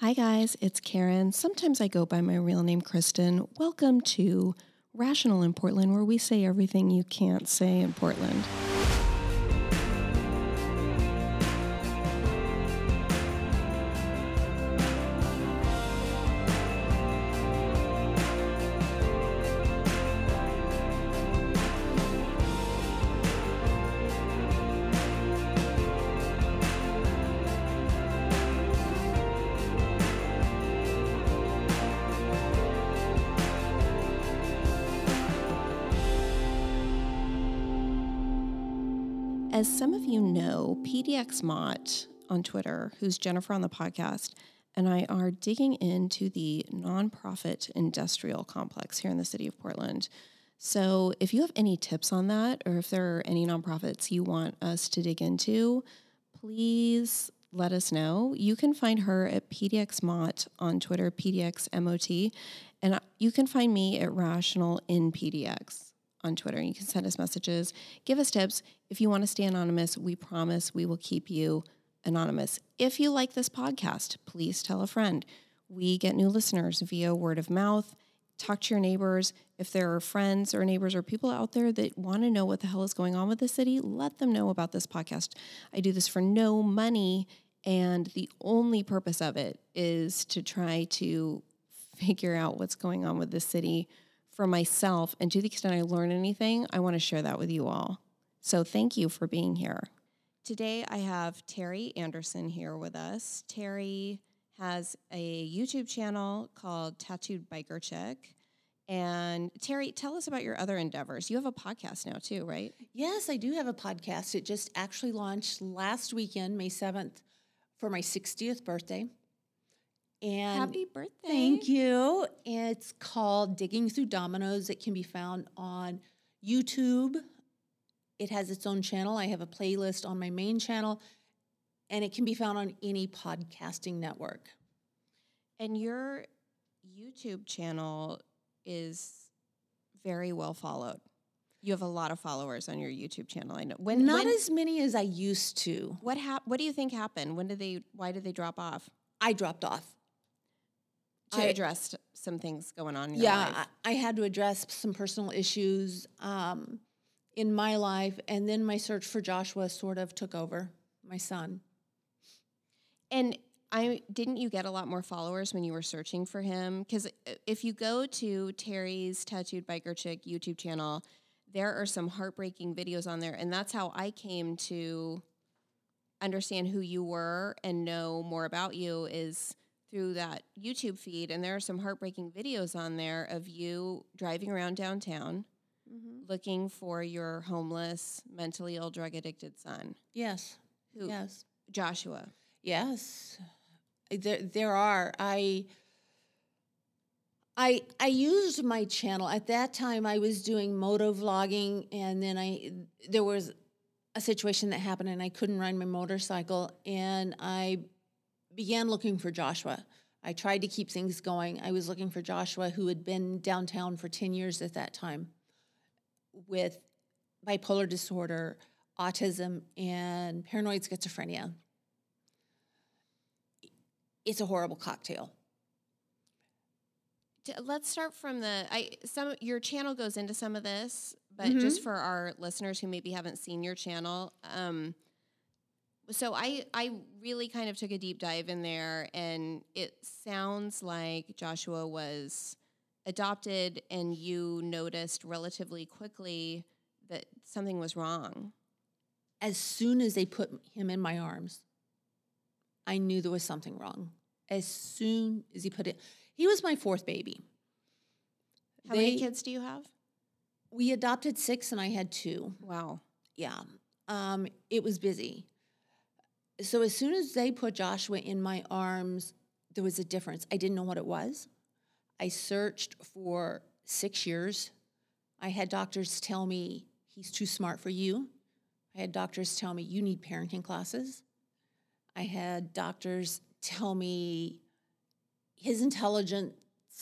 Hi, guys, it's Karen. Sometimes I go by my real name, Kristen. Welcome to Rational in Portland, where we say everything you can't say in Portland. PDX Mott on Twitter, who's Jennifer on the podcast, and I are digging into the nonprofit industrial complex here in the city of Portland. So, if you have any tips on that, or if there are any nonprofits you want us to dig into, please let us know. You can find her at PDX Mott on Twitter, PDX MOT, and you can find me at Rational in PDX on Twitter. You can send us messages, give us tips. If you want to stay anonymous, we promise we will keep you anonymous. If you like this podcast, please tell a friend. We get new listeners via word of mouth. Talk to your neighbors. If there are friends or neighbors or people out there that want to know what the hell is going on with the city, let them know about this podcast. I do this for no money, and the only purpose of it is to try to figure out what's going on with the city for myself. And to the extent I learn anything, I want to share that with you all. So thank you for being here. Today I have Terry Anderson here with us. Terry has a YouTube channel called Tattooed Biker Chick. And Terry, tell us about your other endeavors. You have a podcast now too, right? Yes, I do have a podcast. It just actually launched last weekend, May 7th, for my 60th birthday. And happy birthday. Thank you. It's called Digging Through Dominoes. It can be found on YouTube. It has its own channel. I have a playlist on my main channel, and it can be found on any podcasting network. And your YouTube channel is very well followed. You have a lot of followers on your YouTube channel. I know. When not when, as many as I used to. What hap- What do you think happened? When did they? Why did they drop off? I dropped off to I, address some things going on. yeah, life. I, had to address some personal issues um, in my life, and then my search for Joshua sort of took over. My son. And I didn't you get a lot more followers when you were searching for him? Because if you go to Terry's Tattooed Biker Chick YouTube channel, there are some heartbreaking videos on there, and that's how I came to understand who you were and know more about you. Is through that YouTube feed, and there are some heartbreaking videos on there of you driving around downtown mm-hmm. looking for your homeless, mentally ill, drug addicted son. Yes. Who? Yes. Joshua. Yes. There, there are. I. I I used my channel at that time. I was doing moto vlogging, and then I there was a situation that happened, and I couldn't ride my motorcycle, and I began looking for Joshua. I tried to keep things going. I was looking for Joshua, who had been downtown for 10 years at that time with bipolar disorder, autism, and paranoid schizophrenia. It's a horrible cocktail. Let's start from the I some your channel goes into some of this, but mm-hmm. just for our listeners who maybe haven't seen your channel, um, so I I really kind of took a deep dive in there and it sounds like Joshua was adopted and you noticed relatively quickly that something was wrong. As soon as they put him in my arms, I knew there was something wrong. As soon as he put it, he was my fourth baby. How they, many kids do you have? We adopted six and I had two. Wow. Yeah. Um, it was busy so as soon as they put Joshua in my arms, there was a difference. I didn't know what it was. I searched for six years. I had doctors tell me he's too smart for you. I had doctors tell me you need parenting classes. I had doctors tell me his intelligence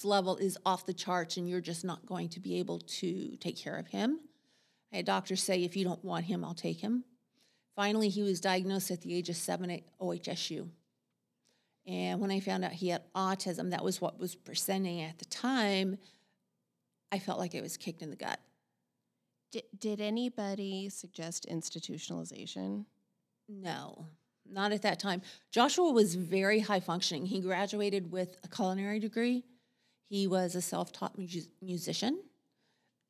level is off the charts and you're just not going to be able to take care of him. I had doctors say, if you don't want him, I'll take him. Finally, he was diagnosed at the age of seven at OHSU. And when I found out he had autism, that was what was presenting at the time. I felt like I was kicked in the gut. Did, did anybody suggest institutionalization? No, not at that time. Joshua was very high functioning. He graduated with a culinary degree. He was a self taught mu- musician.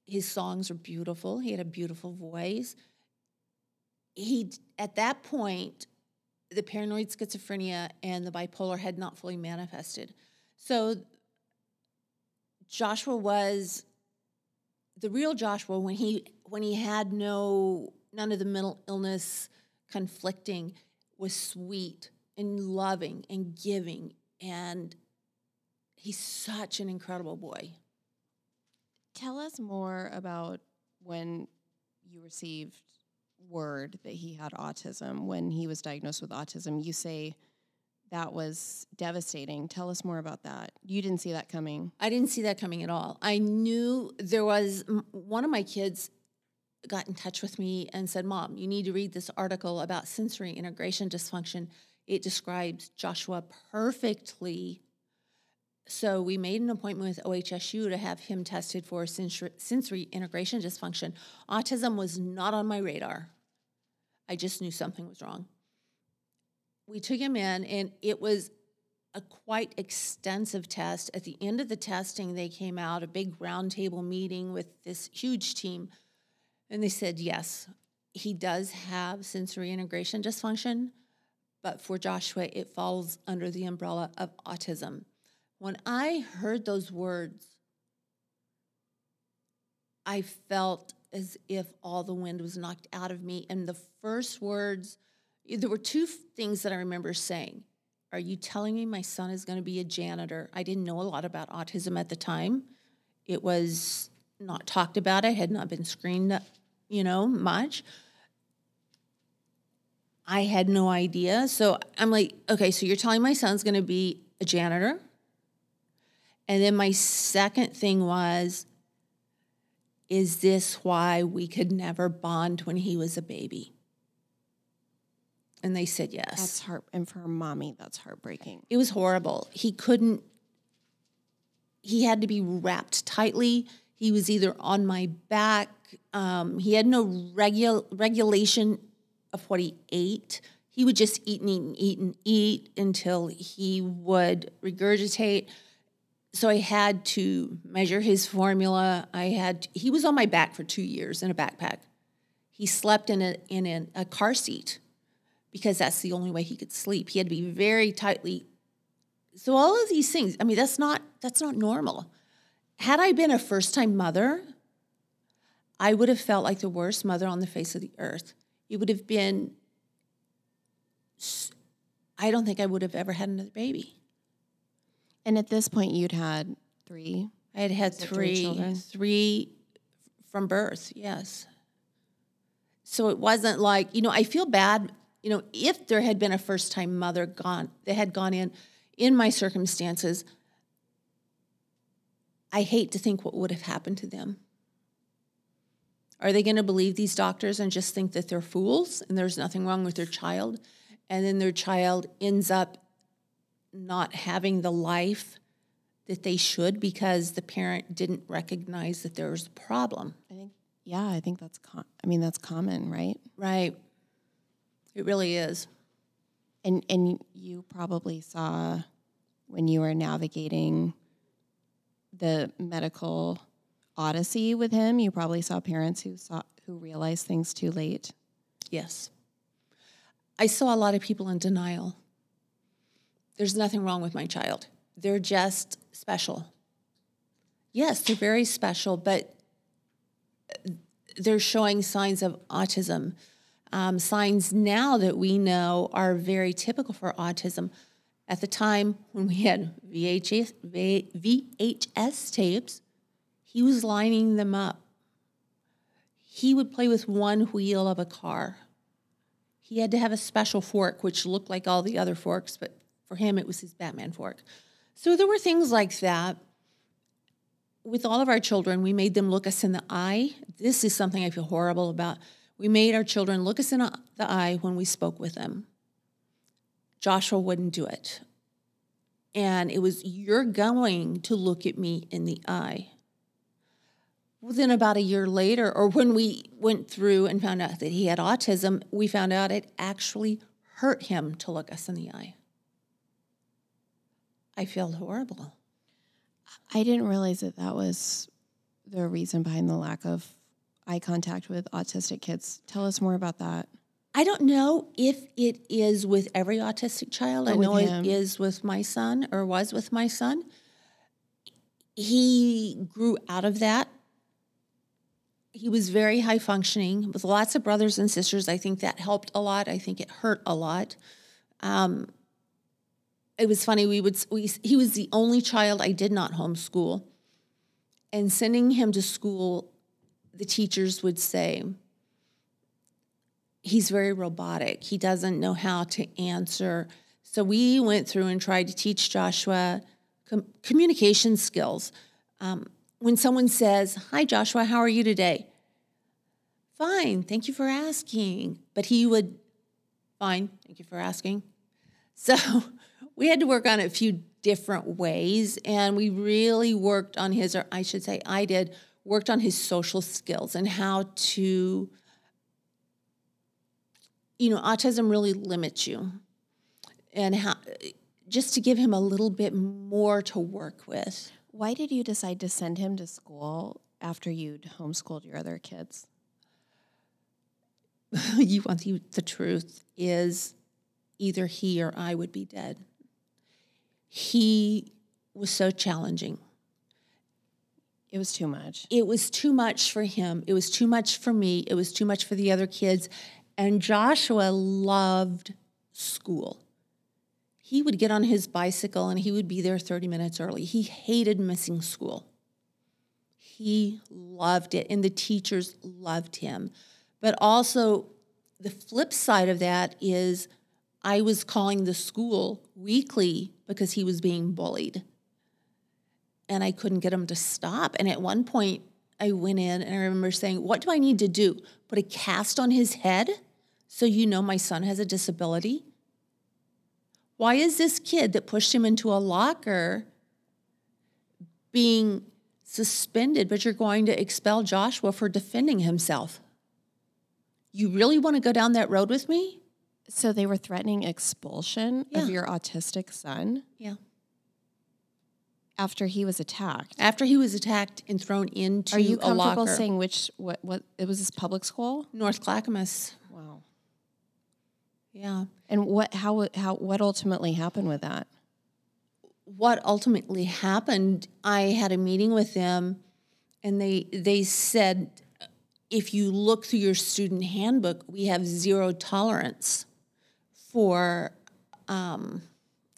His songs were beautiful. He had a beautiful voice. He, at that point, the paranoid schizophrenia and the bipolar had not fully manifested. So Joshua was the real Joshua when he when he had no none of the mental illness conflicting was sweet and loving and giving and he's such an incredible boy. Tell us more about when you received word that he had autism, when he was diagnosed with autism. You say that was devastating. Tell us more about that. You didn't see that coming. I didn't see that coming at all. I knew there was one of my kids got in touch with me and said, "Mom, you need to read this article about sensory integration dysfunction. It describes Joshua perfectly." So we made an appointment with OHSU to have him tested for sensory, integration dysfunction. Autism was not on my radar. I just knew something was wrong. We took him in, and it was a quite extensive test. At the end of the testing, they came out, a big roundtable meeting with this huge team, and they said, yes, he does have sensory integration dysfunction, but for Joshua, it falls under the umbrella of autism. When I heard those words, I felt as if all the wind was knocked out of me. And the first words, there were two things that I remember saying. Are you telling me my son is going to be a janitor? I didn't know a lot about autism at the time. It was not talked about, it had not been screened, you know, much. I had no idea. So I'm like, okay, so you're telling my son's going to be a janitor? And then my second thing was, is this why we could never bond when he was a baby? And they said yes. That's heart, and for mommy, that's heartbreaking. It was horrible. He couldn't, he had to be wrapped tightly. He was either on my back. Um, he had no regu- regulation of what he ate. He would just eat and eat and eat and eat until he would regurgitate. So I had to measure his formula. I had he was on my back for two years in a backpack. He slept in a in a, car seat because that's the only way he could sleep. He had to be very tightly. So all of these things, I mean, that's not that's not normal. Had I been a first time mother, I would have felt like the worst mother on the face of the earth. It would have been. I don't think I would have ever had another baby. And at this point, you'd had three. I had had three three, three from birth, yes. So it wasn't like, you know, I feel bad, you know, if there had been a first time mother gone, that had gone in, in my circumstances, I hate to think what would have happened to them. Are they going to believe these doctors and just think that they're fools and there's nothing wrong with their child? And then their child ends up not having the life that they should because the parent didn't recognize that there was a problem. I think, yeah, I think that's, com- I mean, that's common, right? Right. It really is. And and you probably saw when you were navigating the medical odyssey with him, you probably saw parents who saw who realized things too late. Yes. I saw a lot of people in denial. There's nothing wrong with my child. They're just special. Yes, they're very special, but they're showing signs of autism. Um, signs now that we know are very typical for autism. At the time when we had VHS, VHS tapes, he was lining them up. He would play with one wheel of a car. He had to have a special fork, which looked like all the other forks, but for him, it was his Batman fork. So there were things like that. With all of our children, we made them look us in the eye. This is something I feel horrible about. We made our children look us in the eye when we spoke with them. Joshua wouldn't do it. And it was, you're going to look at me in the eye. Well, then, about a year later, or when we went through and found out that he had autism, we found out it actually hurt him to look us in the eye. I feel horrible. I didn't realize that that was the reason behind the lack of eye contact with autistic kids. Tell us more about that. I don't know if it is with every autistic child. Or I know him. it is with my son or was with my son. He grew out of that. He was very high functioning with lots of brothers and sisters. I think that helped a lot. I think it hurt a lot. Um, it was funny. We would we, he was the only child I did not homeschool, and sending him to school, the teachers would say, he's very robotic. He doesn't know how to answer. So we went through and tried to teach Joshua com- communication skills. Um, when someone says, Hi, Joshua, how are you today? Fine, thank you for asking. But he would, Fine, thank you for asking. So we had to work on it a few different ways, and we really worked on his, or I should say, I did, worked on his social skills and how to you know, autism really limits you. And how just to give him a little bit more to work with. Why did you decide to send him to school after you'd homeschooled your other kids? you want the, the truth is either he or I would be dead. He was so challenging. It was too much. It was too much for him. It was too much for me. It was too much for the other kids. And Joshua loved school. He would get on his bicycle and he would be there 30 minutes early. He hated missing school. He loved it, and the teachers loved him. But also, the flip side of that is I was calling the school weekly because he was being bullied. And I couldn't get him to stop. And at one point, I went in and I remember saying, What do I need to do? Put a cast on his head so you know my son has a disability? Why is this kid that pushed him into a locker being suspended, but you're going to expel Joshua for defending himself? You really want to go down that road with me? So they were threatening expulsion Yeah. of your autistic son Yeah. after he was attacked. After he was attacked and thrown into Are you comfortable locker, saying which what what it was this public school? North Clackamas. Wow. Yeah. And what how how what ultimately happened with that? what ultimately happened, I had a meeting with them and they they said if you look through your student handbook, we have zero tolerance for um,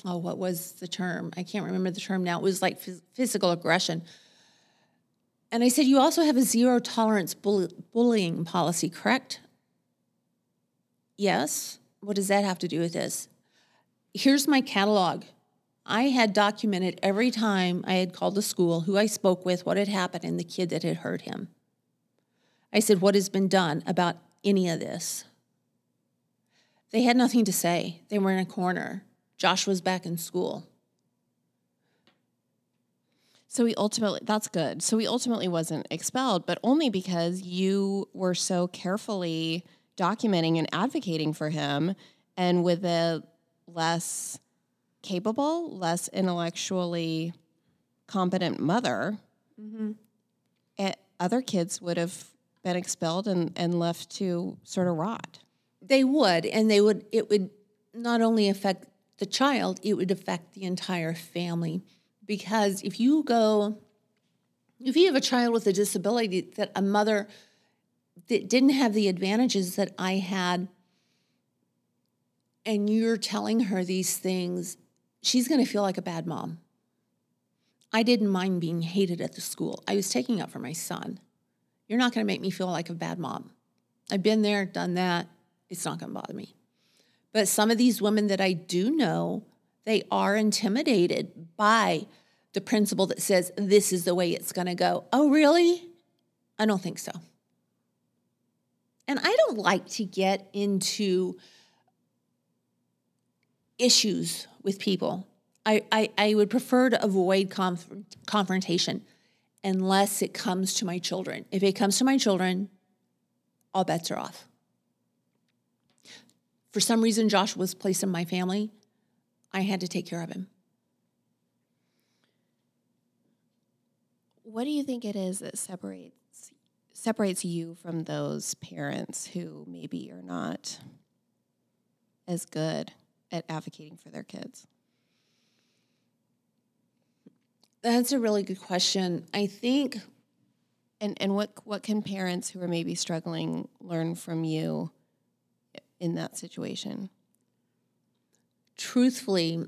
oh, what was the term? I can't remember the term now. It was like phys- physical aggression. And I said, you also have a zero tolerance bull- bullying policy, correct? Yes. What does that have to do with this? Here's my catalog. I had documented every time I had called the school, who I spoke with, what had happened, and the kid that had hurt him. I said, What has been done about any of this? They had nothing to say. They were in a corner. Josh was back in school. So he ultimately that's good. So he ultimately wasn't expelled, but only because you were so carefully documenting and advocating for him and with a less capable, less intellectually competent mother, eh, other kids would have been expelled and, and left to sort of rot. They would, and they would, it would not only affect the child, it would affect the entire family. Because if you go, if you have a child with a disability that a mother that didn't have the advantages that I had, and you're telling her these things, she's going to feel like a bad mom. I didn't mind being hated at the school. I was taking up for my son. You're not going to make me feel like a bad mom. I've been there, done that. It's not going to bother me. But some of these women that I do know, they are intimidated by the principal that says this is the way it's going to go. Oh, really? I don't think so. And I don't like to get into issues with people. I, I, I would prefer to avoid conf- confrontation unless it comes to my children. If it comes to my children, all bets are off. For some reason, Josh was placed in my family. I had to take care of him. What do you think it is that separates separates you from those parents who maybe are not as good at advocating for their kids? That's a really good question. I think And and what what can parents who are maybe struggling learn from you in that situation? truthfully,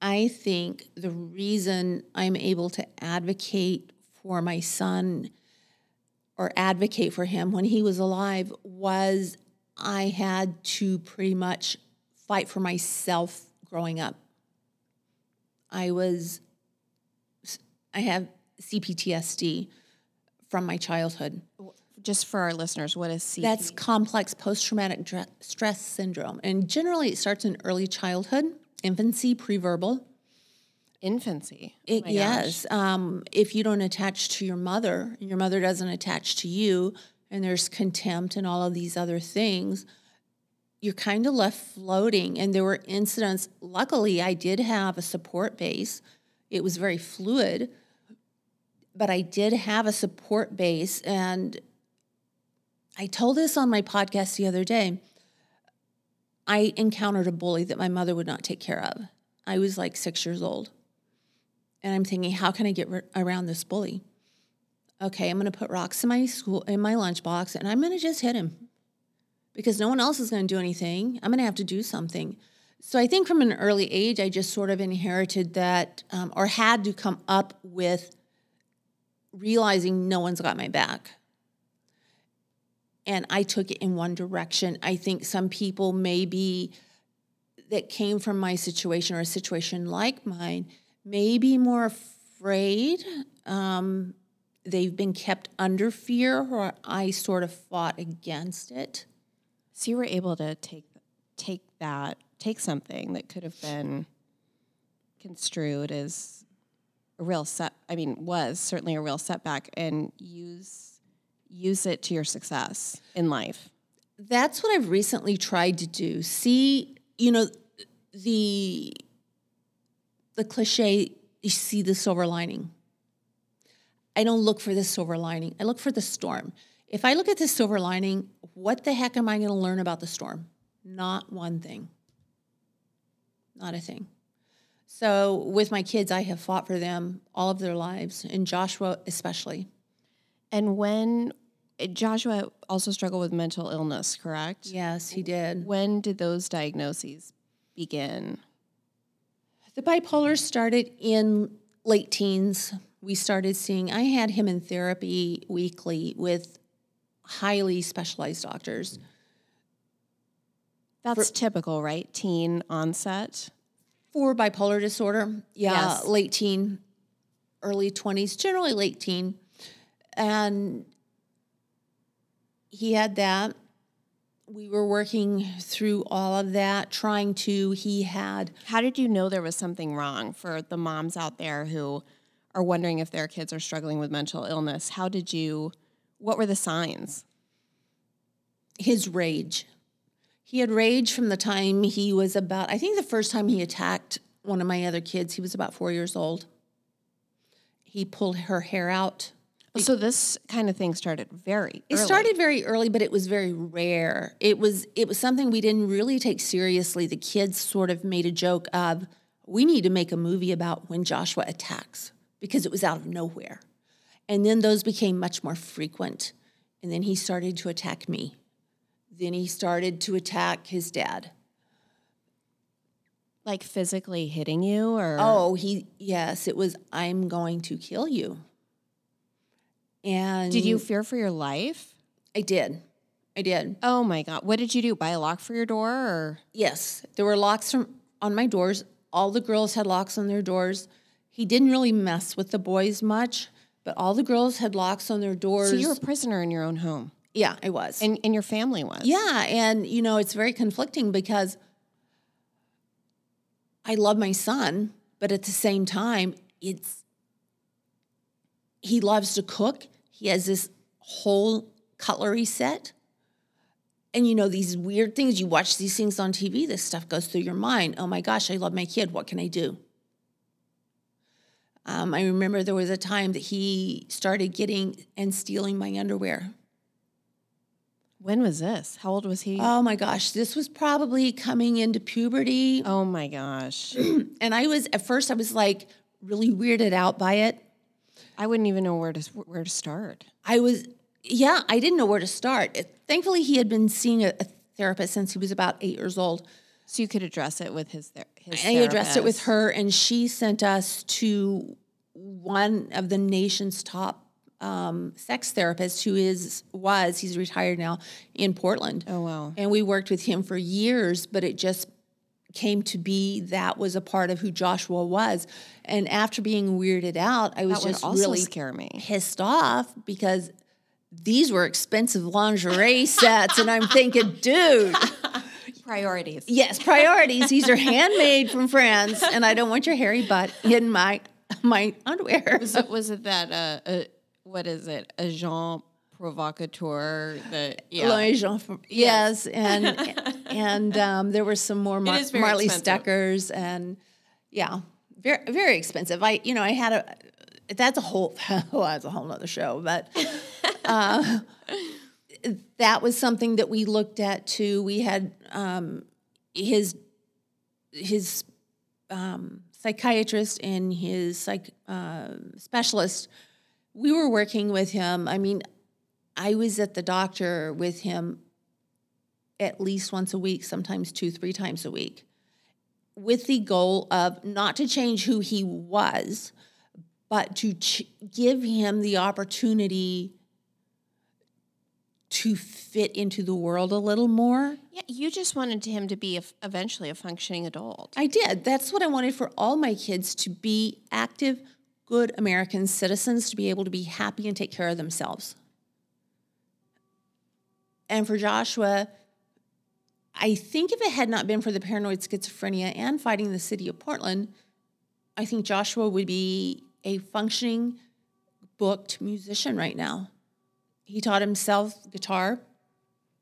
I think the reason I'm able to advocate for my son or advocate for him when he was alive was I had to pretty much fight for myself growing up. I was, I have CPTSD from my childhood. Just for our listeners, what is CP? That's complex post traumatic dre- stress syndrome. And generally, it starts in early childhood, infancy, preverbal. infancy. Oh It, my yes. Um, if you don't attach to your mother, and your mother doesn't attach to you, and there's contempt and all of these other things, you're kind of left floating. And there were incidents, luckily, I did have a support base. It was very fluid, but I did have a support base. And I told this on my podcast the other day. I encountered a bully that my mother would not take care of. I was like six years old. And I'm thinking, how can I get r- around this bully? Okay, I'm to put rocks in my school in my lunchbox, and I'm to just hit him because no one else is to do anything. I'm to have to do something. So I think from an early age, I just sort of inherited that, um, or had to come up with realizing no one's got my back. And I took it in one direction. I think some people maybe that came from my situation or a situation like mine may be more afraid. Um, they've been kept under fear, or I sort of fought against it. So you were able to take take that take something that could have been construed as a real set. I mean, was certainly a real setback, and use use it to your success in life. That's what I've recently tried to do. See, you know, the the cliche, you see the silver lining. I don't look for the silver lining. I look for the storm. If I look at the silver lining, what the heck am I going to learn about the storm? Not one thing. Not a thing. So, with my kids, I have fought for them all of their lives, and Joshua especially. And when Eh, Joshua also struggled with mental illness, correct? Yes, he did. When did those diagnoses begin? The bipolar started in late teens. We started seeing, I had him in therapy weekly with highly specialized doctors. That's typical, right? Teen onset. For bipolar disorder, yeah, Yes. late teen, early 20s, generally late teen. And he had that. We were working through all of that, trying to, he had How did you know there was something wrong for the moms out there who are wondering if their kids are struggling with mental illness? How did you, what were the signs? his rage. He had rage from the time he was about, I think the first time he attacked one of my other kids, he was about four years old. He pulled her hair out. So this kind of thing started very It early. started very early, but it was very rare. It was it was something we didn't really take seriously. The kids sort of made a joke of, we need to make a movie about when Joshua attacks because it was out of nowhere. And then those became much more frequent. And then he started to attack me. Then he started to attack his dad. like physically hitting you or Oh, he yes, it was I'm going to kill you. And did you fear for your life? I did. I did. Oh my god. What did you do? Buy a lock for your door or Yes, there were locks from, on my doors. All the girls had locks on their doors. He didn't really mess with the boys much, but all the girls had locks on their doors. So you were a prisoner in your own home. yeah, I was. And and your family was. yeah, and you know, it's very conflicting because I love my son, but at the same time, it's he loves to cook. He has this whole cutlery set. And you know, these weird things, you watch these things on TV, this stuff goes through your mind. Oh my gosh, I love my kid. What can I do? Um, I remember there was a time that he started getting and stealing my underwear. When was this? How old was he? Oh my gosh, this was probably coming into puberty. oh my gosh. And I was, at first, I was like really weirded out by it. I wouldn't even know where to where to start. I was, yeah, I didn't know where to start. Thankfully, he had been seeing a, a therapist since he was about eight years old. So you could address it with his ther- his. I addressed it with her, and she sent us to one of the nation's top um, sex therapists, who is was he's retired now in Portland. Oh wow. And we worked with him for years, but it just came to be that was a part of who Joshua was. And after being weirded out, I was just really scare me. pissed off because these were expensive lingerie sets, and I'm thinking, dude. Priorities. Yes, priorities. These are handmade from France, and I don't want your hairy butt in my my underwear. Was it was it that uh, uh what is it? A Jean provocateur that yeah. Jean- yes, and and um, there were some more Mar- Marley expensive. Steckers, and yeah, very very expensive. I you know I had a that's a whole well, that's a whole nother show, but uh, that was something that we looked at too. We had um, his his um, psychiatrist and his psych uh, specialist. We were working with him. I mean, I was at the doctor with him at least once a week, sometimes two, three times a week, with the goal of not to change who he was, but to ch- give him the opportunity to fit into the world a little more. Yeah, you just wanted him to be a eventually a functioning adult. I did. That's what I wanted for all my kids to be active, good American citizens, to be able to be happy and take care of themselves. And for Joshua, I think if it had not been for the paranoid schizophrenia and fighting the city of Portland, I think Joshua would be a functioning, booked musician right now. He taught himself guitar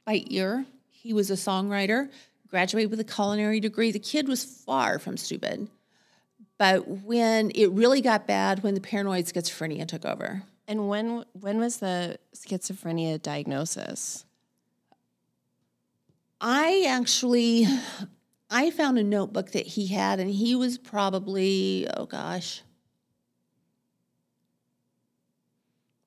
by ear. He was a songwriter, graduated with a culinary degree. The kid was far from stupid. But when it really got bad, when the paranoid schizophrenia took over, And when when was the schizophrenia diagnosis? I actually I found a notebook that he had and he was probably oh gosh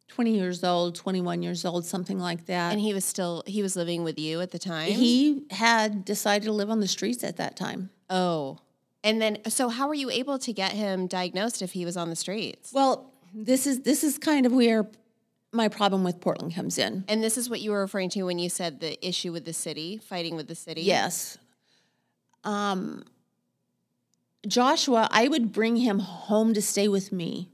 20 years old, 21 years old, something like that. And he was still he was living with you at the time. he had decided to live on the streets at that time. oh, and then so how were you able to get him diagnosed if he was on the streets? Well, this is this is kind of where my problem with Portland comes in. And this is what you were referring to when you said the issue with the city, fighting with the city. Yes. Um, Joshua, I would bring him home to stay with me.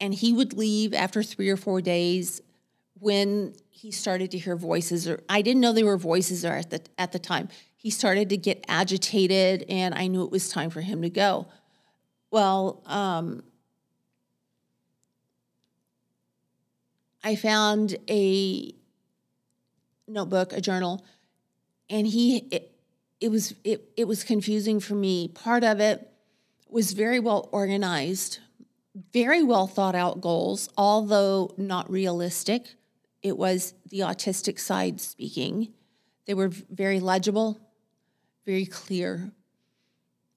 And he would leave after three or four days when he started to hear voices or I didn't know they were voices there at the at the time. He started to get agitated and I knew it was time for him to go. Well, um, I found a notebook, a journal, and he it, it was it, it was confusing for me. Part of it was very well organized, very well thought out goals, although not realistic. It was the autistic side speaking. They were very legible, very clear.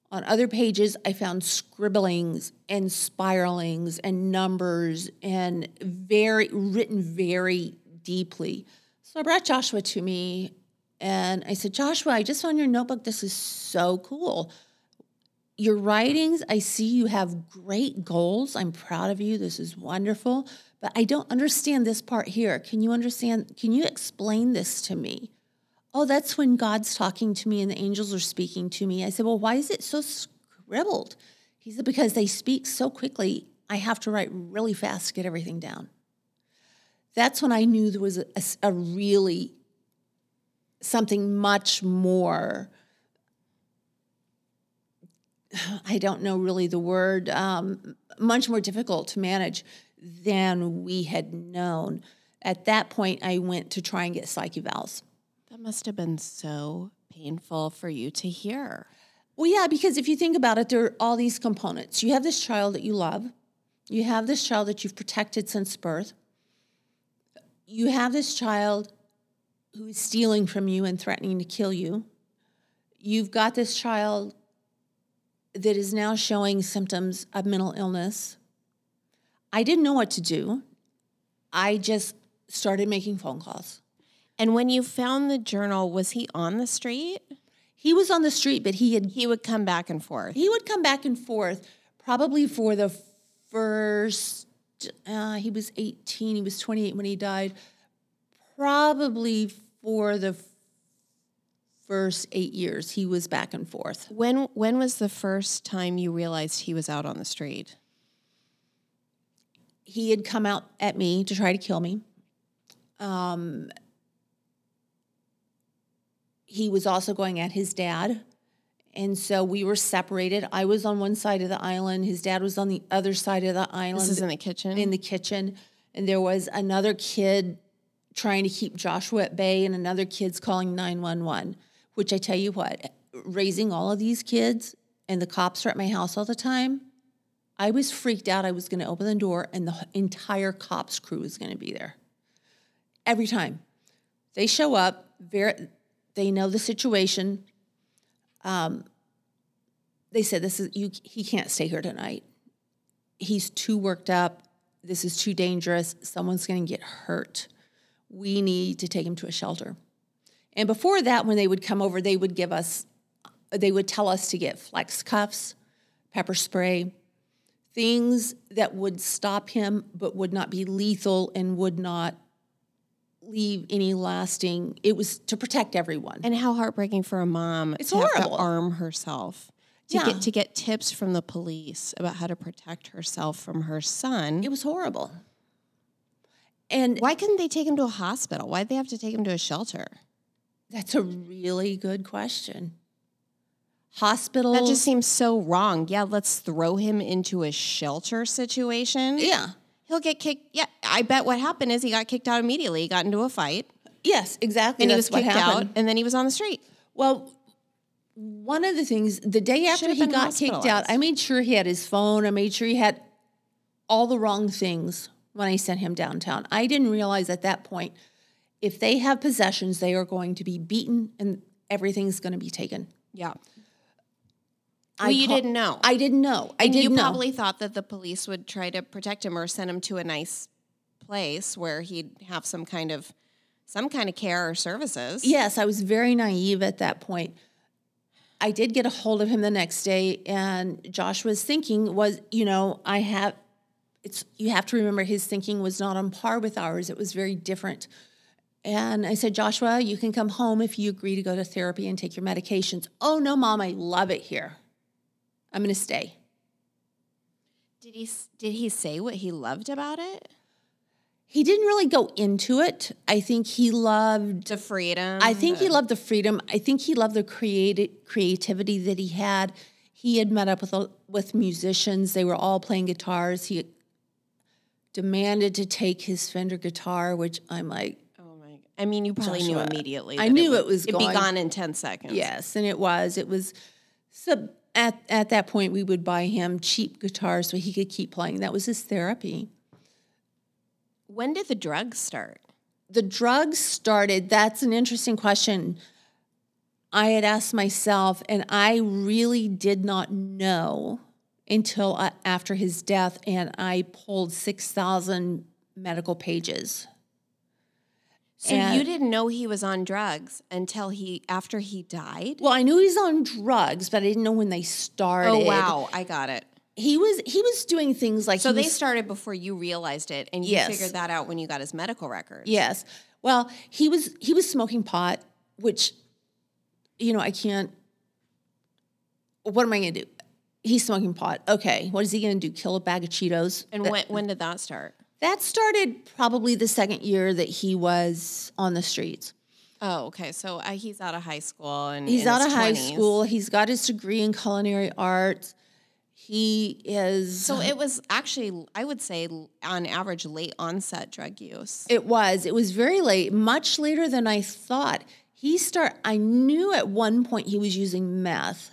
On other pages, I found scribblings and spiralings and numbers and very written very deeply. So I brought Joshua to me and I said, Joshua, I just found your notebook. This is so cool. Your writings, I see you have great goals. I'm proud of you. This is wonderful. But I don't understand this part here. Can you understand? Can you explain this to me? Oh, that's when God's talking to me and the angels are speaking to me. I said, Well, why is it so scribbled? He said, Because they speak so quickly, I have to write really fast to get everything down. That's when I knew there was a, a- really something much more I don't know really the word, um, much more difficult to manage than we had known. At that point, I went to try and get psych evals. Must have been so painful for you to hear. Well, yeah, because if you think about it, there are all these components. You have this child that you love, you have this child that you've protected since birth, you have this child who is stealing from you and threatening to kill you. You've got this child that is now showing symptoms of mental illness. I didn't know what to do. I just started making phone calls. And when you found the journal, was he on the street? He was on the street, but he had He would come back and forth. he would come back and forth probably for the first uh, he was 18 he was 28 when he died probably for the first eight years he was back and forth When when was the first time you realized he was out on the street? he had come out at me to try to kill me um, he was also going at his dad. And so we were separated. I was on one side of the island. His dad was on the other side of the island. This is in the kitchen. in the kitchen. And there was another kid trying to keep Joshua at bay and another kid's calling 911 which I tell you what raising all of these kids and the cops are at my house all the time I was freaked out. I was going to open the door and the entire cops crew was going to be there. Every time. They show up very they know the situation um, they said this is you he can't stay here tonight he's too worked up. This is too dangerous. Someone's going to get hurt. We need to take him to a shelter. And before that, when they would come over, they would give us, they would tell us to get flex cuffs, pepper spray, things that would stop him but would not be lethal and would not leave any lasting. It was to protect everyone. and how heartbreaking for a mom It's to have to arm herself. To Yeah. get to get tips from the police about how to protect herself from her son. It was horrible. And Why couldn't they take him to a hospital? Why'd they have to take him to a shelter? that's a really good question. Hospital That just seems so wrong. Yeah, let's throw him into a shelter situation. yeah. He'll get kicked. Yeah, I bet what happened is he got kicked out immediately. He got into a fight Yes, exactly. and he That's was kicked what happened. out, and then he was on the street. Well, one of the things the day after he got kicked out. I made sure he had his phone. I made sure he had all the wrong things when I sent him downtown. I didn't realize at that point if they have possessions, they are going to be beaten and everything's going to be taken. Yeah. I Well, you call- didn't know. I didn't know. I and didn't know. you know. probably thought that the police would try to protect him or send him to a nice place where he'd have some kind of some kind of care or services. Yes, I was very naive at that point. I did get a hold of him the next day, and Joshua's thinking was, you know, I have, it's, you have to remember his thinking was not on par with ours. It was very different. And I said, Joshua, you can come home if you agree to go to therapy and take your medications. Oh, no, mom, I love it here. I'm going to stay. Did he did he say what he loved about it? He didn't really go into it. I think he loved The freedom. I think he loved the freedom. I think he loved the creative creativity that he had. He had met up with a- with musicians. They were all playing guitars. He demanded to take his Fender guitar, which I'm like, Oh my! I mean, you probably knew immediately. I knew would- it was It'd be gone in ten seconds. yes, and it was. It was. So at at that point, we would buy him cheap guitars so he could keep playing. That was his therapy. When did the drugs start? the drugs started that's an interesting question i had asked myself and i really did not know until uh, after his death and i pulled 6000 medical pages So And- you didn't know he was on drugs until he after he died. well i knew he was on drugs but i didn't know when they oh, started Oh wow! I got it. he was he was doing things like So he they was- started before you realized it, and you Yes. figured that out when you got his medical records. Yes. Well, he was he was smoking pot, which you know, I can't what am I going to do? He's smoking pot. Okay. What is he going to do? Kill a bag of Cheetos? And uh, when when did that start? That started probably the second year that he was on the streets. Oh, okay. So uh, he's out of high school and He's out of high school. He's got his degree in culinary arts. He is. So it was actually, I would say, on average, late onset drug use. It was. It was very late, much later than I thought. He start. I knew at one point he was using meth,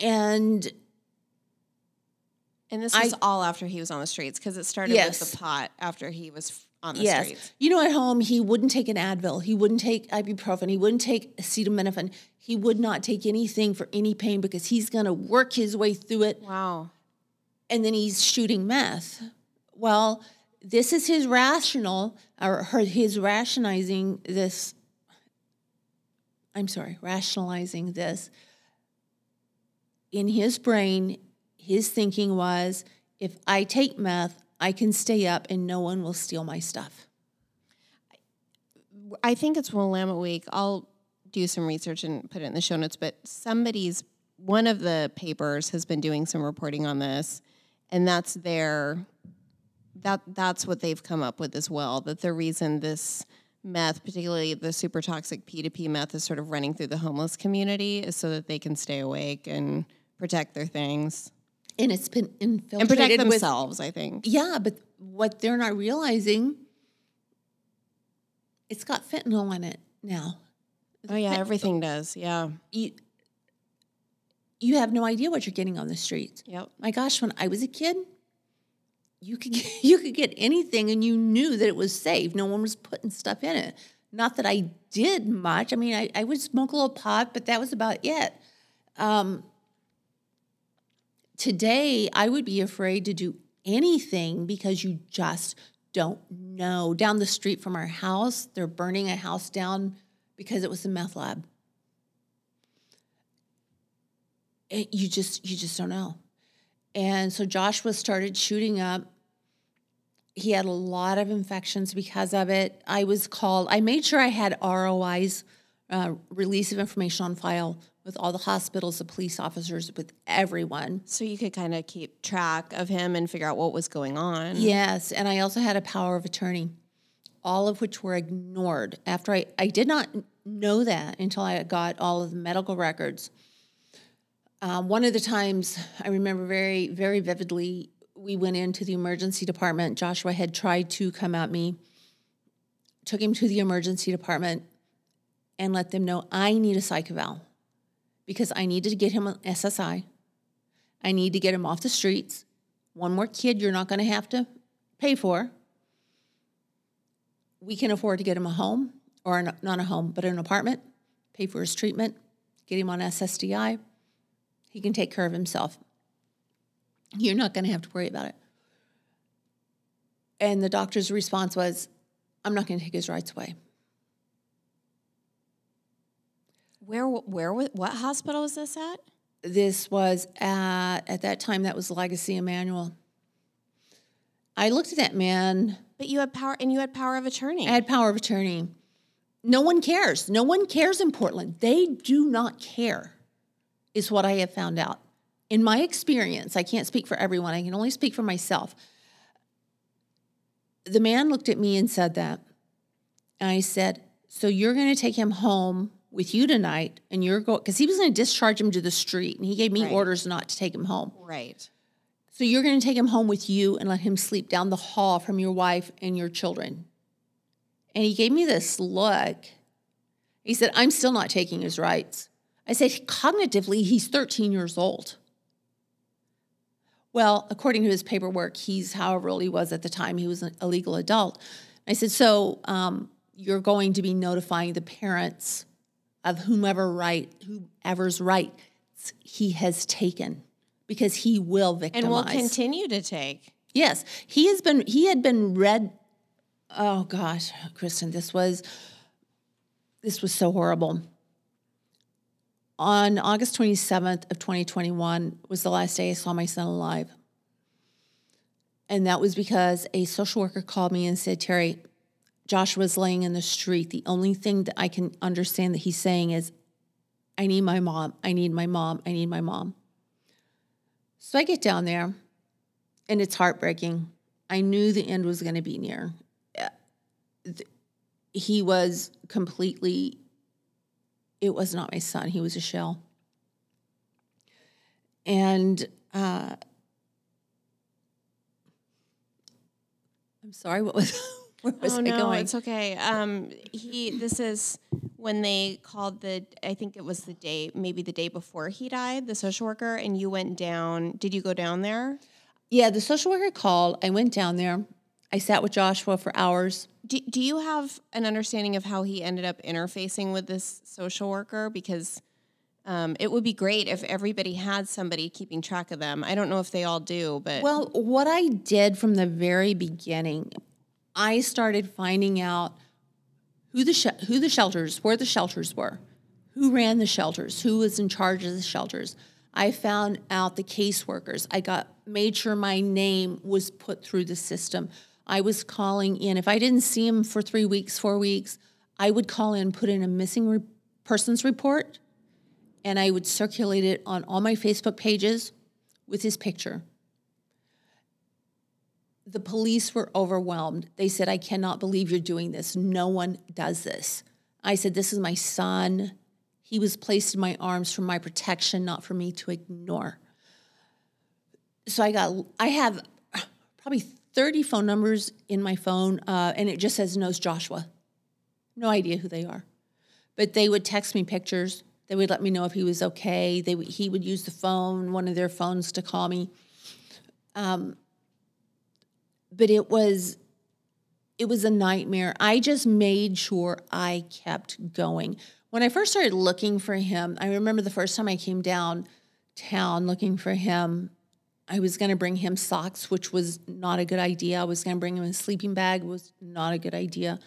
and And this was all after he was on the streets because it started with the pot after he was on the yes, streets. you know, at home he wouldn't take an Advil, he wouldn't take ibuprofen, he wouldn't take acetaminophen. He would not take anything for any pain because he's going to work his way through it, Wow. and then he's shooting meth. Well, this is his rational or her, his rationalizing this. I'm sorry, rationalizing this. In his brain, his thinking was if I take meth, I can stay up and no one will steal my stuff. I think it's Willamette Week. I'll do some research and put it in the show notes, but somebody's, one of the papers has been doing some reporting on this, and that's their, that that's what they've come up with as well, that the reason this meth, particularly the super toxic P2P meth, is sort of running through the homeless community is so that they can stay awake and protect their things And it's been infiltrated and protect with themselves, I think. Yeah, but what they're not realizing, it's got fentanyl in it now. Oh yeah, everything does. Yeah. You, you have no idea what you're getting on the streets. Yep. My gosh, when I was a kid, you could get, you could get anything and you knew that it was safe. No one was putting stuff in it. Not that I did much. I mean, I, I would smoke a little pot, but that was about it. Um, today, I would be afraid to do anything because you just don't know. Down the street from our house, they're burning a house down because it was a meth lab. It, you just you just don't know. And so Joshua started shooting up. He had a lot of infections because of it. I was called. I made sure I had ROI's uh, release of information on file with all the hospitals, the police officers, with everyone. So you could kind of keep track of him and figure out what was going on. Yes, and I also had a power of attorney, all of which were ignored. After I, I did not know that until I got all of the medical records. Um, one of the times I remember very, very vividly, we went into the emergency department. Joshua had tried to come at me, took him to the emergency department, and let them know I need a psych eval because I needed to get him an SSI. I need to get him off the streets. One more kid you're not going to have to pay for. We can afford to get him a home, or an, not a home, but an apartment, pay for his treatment, get him on SSDI. He can take care of himself. You're not going to have to worry about it. And the doctor's response was, I'm not going to take his rights away. Where where what hospital was this at? This was at, at that time, that was Legacy Emanuel. I looked at that man But you had power and you had power of attorney. I had power of attorney. No one cares. No one cares in Portland. They do not care, is what I have found out. In my experience, I can't speak for everyone, I can only speak for myself. The man looked at me and said that. And I said, So you're going to take him home with you tonight, and you're going, because he was going to discharge him to the street, and he gave me Right. orders not to take him home. right. So you're going to take him home with you and let him sleep down the hall from your wife and your children. And he gave me this look. He said, I'm still not taking his rights. I said, cognitively, he's 13 years old. Well, according to his paperwork, he's however old he was at the time, he was a legal adult. I said, So um, you're going to be notifying the parents of whomever right, whoever's rights he has taken because he will victimize. And will continue to take. Yes, he has been. He had been read. Oh gosh, Kristen, this was this was so horrible. On August twenty seventh of twenty twenty one was the last day I saw my son alive, and that was because a social worker called me and said, "Terry, Joshua's laying in the street. The only thing that I can understand that he's saying is, I need my mom. I need my mom. I need my mom." So I get down there and it's heartbreaking. I knew the end was going to be near. Uh, he was completely, it was not my son. He was a shell. And uh, I'm sorry, what was oh I no, going? it's okay. Um, he. This is when they called the. I think it was the day, maybe the day before he died. The social worker and you went down. Did you go down there? Yeah, the social worker called. I went down there. I sat with Joshua for hours. Do, do you have an understanding of how he ended up interfacing with this social worker? Because um, it would be great if everybody had somebody keeping track of them. I don't know if they all do, but Well, what I did from the very beginning, I started finding out who the sh- who the shelters, where the shelters were, who ran the shelters, who was in charge of the shelters. I found out the caseworkers. I got made sure my name was put through the system. I was calling in. If I didn't see him for three weeks, four weeks, I would call in, put in a missing re- persons report, and I would circulate it on all my Facebook pages with his picture the police were overwhelmed. They said, I cannot believe you're doing this. No one does this. I said, This is my son. He was placed in my arms for my protection, not for me to ignore. So I got, I have probably 30 phone numbers in my phone, uh, and it just says knows Joshua. No idea who they are. But they would text me pictures. They would let me know if he was okay. They would, he would use the phone, one of their phones, to call me but it was it was a nightmare. I just made sure I kept going. When I first started looking for him, I remember the first time I came down town looking for him, I was going to bring him socks, which was not a good idea. I was going to bring him a sleeping bag, was not a good idea.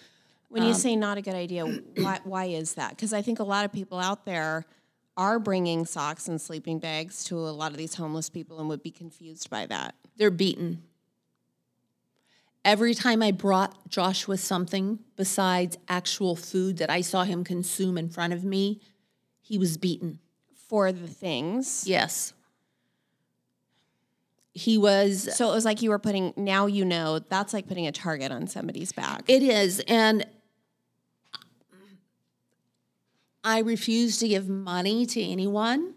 when you um, say not a good idea, why, why is that? Because I think a lot of people out there are bringing socks and sleeping bags to a lot of these homeless people and would be confused by that. They're beaten. Every time I brought Joshua something besides actual food that I saw him consume in front of me, he was beaten. For the things. Yes. He was So it was like you were putting, now you know, that's like putting a target on somebody's back. It is. And I refuse to give money to anyone.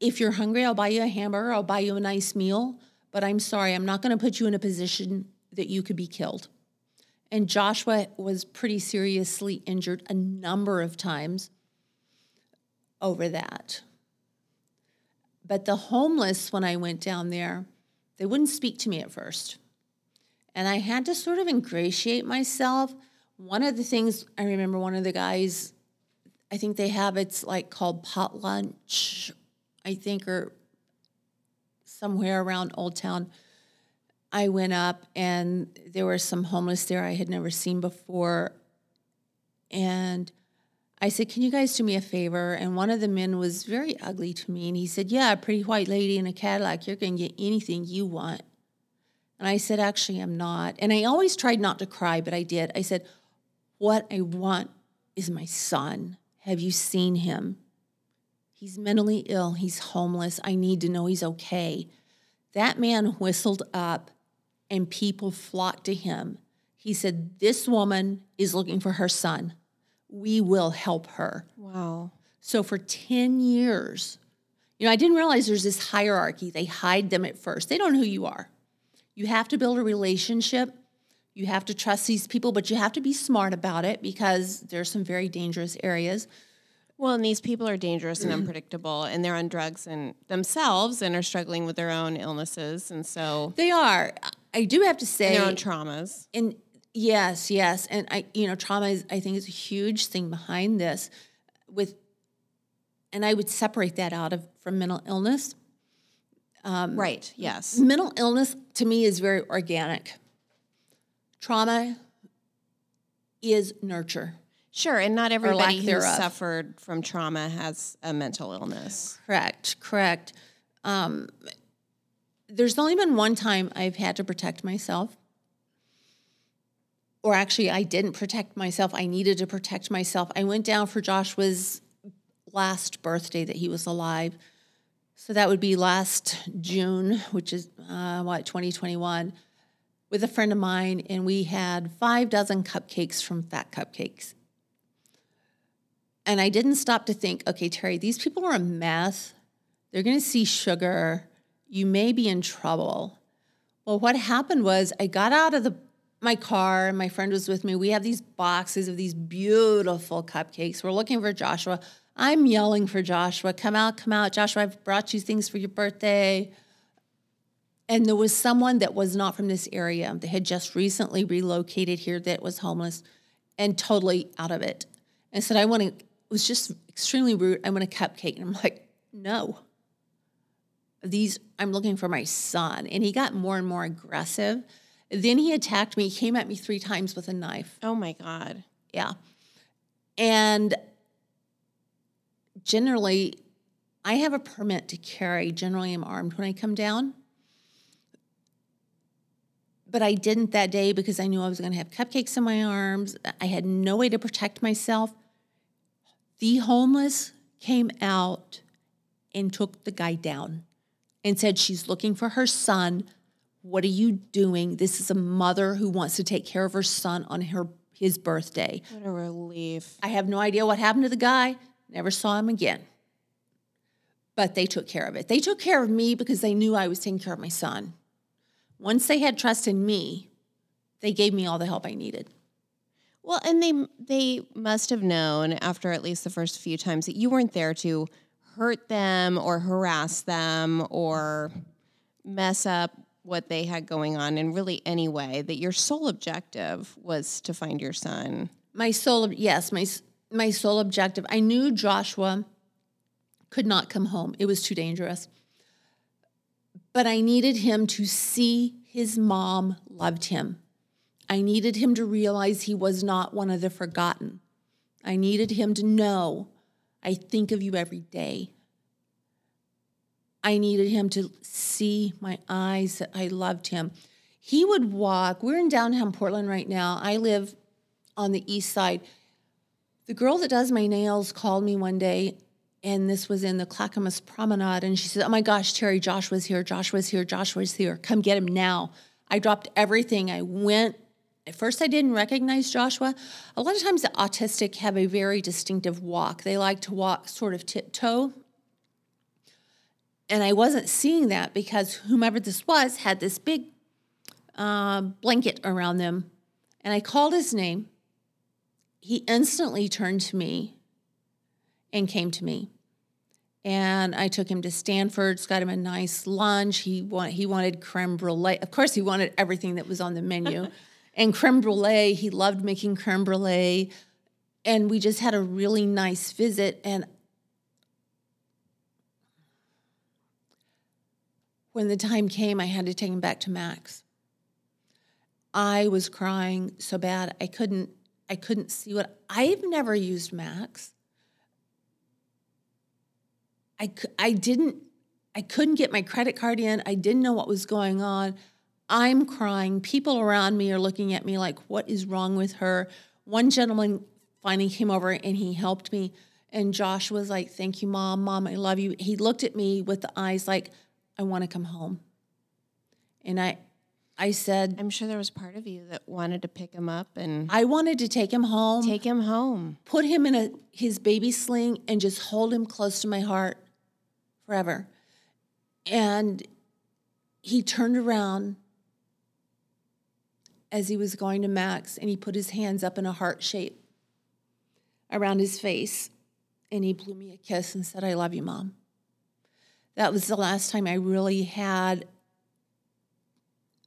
If you're hungry, I'll buy you a hamburger, I'll buy you a nice meal. But I'm sorry, I'm not going to put you in a position that you could be killed. And Joshua was pretty seriously injured a number of times over that. But the homeless, when I went down there, they wouldn't speak to me at first. And I had to sort of ingratiate myself. One of the things I remember one of the guys, I think they have it's like called pot lunch, I think, or somewhere around Old Town. I went up and there were some homeless there I had never seen before. And I said, Can you guys do me a favor? And one of the men was very ugly to me. And he said, Yeah, a pretty white lady in a Cadillac, you're going to get anything you want. And I said, Actually, I'm not. And I always tried not to cry, but I did. I said, What I want is my son. Have you seen him? He's mentally ill. He's homeless. I need to know he's okay. That man whistled up, and people flocked to him. He said, This woman is looking for her son. We will help her. wow. So for 10 years, you know, I didn't realize there's this hierarchy. They hide them at first, they don't know who you are. You have to build a relationship. You have to trust these people, but you have to be smart about it because there's some very dangerous areas. Well, and these people are dangerous and unpredictable, and they're on drugs and themselves and are struggling with their own illnesses, and so They are. I do have to say, their own traumas. and yes, yes, and I, you know, trauma is, I think, is a huge thing behind this. With, and I would separate that out of from mental illness. right. Yes. Mental illness to me is very organic. Trauma is nurture. Sure, and not everybody who thereof. suffered from trauma has a mental illness. Correct, correct. Um, there's only been one time I've had to protect myself. Or actually, I didn't protect myself. I needed to protect myself. I went down for Joshua's last birthday that he was alive. So that would be last June, which is uh, what, 2021. with a friend of mine, and we had five dozen cupcakes from Fat Cupcakes. And I didn't stop to think, okay, Terry, these people are a mess. They're going to see sugar. You may be in trouble. Well, what happened was I got out of the my car my friend was with me. We have these boxes of these beautiful cupcakes. We're looking for Joshua. I'm yelling for Joshua, come out, come out. Joshua, I've brought you things for your birthday. And there was someone that was not from this area. They had just recently relocated here that was homeless and totally out of it. And said, I want to, it was just extremely rude. I want a cupcake. And I'm like, no. These, I'm looking for my son. And he got more and more aggressive. Then he attacked me, he came at me three times with a knife. Oh my God. Yeah. And generally, I have a permit to carry. Generally, I'm armed when I come down. But I didn't that day because I knew I was going to have cupcakes in my arms. I had no way to protect myself. The homeless came out and took the guy down and said, She's looking for her son. What are you doing? This is a mother who wants to take care of her son on her his birthday. What a relief. I have no idea what happened to the guy. Never saw him again. But they took care of it. They took care of me because they knew I was taking care of my son. Once they had trust in me, they gave me all the help I needed. Well, and they they must have known after at least the first few times that you weren't there to hurt them or harass them or mess up what they had going on in really any way that your sole objective was to find your son? My sole yes my my sole objective i knew joshua could not come home. It was too dangerous. But i needed him to see his mom loved him. I needed him to realize he was not one of the forgotten. I needed him to know i think of you every day I needed him to see my eyes that I loved him. He would walk. We're in downtown Portland right now. I live on the east side. The girl that does my nails called me one day, and this was in the Clackamas Promenade, and she said, Oh my gosh, Terry, Joshua's here, Joshua's here, Joshua's here. Come get him now. I dropped everything. I went. At first, I didn't recognize Joshua. A lot of times, the autistic have a very distinctive walk. They like to walk sort of tiptoe and I wasn't seeing that because whomever this was had this big uh, blanket around them. And I called his name. He instantly turned to me and came to me. And I took him to Stanford's, got him a nice lunch. He, want, he wanted creme brulee. Of course, he wanted everything that was on the menu. and creme brulee, he loved making creme brulee. And we just had a really nice visit. And when the time came, I had to take him back to Max. I was crying so bad I couldn't I couldn't see what I've never used Max. I I didn't I couldn't get my credit card in. I didn't know what was going on. I'm crying. People around me are looking at me like what is wrong with her? One gentleman finally came over and he helped me and Josh was like, "Thank you, mom. Mom, I love you." He looked at me with the eyes like I want to come home. And I I said I'm sure there was part of you that wanted to pick him up and I wanted to take him home. Take him home. Put him in a his baby sling and just hold him close to my heart forever. And he turned around as he was going to Max and he put his hands up in a heart shape around his face and he blew me a kiss and said, I love you, mom that was the last time I really had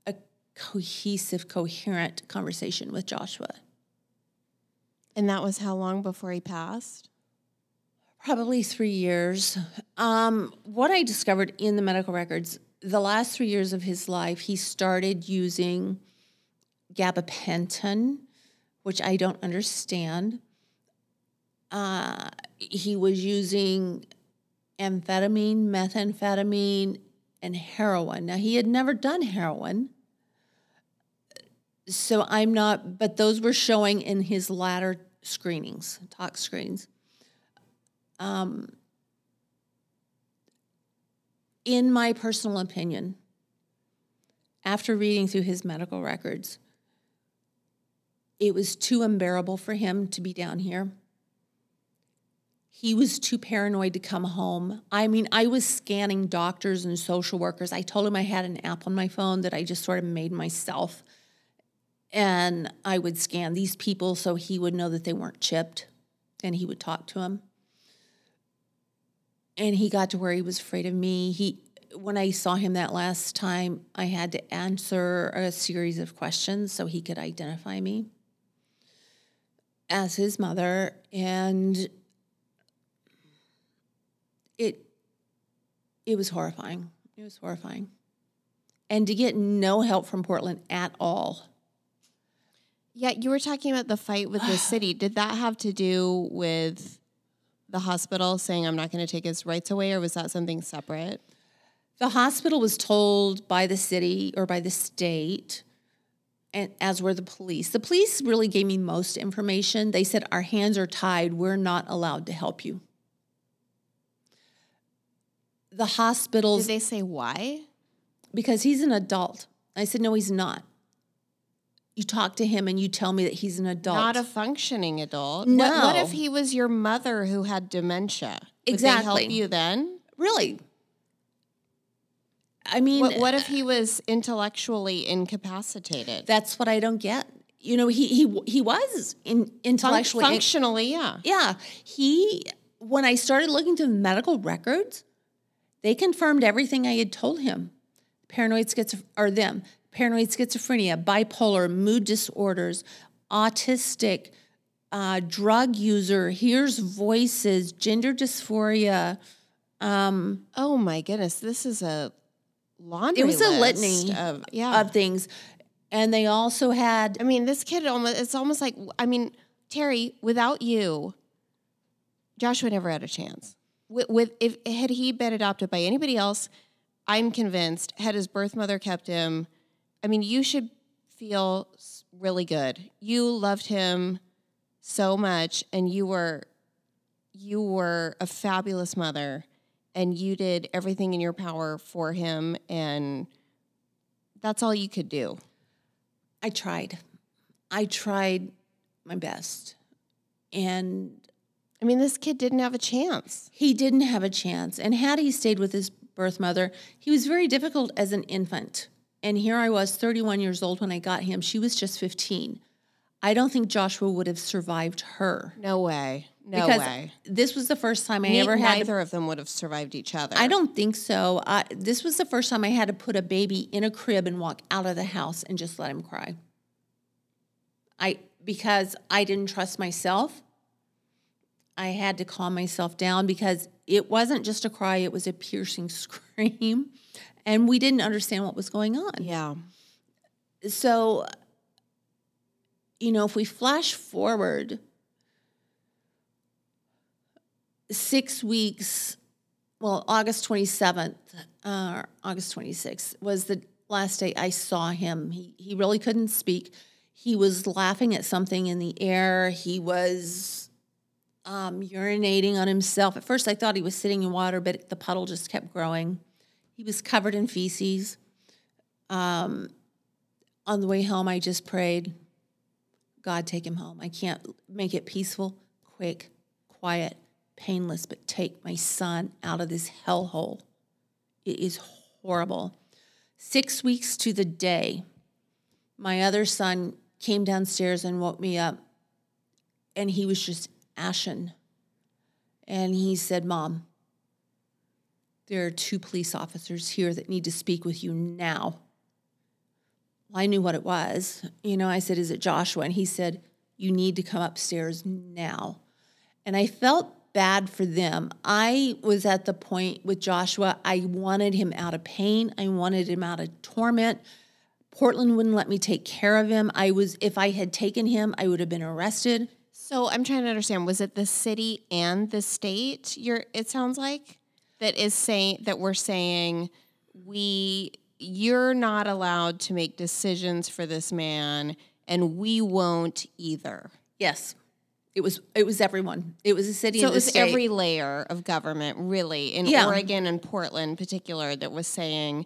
a cohesive, coherent conversation with Joshua. And that was how long before he passed? Probably three years. Um, what I discovered in the medical records, the last three years of his life, he started using gabapentin, which I don't understand. Uh, he was using amphetamine, methamphetamine, and heroin. Now, he had never done heroin. So I'm not, but those were showing in his latter screenings, tox screens. Um, in my personal opinion, after reading through his medical records, it was too unbearable for him to be down here. He was too paranoid to come home. I mean, I was scanning doctors and social workers. I told him I had an app on my phone that I just sort of made myself. And I would scan these people so he would know that they weren't chipped and he would talk to them. And he got to where he was afraid of me. He when I saw him that last time, I had to answer a series of questions so he could identify me as his mother and it it was horrifying. It was horrifying. And to get no help from Portland at all. Yeah, you were talking about the fight with the city. Did that have to do with the hospital saying I'm not going to take his rights away, or was that something separate? The hospital was told by the city or by the state, and as were the police. The police really gave me most information. They said, Our hands are tied. We're not allowed to help you. The hospitals. Did they say why? Because he's an adult. I said, No, he's not. You talk to him and you tell me that he's an adult. Not a functioning adult. No. What, what if he was your mother who had dementia? Would Exactly. They help you then? really. I mean, What, what if he was intellectually incapacitated? that's what I don't get. You know, he he he was in, intellectually functionally, yeah. Yeah, he. When I started looking to the medical records, they confirmed everything I had told him: paranoid schizophrenia, or them, paranoid schizophrenia, bipolar, mood disorders, autistic, uh, drug user, hears voices, gender dysphoria. Um, Oh my goodness, this is a laundry. it was a litany of yeah. of things, and they also had I mean, this kid almost. It's almost like I mean, Terry. Without you, Joshua never had a chance. With, with if had he been adopted by anybody else, I'm convinced had his birth mother kept him. I mean, you should feel really good. You loved him so much, and you were you were a fabulous mother, and you did everything in your power for him, and that's all you could do. I tried. I tried my best. And I mean, this kid didn't have a chance. he didn't have a chance. And had he stayed with his birth mother, he was very difficult as an infant. And here I was, 31 years old when I got him. She was just 15. I don't think Joshua would have survived her. No way. No because way. this was the first time I Ne- ever had to neither of them would have survived each other. I don't think so. I, this was the first time I had to put a baby in a crib and walk out of the house and just let him cry. I because I didn't trust myself. I had to calm myself down because it wasn't just a cry; it was a piercing scream, and we didn't understand what was going on. Yeah. So, you know, if we flash forward six weeks, well, August 27th, uh, August 26th was the last day I saw him. He, he really couldn't speak. He was laughing at something in the air. He was um, urinating on himself. At first, I thought he was sitting in water, but the puddle just kept growing. He was covered in feces. Um, on the way home, I just prayed, God, take him home. I can't make it peaceful, quick, quiet, painless, but take my son out of this hellhole. It is horrible. Six weeks to the day, my other son came downstairs and woke me up, and he was just ashen. And he said, Mom, there are two police officers here that need to speak with you now. Well, I knew what it was. You know, I said, Is it Joshua? And he said, You need to come upstairs now. And I felt bad for them. I was at the point with Joshua, I wanted him out of pain, I wanted him out of torment. Portland wouldn't let me take care of him. I was, if I had taken him, I would have been arrested. So I'm trying to understand. Was it the city and the state? You're. It sounds like that is saying that we're saying we. You're not allowed to make decisions for this man, and we won't either. Yes. It was it was everyone. It was a city So it was state. every layer of government, really, in Yeah. Oregon and Portland, in particular, that was saying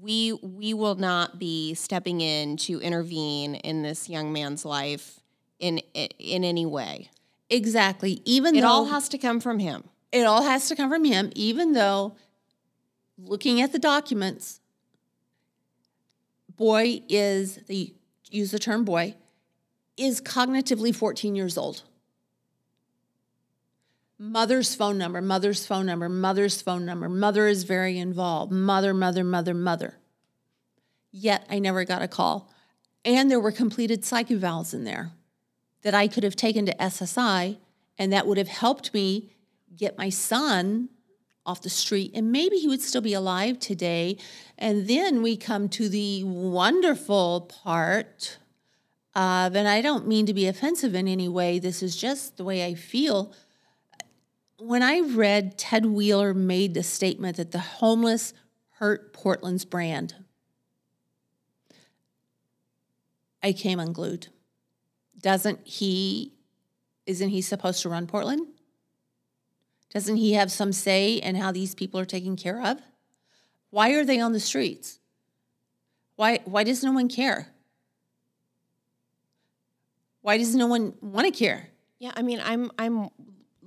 we we will not be stepping in to intervene in this young man's life in in any way. Exactly. Even It though all has to come from him. it all has to come from him, even though looking at the documents, boy is the use the term boy is cognitively 14 years old. Mother's phone number, mother's phone number, mother's phone number. Mother is very involved. Mother, mother, mother, mother. Yet I never got a call. And there were completed psych evals in there that I could have taken to SSI, and that would have helped me get my son off the street, and maybe he would still be alive today. And then we come to the wonderful part of, and I don't mean to be offensive in any way, this is just the way I feel. When I read Ted Wheeler made the statement that the homeless hurt Portland's brand, I came unglued. Doesn't he, isn't he supposed to run Portland? Doesn't he have some say in how these people are taken care of? Why are they on the streets? Why, why does no one care? Why does no one want to care? Yeah, I mean, I'm I'm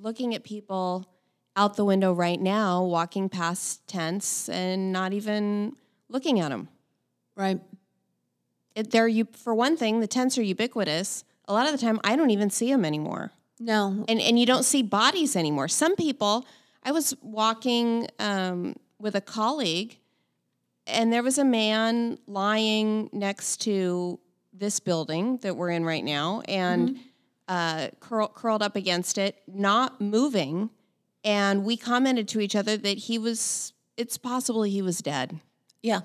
looking at people out the window right now walking past tents and not even looking at them. Right. It, they're you for one thing, the tents are ubiquitous. A lot of the time, I don't even see them anymore. No. and and you don't see bodies anymore. Some people, I was walking um, with a colleague, and there was a man lying next to this building that we're in right now, and uh, curl, curled up against it, not moving. And we commented to each other that he was. It's possible he was dead. Yeah.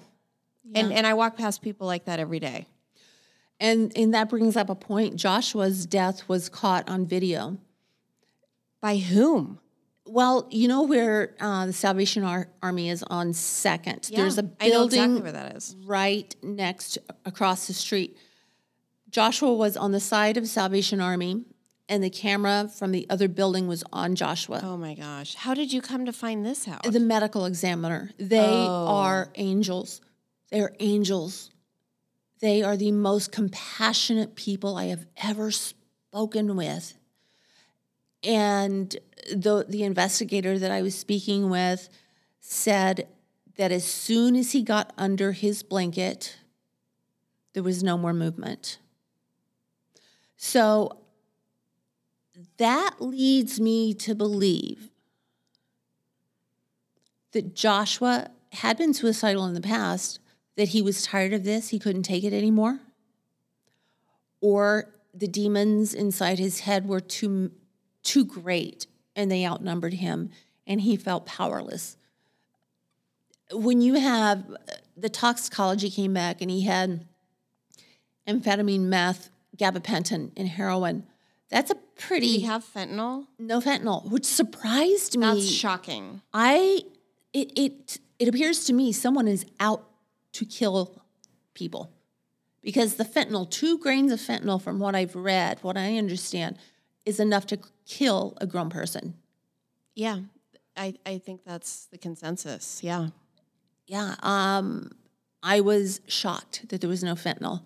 And and I walk past people like that every day. And and that brings up a point. Joshua's death was caught on video. By whom? Well, you know where uh, the Salvation Ar- Army is on Second. Yeah, There's a building I know exactly where that is. right next across the street. Joshua was on the side of Salvation Army, and the camera from the other building was on Joshua. Oh my gosh! How did you come to find this out? The medical examiner. They Oh. are angels. They're angels. They are the most compassionate people I have ever spoken with. And the the investigator that I was speaking with said that as soon as he got under his blanket, there was no more movement. So that leads me to believe that Joshua had been suicidal in the past, that he was tired of this, he couldn't take it anymore, or the demons inside his head were too too great and they outnumbered him and he felt powerless. When you have the toxicology came back and he had amphetamine, meth, gabapentin, and heroin, that's a Do pretty you have fentanyl? no fentanyl, which surprised me. That's shocking. I it it it appears to me someone is out to kill people because the fentanyl, two grains of fentanyl, from what I've read, what I understand, is enough to kill a grown person. Yeah, I, I think that's the consensus. Yeah. Yeah, um, I was shocked that there was no fentanyl.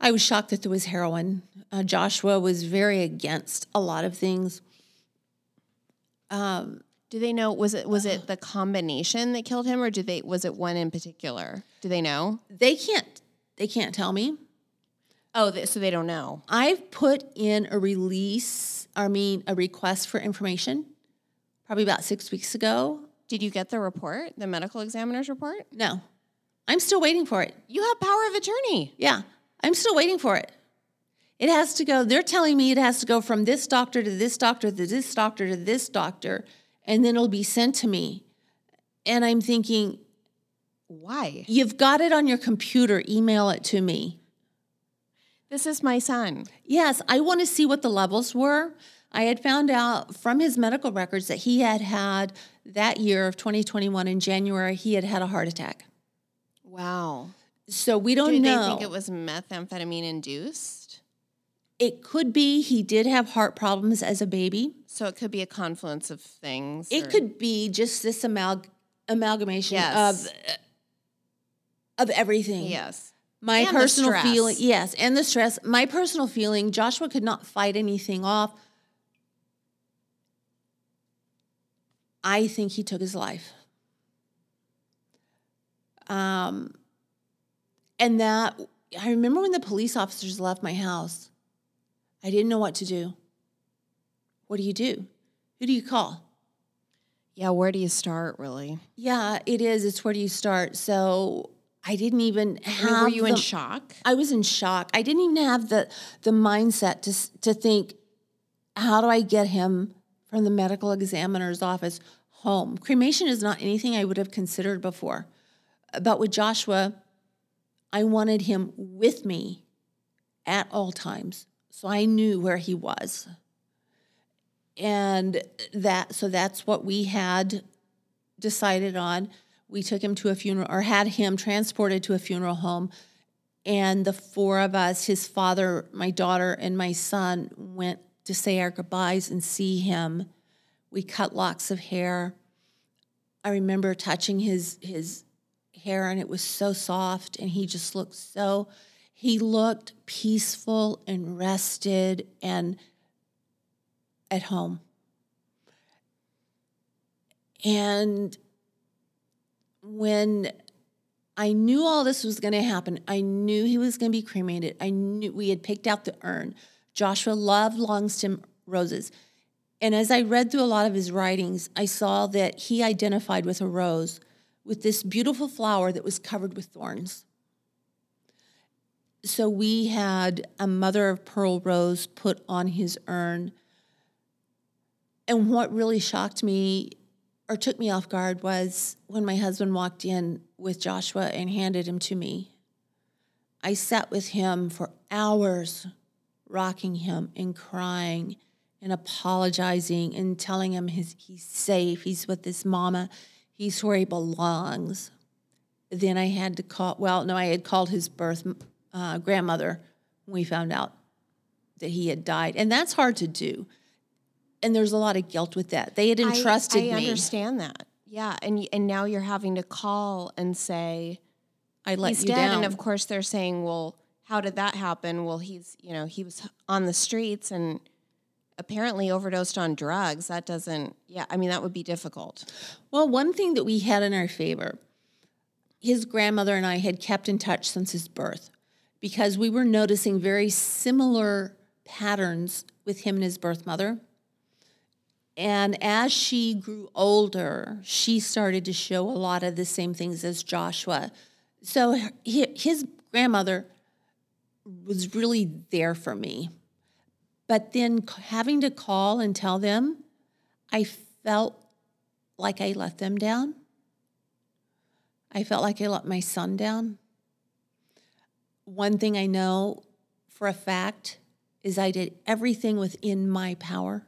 I was shocked that there was heroin. Uh, Joshua was very against a lot of things. Um, Do they know was it was it the combination that killed him or did they was it one in particular? Do they know? they can't they can't tell me. Oh, they, so they don't know. I've put in a release, I mean, a request for information probably about six weeks ago. Did you get the report, the medical examiner's report? No, I'm still waiting for it. You have power of attorney. Yeah, I'm still waiting for it. It has to go, they're telling me it has to go from this doctor to this doctor to this doctor to this doctor, and then it'll be sent to me. And I'm thinking, Why? you've got it on your computer, email it to me. This is my son. Yes, I want to see what the levels were. I had found out from his medical records that he had had that year of 2021 in January, he had had a heart attack. Wow. So we don't Do know. Do they think it was methamphetamine induced? it could be he did have heart problems as a baby. So it could be a confluence of things. It or- could be just this amalg- amalgamation Yes. of of everything. Yes. My And personal feeling, yes, and the stress. My personal feeling, Joshua could not fight anything off. I think he took his life. Um, and that I remember when the police officers left my house, I didn't know what to do. What do you do? Who do you call? Yeah, where do you start, really? Yeah, it is. It's where do you start? So I didn't even I have. mean, were you in shock? I was in shock. I didn't even have the the mindset to to think, how do I get him from the medical examiner's office home? Cremation is not anything I would have considered before. But with Joshua, I wanted him with me at all times, so I knew where he was. And that so that's what we had decided on. We took him to a funeral or had him transported to a funeral home. And the four of us, his father, my daughter, and my son, went to say our goodbyes and see him. We cut locks of hair. I remember touching his his hair and it was so soft and he just looked so he looked peaceful and rested and at home. And when I knew all this was going to happen, I knew he was going to be cremated. I knew we had picked out the urn. Joshua loved long stem roses. And as I read through a lot of his writings, I saw that he identified with a rose with this beautiful flower that was covered with thorns. So we had a mother of pearl rose put on his urn. And what really shocked me or took me off guard was when my husband walked in with Joshua and handed him to me. I sat with him for hours, rocking him and crying and apologizing and telling him his, he's safe, he's with his mama, he's where he belongs. Then I had to call, well, no, I had called his birth uh, grandmother when we found out that he had died. And that's hard to do. And there's a lot of guilt with that. They had entrusted I, I me. understand that. Yeah, and and now you're having to call and say I let he's you dead, down. and of course they're saying, well, how did that happen? Well, he's you know he was on the streets and apparently overdosed on drugs. That doesn't. Yeah, I mean that would be difficult. Well, one thing that we had in our favor, his grandmother and I had kept in touch since his birth because we were noticing very similar patterns with him and his birth mother. And as she grew older, she started to show a lot of the same things as Joshua. So his grandmother was really there for me. But then having to call and tell them, I felt like I let them down. I felt like I let my son down. One thing I know for a fact is I did everything within my power.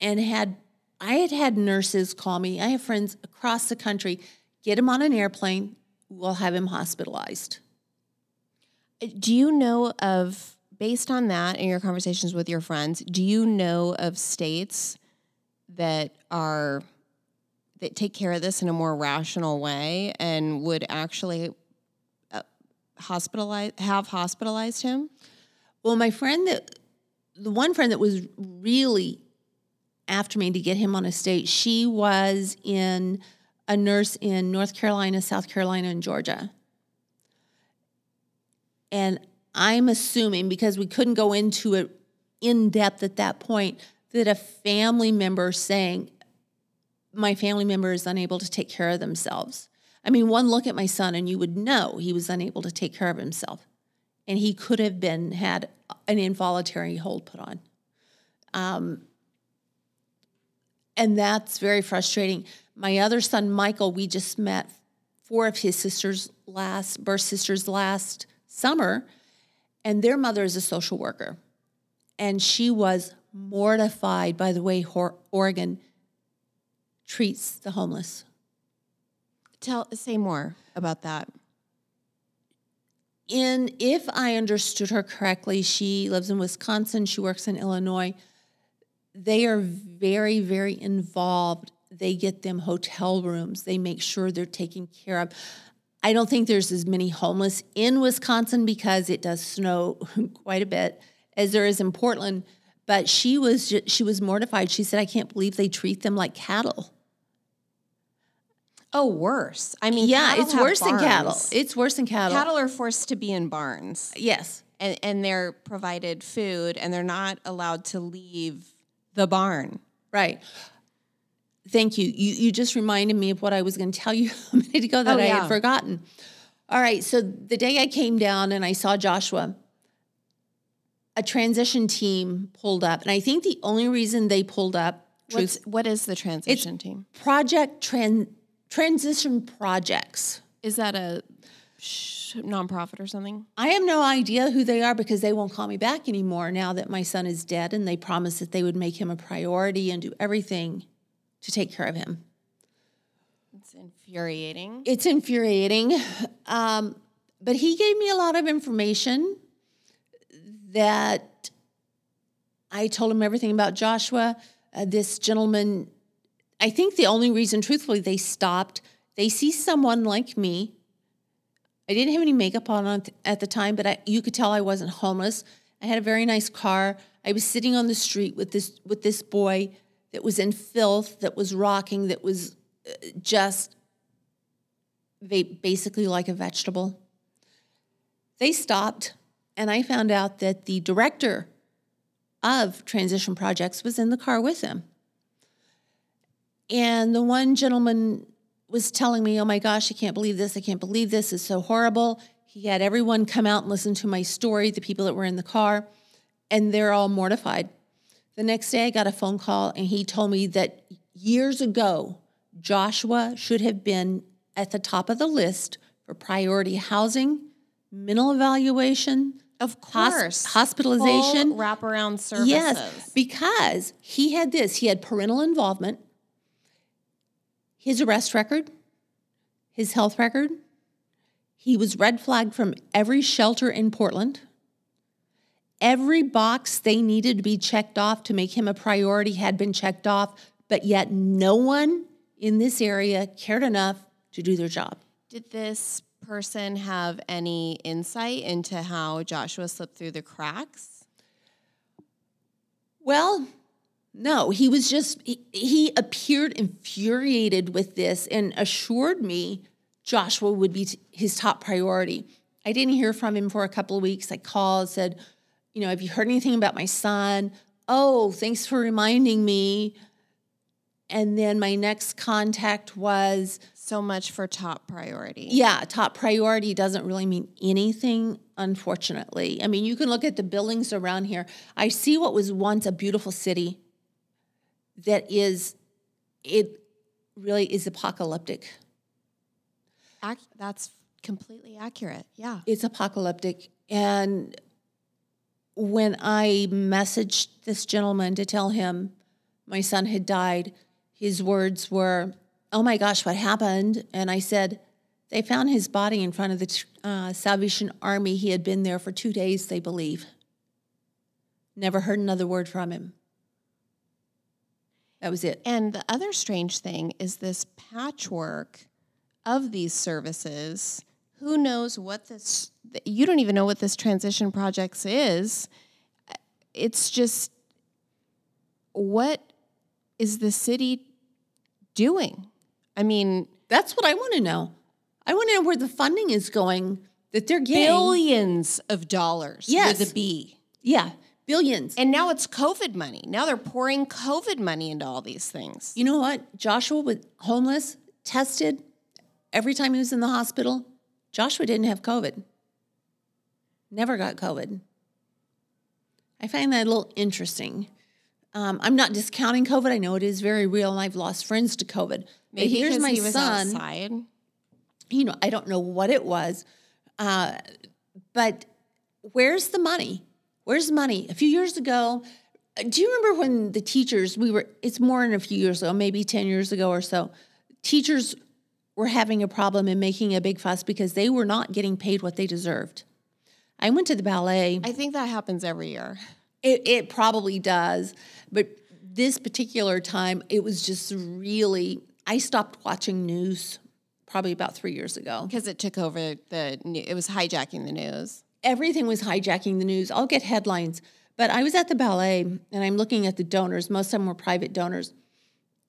And had I had had nurses call me. I have friends across the country. Get him on an airplane. We'll have him hospitalized. Do you know of based on that in your conversations with your friends? Do you know of states that are that take care of this in a more rational way and would actually uh, hospitalize have hospitalized him? Well, my friend that the one friend that was really after me to get him on a state, she was in a nurse in North Carolina, South Carolina, and Georgia. And I'm assuming because we couldn't go into it in depth at that point that a family member saying, My family member is unable to take care of themselves. I mean, one look at my son and you would know he was unable to take care of himself. And he could have been had an involuntary hold put on. Um, and that's very frustrating. My other son, Michael, we just met four of his sisters last birth sisters last summer, and their mother is a social worker, and she was mortified by the way Oregon treats the homeless. Tell say more about that. in if I understood her correctly, she lives in Wisconsin, she works in Illinois. They are very, very involved. they get them hotel rooms. They make sure they're taken care of. I don't think there's as many homeless in Wisconsin because it does snow quite a bit as there is in Portland. But she was ju- she was mortified. She said, "I can't believe they treat them like cattle." Oh, worse. I mean, Yeah, it's worse than cattle. It's worse than cattle. cattle are forced to be in barns, Yes. and and they're provided food, and they're not allowed to leave the barn. Right. Thank you. You you just reminded me of what I was going to tell you a minute ago that Oh, I yeah. had forgotten. All right. So the day I came down and I saw Joshua, a transition team pulled up, and I think the only reason they pulled up, What's what is the transition team? project tran- transition projects. Is that a sh- nonprofit or something? I have no idea who they are because they won't call me back anymore now that my son is dead, and they promised that they would make him a priority and do everything to take care of him. It's infuriating. it's infuriating. Um, but he gave me a lot of information that I told him everything about Joshua. Uh, this gentleman, I think the only reason, truthfully, they stopped, they see someone like me. I didn't have any makeup on at- the time, but I, you could tell I wasn't homeless. I had a very nice car. I was sitting on the street with this with this boy that was in filth, that was rocking, that was uh, just basically like a vegetable. They stopped, and I found out that the director of transition projects was in the car with them. And the one gentleman was telling me, Oh my gosh, I can't believe this. I can't believe this. It's so horrible. He had everyone come out and listen to my story, the people that were in the car, and they're all mortified. The next day, I got a phone call, and he told me that years ago, Joshua should have been at the top of the list for priority housing, mental evaluation, Of course, hospitalization. Full wraparound services. Yes, because he had this. He had parental involvement, his arrest record, his health record. He was red flagged from every shelter in Portland. Every box they needed to be checked off to make him a priority had been checked off, but yet no one in this area cared enough to do their job. Did this person have any insight into how Joshua slipped through the cracks? Well, no, he was just, he, he appeared infuriated with this and assured me Joshua would be t- his top priority. I didn't hear from him for a couple of weeks. I called, said, you know, have you heard anything about my son? Oh, thanks for reminding me. And then my next contact was, So much for top priority. yeah, top priority doesn't really mean anything, unfortunately. I mean, you can look at the buildings around here. I see what was once a beautiful city that is, it really is apocalyptic. Ac- that's completely accurate. Yeah. It's apocalyptic. And when I messaged this gentleman to tell him my son had died, his words were, Oh my gosh, what happened? And I said, They found his body in front of the uh, Salvation Army. He had been there for two days, they believe. Never heard another word from him. That was it. And the other strange thing is this patchwork of these services. Who knows what this, you don't even know what this transition projects is. It's just, what is the city doing? I mean, That's what I want to know. I want to know where the funding is going that they're getting. billions of dollars Yes. with a B. Yeah, billions. And now it's COVID money. Now they're pouring COVID money into all these things. You know what? Joshua was homeless, tested every time he was in the hospital. Joshua didn't have COVID. Never got COVID. I find that a little interesting. Um, I'm not discounting COVID. I know it is very real, and I've lost friends to COVID. But here's my he was son. outside. You know, I don't know what it was, uh, but where's the money? Where's the money? A few years ago, uh, do you remember when the teachers, we were, it's more than a few years ago, maybe 10 years ago or so, teachers were having a problem and making a big fuss because they were not getting paid what they deserved. I went to the ballet. I think that happens every year. It, it probably does, but this particular time, it was just really, I stopped watching news probably about three years ago. Because it took over the, it was hijacking the news. Everything was hijacking the news. I'll get headlines. But I was at the ballet and I'm looking at the donors. Most of them were private donors.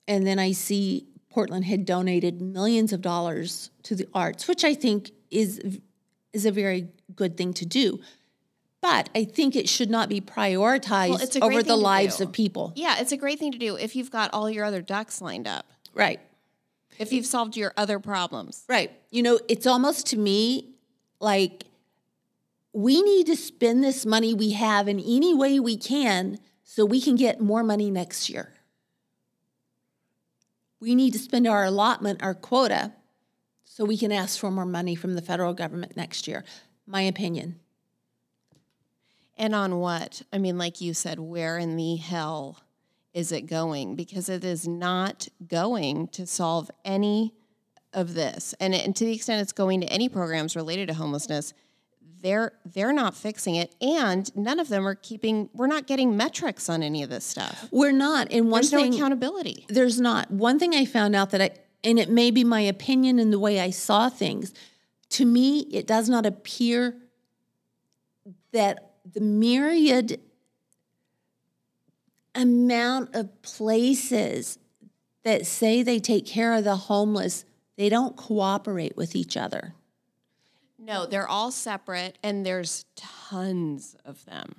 And then I see Portland had donated millions of dollars to the arts, which I think is is a very good thing to do. But I think it should not be prioritized great over the lives do. of people. Yeah, it's a great thing to do if you've got all your other ducks lined up. Right. If you've solved your other problems. Right. You know, it's almost to me like we need to spend this money we have in any way we can so we can get more money next year. We need to spend our allotment, our quota, so we can ask for more money from the federal government next year. My opinion. And on what? I mean, like you said, where in the hell is it going? Because it is not going to solve any of this. And, and to the extent it's going to any programs related to homelessness, they're they're not fixing it. And none of them are keeping we're not getting metrics on any of this stuff. We're not. And one There's thing no accountability. there's not. One thing I found out that I, and it may be my opinion and the way I saw things, to me, it does not appear that the myriad amount of places that say they take care of the homeless, they don't cooperate with each other. No, they're all separate, and there's tons of them.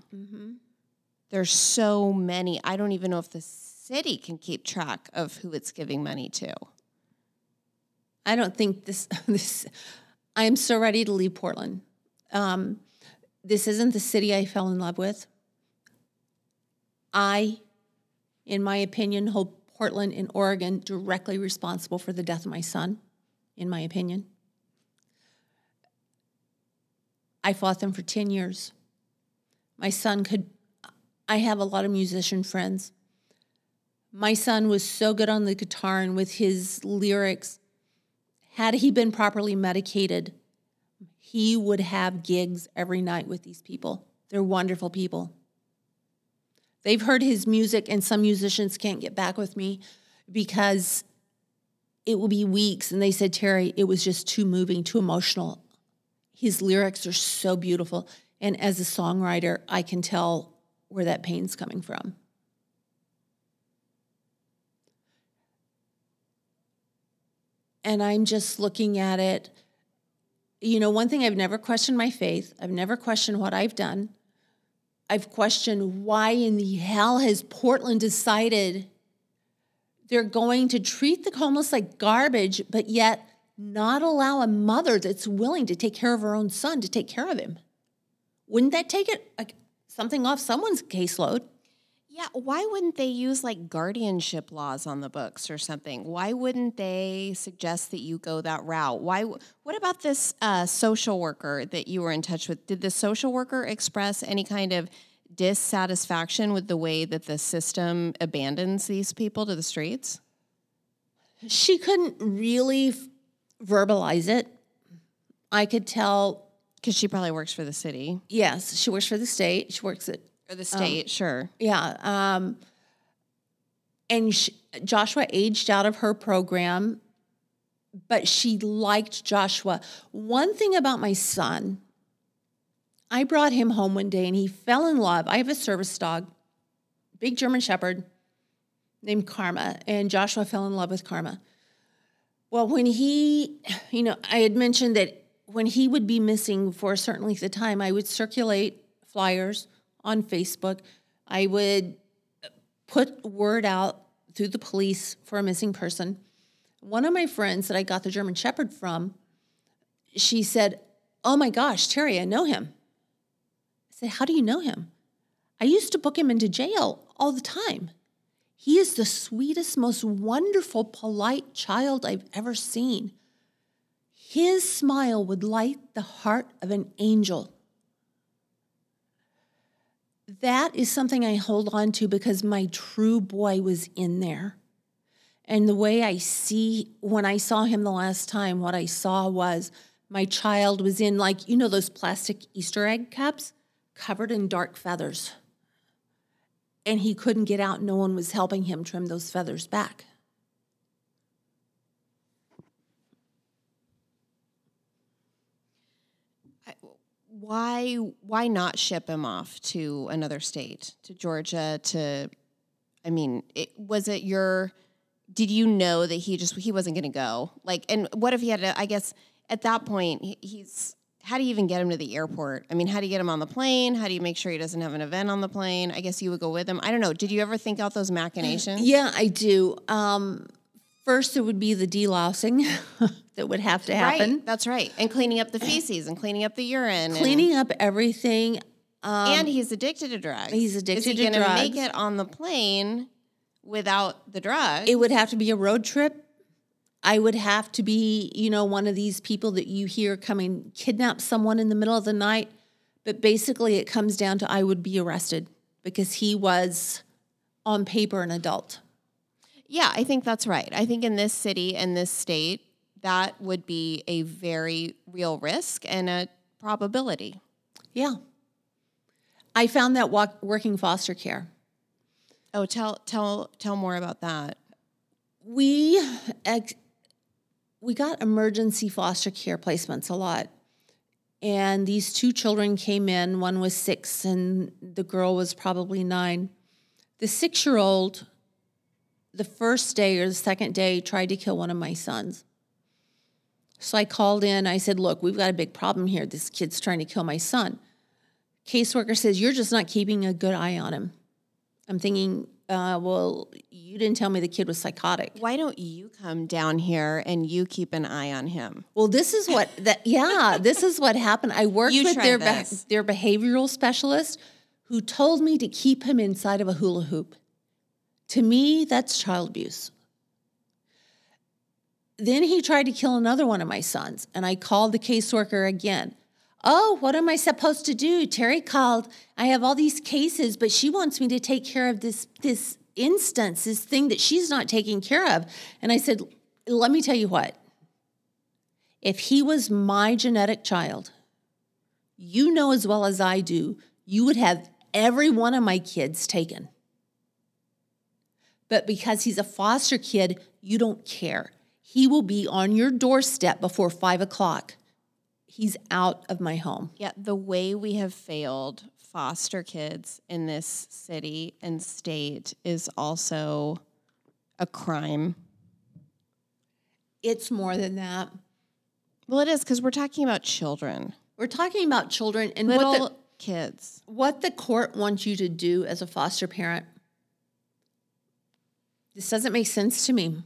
There's so many. I don't even know if the city can keep track of who it's giving money to. I don't think this. This I am so ready to leave Portland. Um, this isn't the city I fell in love with. I, in my opinion, hold Portland and Oregon directly responsible for the death of my son. In my opinion, I fought them for ten years. My son could. I have a lot of musician friends. My son was so good on the guitar and with his lyrics had he been properly medicated, he would have gigs every night with these people. They're wonderful people. They've heard his music, and some musicians can't get back with me because it will be weeks. And they said, Terry, it was just too moving, too emotional. His lyrics are so beautiful. And as a songwriter, I can tell where that pain's coming from. and I'm just looking at it. You know, one thing I've never questioned my faith, I've never questioned what I've done. I've questioned why in the hell has Portland decided they're going to treat the homeless like garbage, but yet not allow a mother that's willing to take care of her own son to take care of him? Wouldn't that take it like, something off someone's caseload? Yeah, why wouldn't they use like guardianship laws on the books or something? Why wouldn't they suggest that you go that route? Why? What about this uh, social worker that you were in touch with? Did the social worker express any kind of dissatisfaction with the way that the system abandons these people to the streets? She couldn't really verbalize it. I could tell, Because she probably works for the city yes, she works for the state. She works at or the state. sure. Yeah. Um, and sh Joshua aged out of her program, but she liked Joshua. One thing about my son, I brought him home one day and he fell in love. I have a service dog, big German Shepherd named Karma, and Joshua fell in love with Karma. Well, when he, you know, I had mentioned that when he would be missing for a certain length of time, I would circulate flyers on Facebook. I would put word out through the police for a missing person. One of my friends that I got the German Shepherd from, she said, Oh my gosh, Terry, I know him. I said, How do you know him? I used to book him into jail all the time. He is the sweetest, most wonderful, polite child I've ever seen. His smile would light the heart of an angel. That is something I hold on to because my true boy was in there. And the way I see, when I saw him the last time, what I saw was my child was in, like, you know, those plastic Easter egg cups covered in dark feathers. And he couldn't get out. No one was helping him trim those feathers back. why why not ship him off to another state to georgia to i mean it, was it your did you know that he just he wasn't going to go like and what if he had to i guess at that point he, he's how do you even get him to the airport i mean how do you get him on the plane how do you make sure he doesn't have an event on the plane i guess you would go with him i don't know did you ever think out those machinations yeah i do um, first it would be the delousing that would have to happen. Right, that's right. And cleaning up the feces and cleaning up the urine. Cleaning and, up everything. Um, and he's addicted to drugs. He's addicted to drugs. Is he to gonna drugs. make it on the plane without the drugs? It would have to be a road trip. I would have to be, you know, one of these people that you hear coming kidnap someone in the middle of the night. But basically, it comes down to I would be arrested because he was on paper an adult. Yeah, I think that's right. I think in this city and this state, that would be a very real risk and a probability. Yeah. I found that walk, working foster care. Oh, tell tell tell more about that. We ex- we got emergency foster care placements a lot. And these two children came in, one was 6 and the girl was probably 9. The 6-year-old the first day or the second day tried to kill one of my sons. So I called in. I said, Look, we've got a big problem here. This kid's trying to kill my son. Caseworker says, You're just not keeping a good eye on him. I'm thinking, uh, Well, you didn't tell me the kid was psychotic. Why don't you come down here and you keep an eye on him? Well, this is what that yeah, this is what happened. I worked You with their this. their behavioral specialist who told me to keep him inside of a hula hoop. To me, that's child abuse. Then he tried to kill another one of my sons, and I called the caseworker again. Oh, what am I supposed to do? Terry called. I have all these cases, but she wants me to take care of this this instance, this thing that she's not taking care of. And I said, "Let me tell you what. If he was my genetic child, you know as well as I do, you would have every one of my kids taken. But because he's a foster kid, you don't care. He will be on your doorstep before five o'clock. He's out of my home. Yeah, the way we have failed foster kids in this city and state is also a crime. It's more than that. Well, it is because we're talking about children, We're talking about children and little what the, kids. what the court wants you to do as a foster parent. This doesn't make sense to me.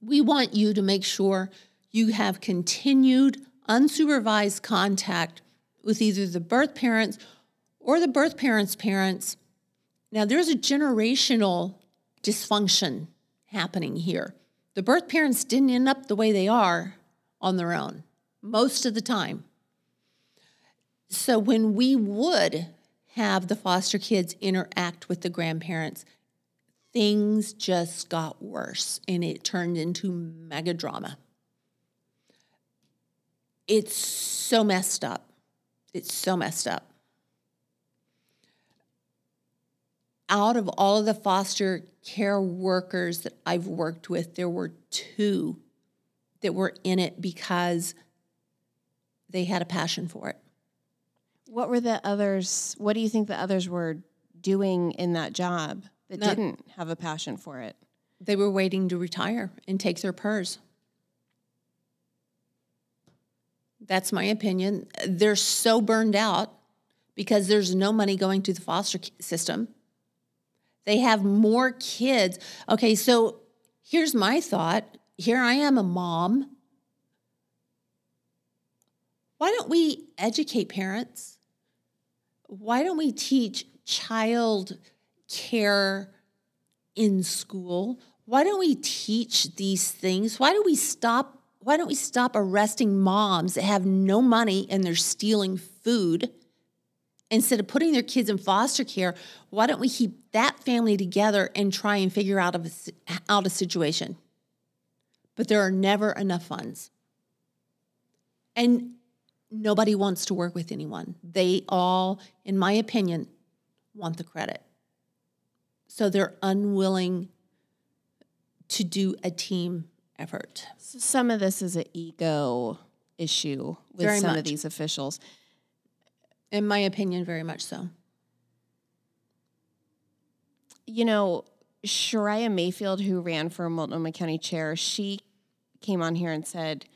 We want you to make sure you have continued unsupervised contact with either the birth parents or the birth parents' parents. Now, there's a generational dysfunction happening here. The birth parents didn't end up the way they are on their own most of the time. So, when we would have the foster kids interact with the grandparents, things just got worse and it turned into mega drama. It's so messed up. It's so messed up. Out of all of the foster care workers that I've worked with, there were two that were in it because they had a passion for it. What were the others? What do you think the others were doing in that job that Not- didn't have a passion for it? They were waiting to retire and take their PERS. That's my opinion. They're so burned out because there's no money going to the foster system. They have more kids. Okay, so here's my thought. Here I am, a mom. Why don't we educate parents? Why don't we teach child care in school? Why don't we teach these things? Why do we stop why don't we stop arresting moms that have no money and they're stealing food? Instead of putting their kids in foster care, why don't we keep that family together and try and figure out a, out a situation? But there are never enough funds. And nobody wants to work with anyone. They all, in my opinion, want the credit. So they're unwilling to do a team effort. So some of this is an ego issue with Very some much. of these officials. In my opinion, very much so. You know, Sharia Mayfield, who ran for Multnomah County chair, she came on here and said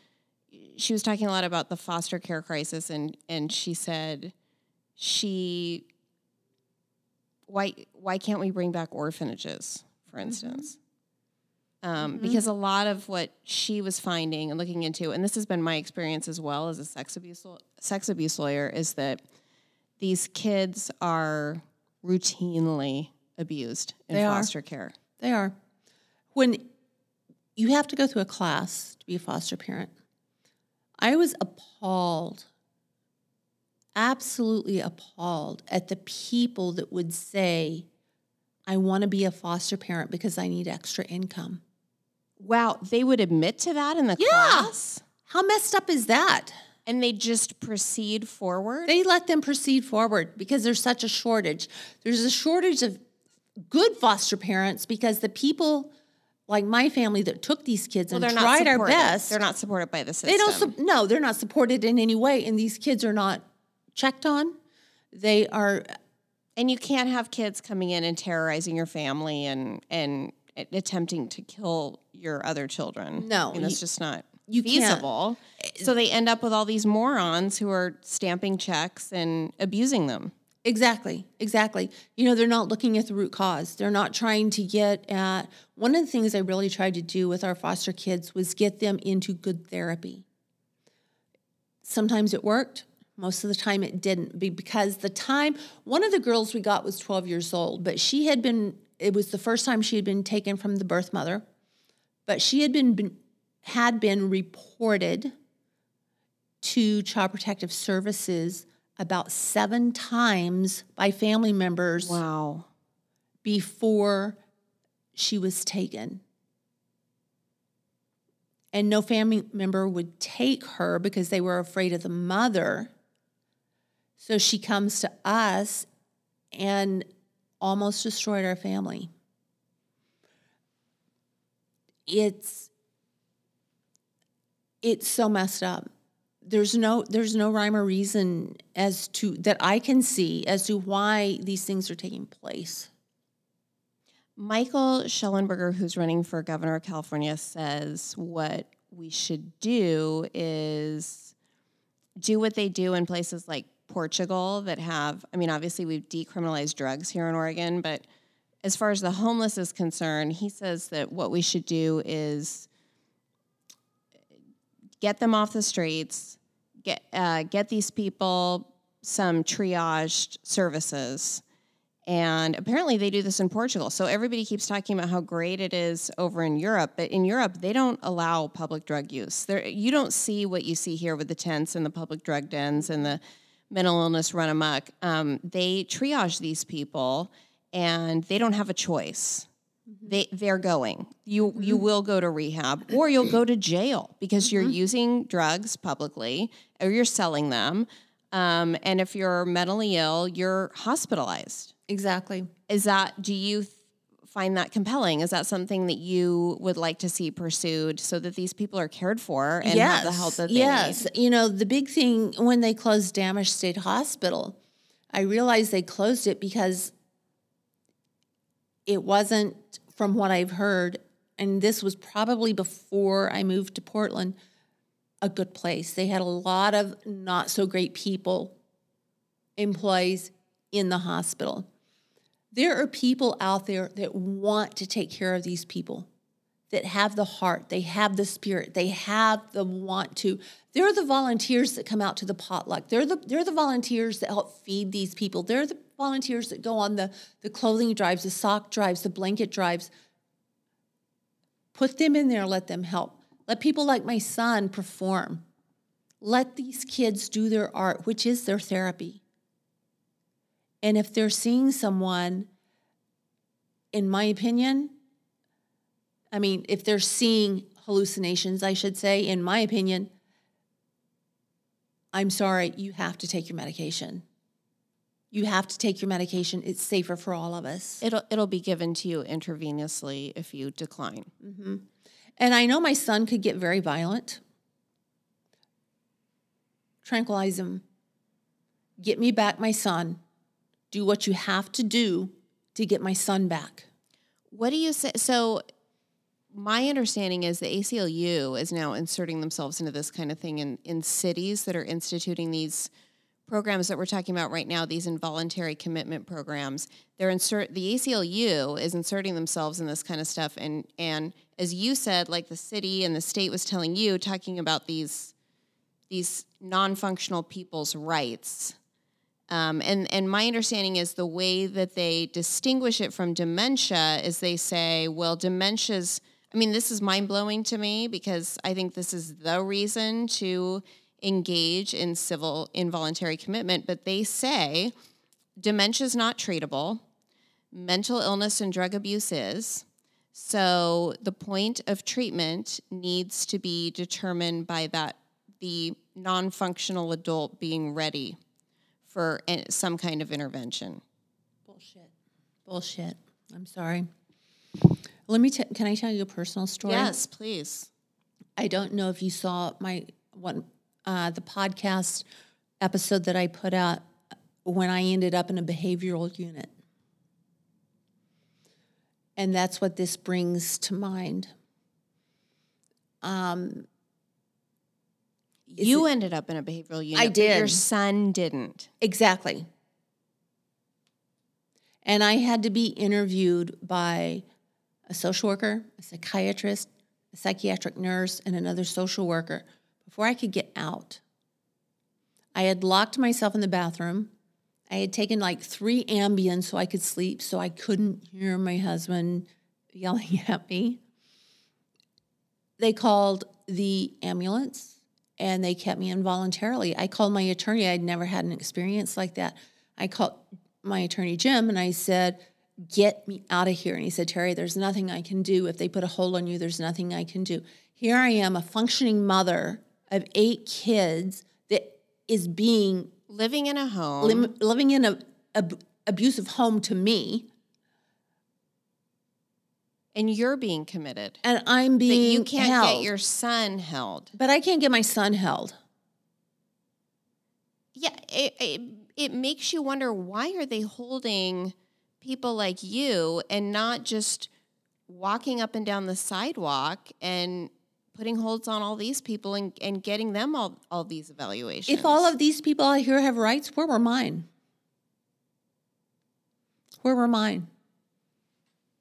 she was talking a lot about the foster care crisis, and and she said she why why can't we bring back orphanages, for mm-hmm. instance? Um, Because a lot of what she was finding and looking into, and this has been my experience as well as a sex abuse sex abuse lawyer, is that these kids are routinely abused in They are. foster care. They are. When you have to go through a class to be a foster parent, I was appalled, absolutely appalled at the people that would say, I want to be a foster parent because I need extra income. Wow, they would admit to that in the Yeah. class, How messed up is that? and they just proceed forward. They let them proceed forward because there's such a shortage. There's a shortage of good foster parents because the people like my family that took these kids well, and tried our best. They're not supported by the system. They don't. Su- no, they're not supported in any way, and these kids are not checked on. They are. and you can't have kids coming in and terrorizing your family and and attempting to kill your other children. No, mean, that's you- just not you can't. feasible. So they end up with all these morons who are stamping checks and abusing them. Exactly, exactly. You know, they're not looking at the root cause. They're not trying to get at. One of the things I really tried to do with our foster kids was get them into good therapy. Sometimes it worked. Most of the time it didn't because the time one of the girls we got was 12 years old, but she had been it was the first time she had been taken from the birth mother. But she had been, been had been reported to Child Protective Services about seven times by family members Wow. before she was taken. And no family member would take her because they were afraid of the mother. So she comes to us and almost destroyed our family. It's it's so messed up. There's no there's no rhyme or reason as to that I can see as to why these things are taking place. Michael Shellenberger, who's running for governor of California, says what we should do is do what they do in places like Portugal that have, I mean, obviously we've decriminalized drugs here in Oregon, but as far as the homeless is concerned, he says that what we should do is get them off the streets, get uh, get these people some triaged services. And apparently they do this in Portugal. So everybody keeps talking about how great it is over in Europe, but in Europe they don't allow public drug use. There you don't see what you see here with the tents and the public drug dens and the mental illness run amok. Um, they triage these people and they don't have a choice. They they're going. You you will go to rehab or you'll go to jail because you're using drugs publicly or you're selling them. Um, and if you're mentally ill, you're hospitalized. Exactly. Is that do you find that compelling? Is that something that you would like to see pursued so that these people are cared for and have the help that they yes. need? Yes. You know, the big thing when they closed Dammasch State Hospital, I realized they closed it because it wasn't, from what I've heard, and this was probably before I moved to Portland, a good place. They had a lot of not so great people, employees in the hospital. There are people out there that want to take care of these people that have the heart, they have the spirit, they have the want to. They're the volunteers that come out to the potluck. They're the they're the volunteers that help feed these people. They're the volunteers that go on the the clothing drives, the sock drives, the blanket drives. Put them in there, let them help. Let people like my son perform. Let these kids do their art, which is their therapy. And if they're seeing someone, in my opinion, I mean, if they're seeing hallucinations, I should say, in my opinion, I'm sorry, you have to take your medication. You have to take your medication. It's safer for all of us. It'll it'll be given to you intravenously if you decline. Mm-hmm. And I know my son could get very violent. Tranquilize him. Get me back my son. Do what you have to do to get my son back. What do you say? So, my understanding is the ACLU is now inserting themselves into this kind of thing in, in cities that are instituting these programs that we're talking about right now, these involuntary commitment programs. They're insert the ACLU is inserting themselves in this kind of stuff, and and as you said, like the city and the state was telling you, talking about these these non-functional people's rights. Um, and and my understanding is the way that they distinguish it from dementia is they say, well, dementia's. I mean, this is mind blowing to me because I think this is the reason to engage in civil involuntary commitment. But they say dementia is not treatable, mental illness and drug abuse is. So the point of treatment needs to be determined by that the non-functional adult being ready for some kind of intervention. Bullshit. Bullshit. I'm sorry. Let me. T- can I tell you a personal story? Yes, please. I don't know if you saw my one uh, the podcast episode that I put out when I ended up in a behavioral unit, and that's what this brings to mind. Um, You ended up in a behavioral unit. I but Your son didn't. Exactly. And I had to be interviewed by a social worker, a psychiatrist, a psychiatric nurse, and another social worker before I could get out. I had locked myself in the bathroom. I had taken like three Ambien so I could sleep, so I couldn't hear my husband yelling at me. They called the ambulance and they kept me involuntarily. I called my attorney. I'd never had an experience like that. I called my attorney, Jim, and I said, Get me out of here. And he said, Terry, there's nothing I can do. If they put a hold on you, there's nothing I can do. Here I am, a functioning mother of eight kids that is being Living in a home. lim- living in a, ab- abusive home to me, and you're being committed. and I'm But being you can't held. get your son held. but I can't get my son held. Yeah, it, it, it makes you wonder why are they holding people like you and not just walking up and down the sidewalk and putting holds on all these people and, and getting them all, all these evaluations. If all of these people out here have rights, where were mine? Where were mine?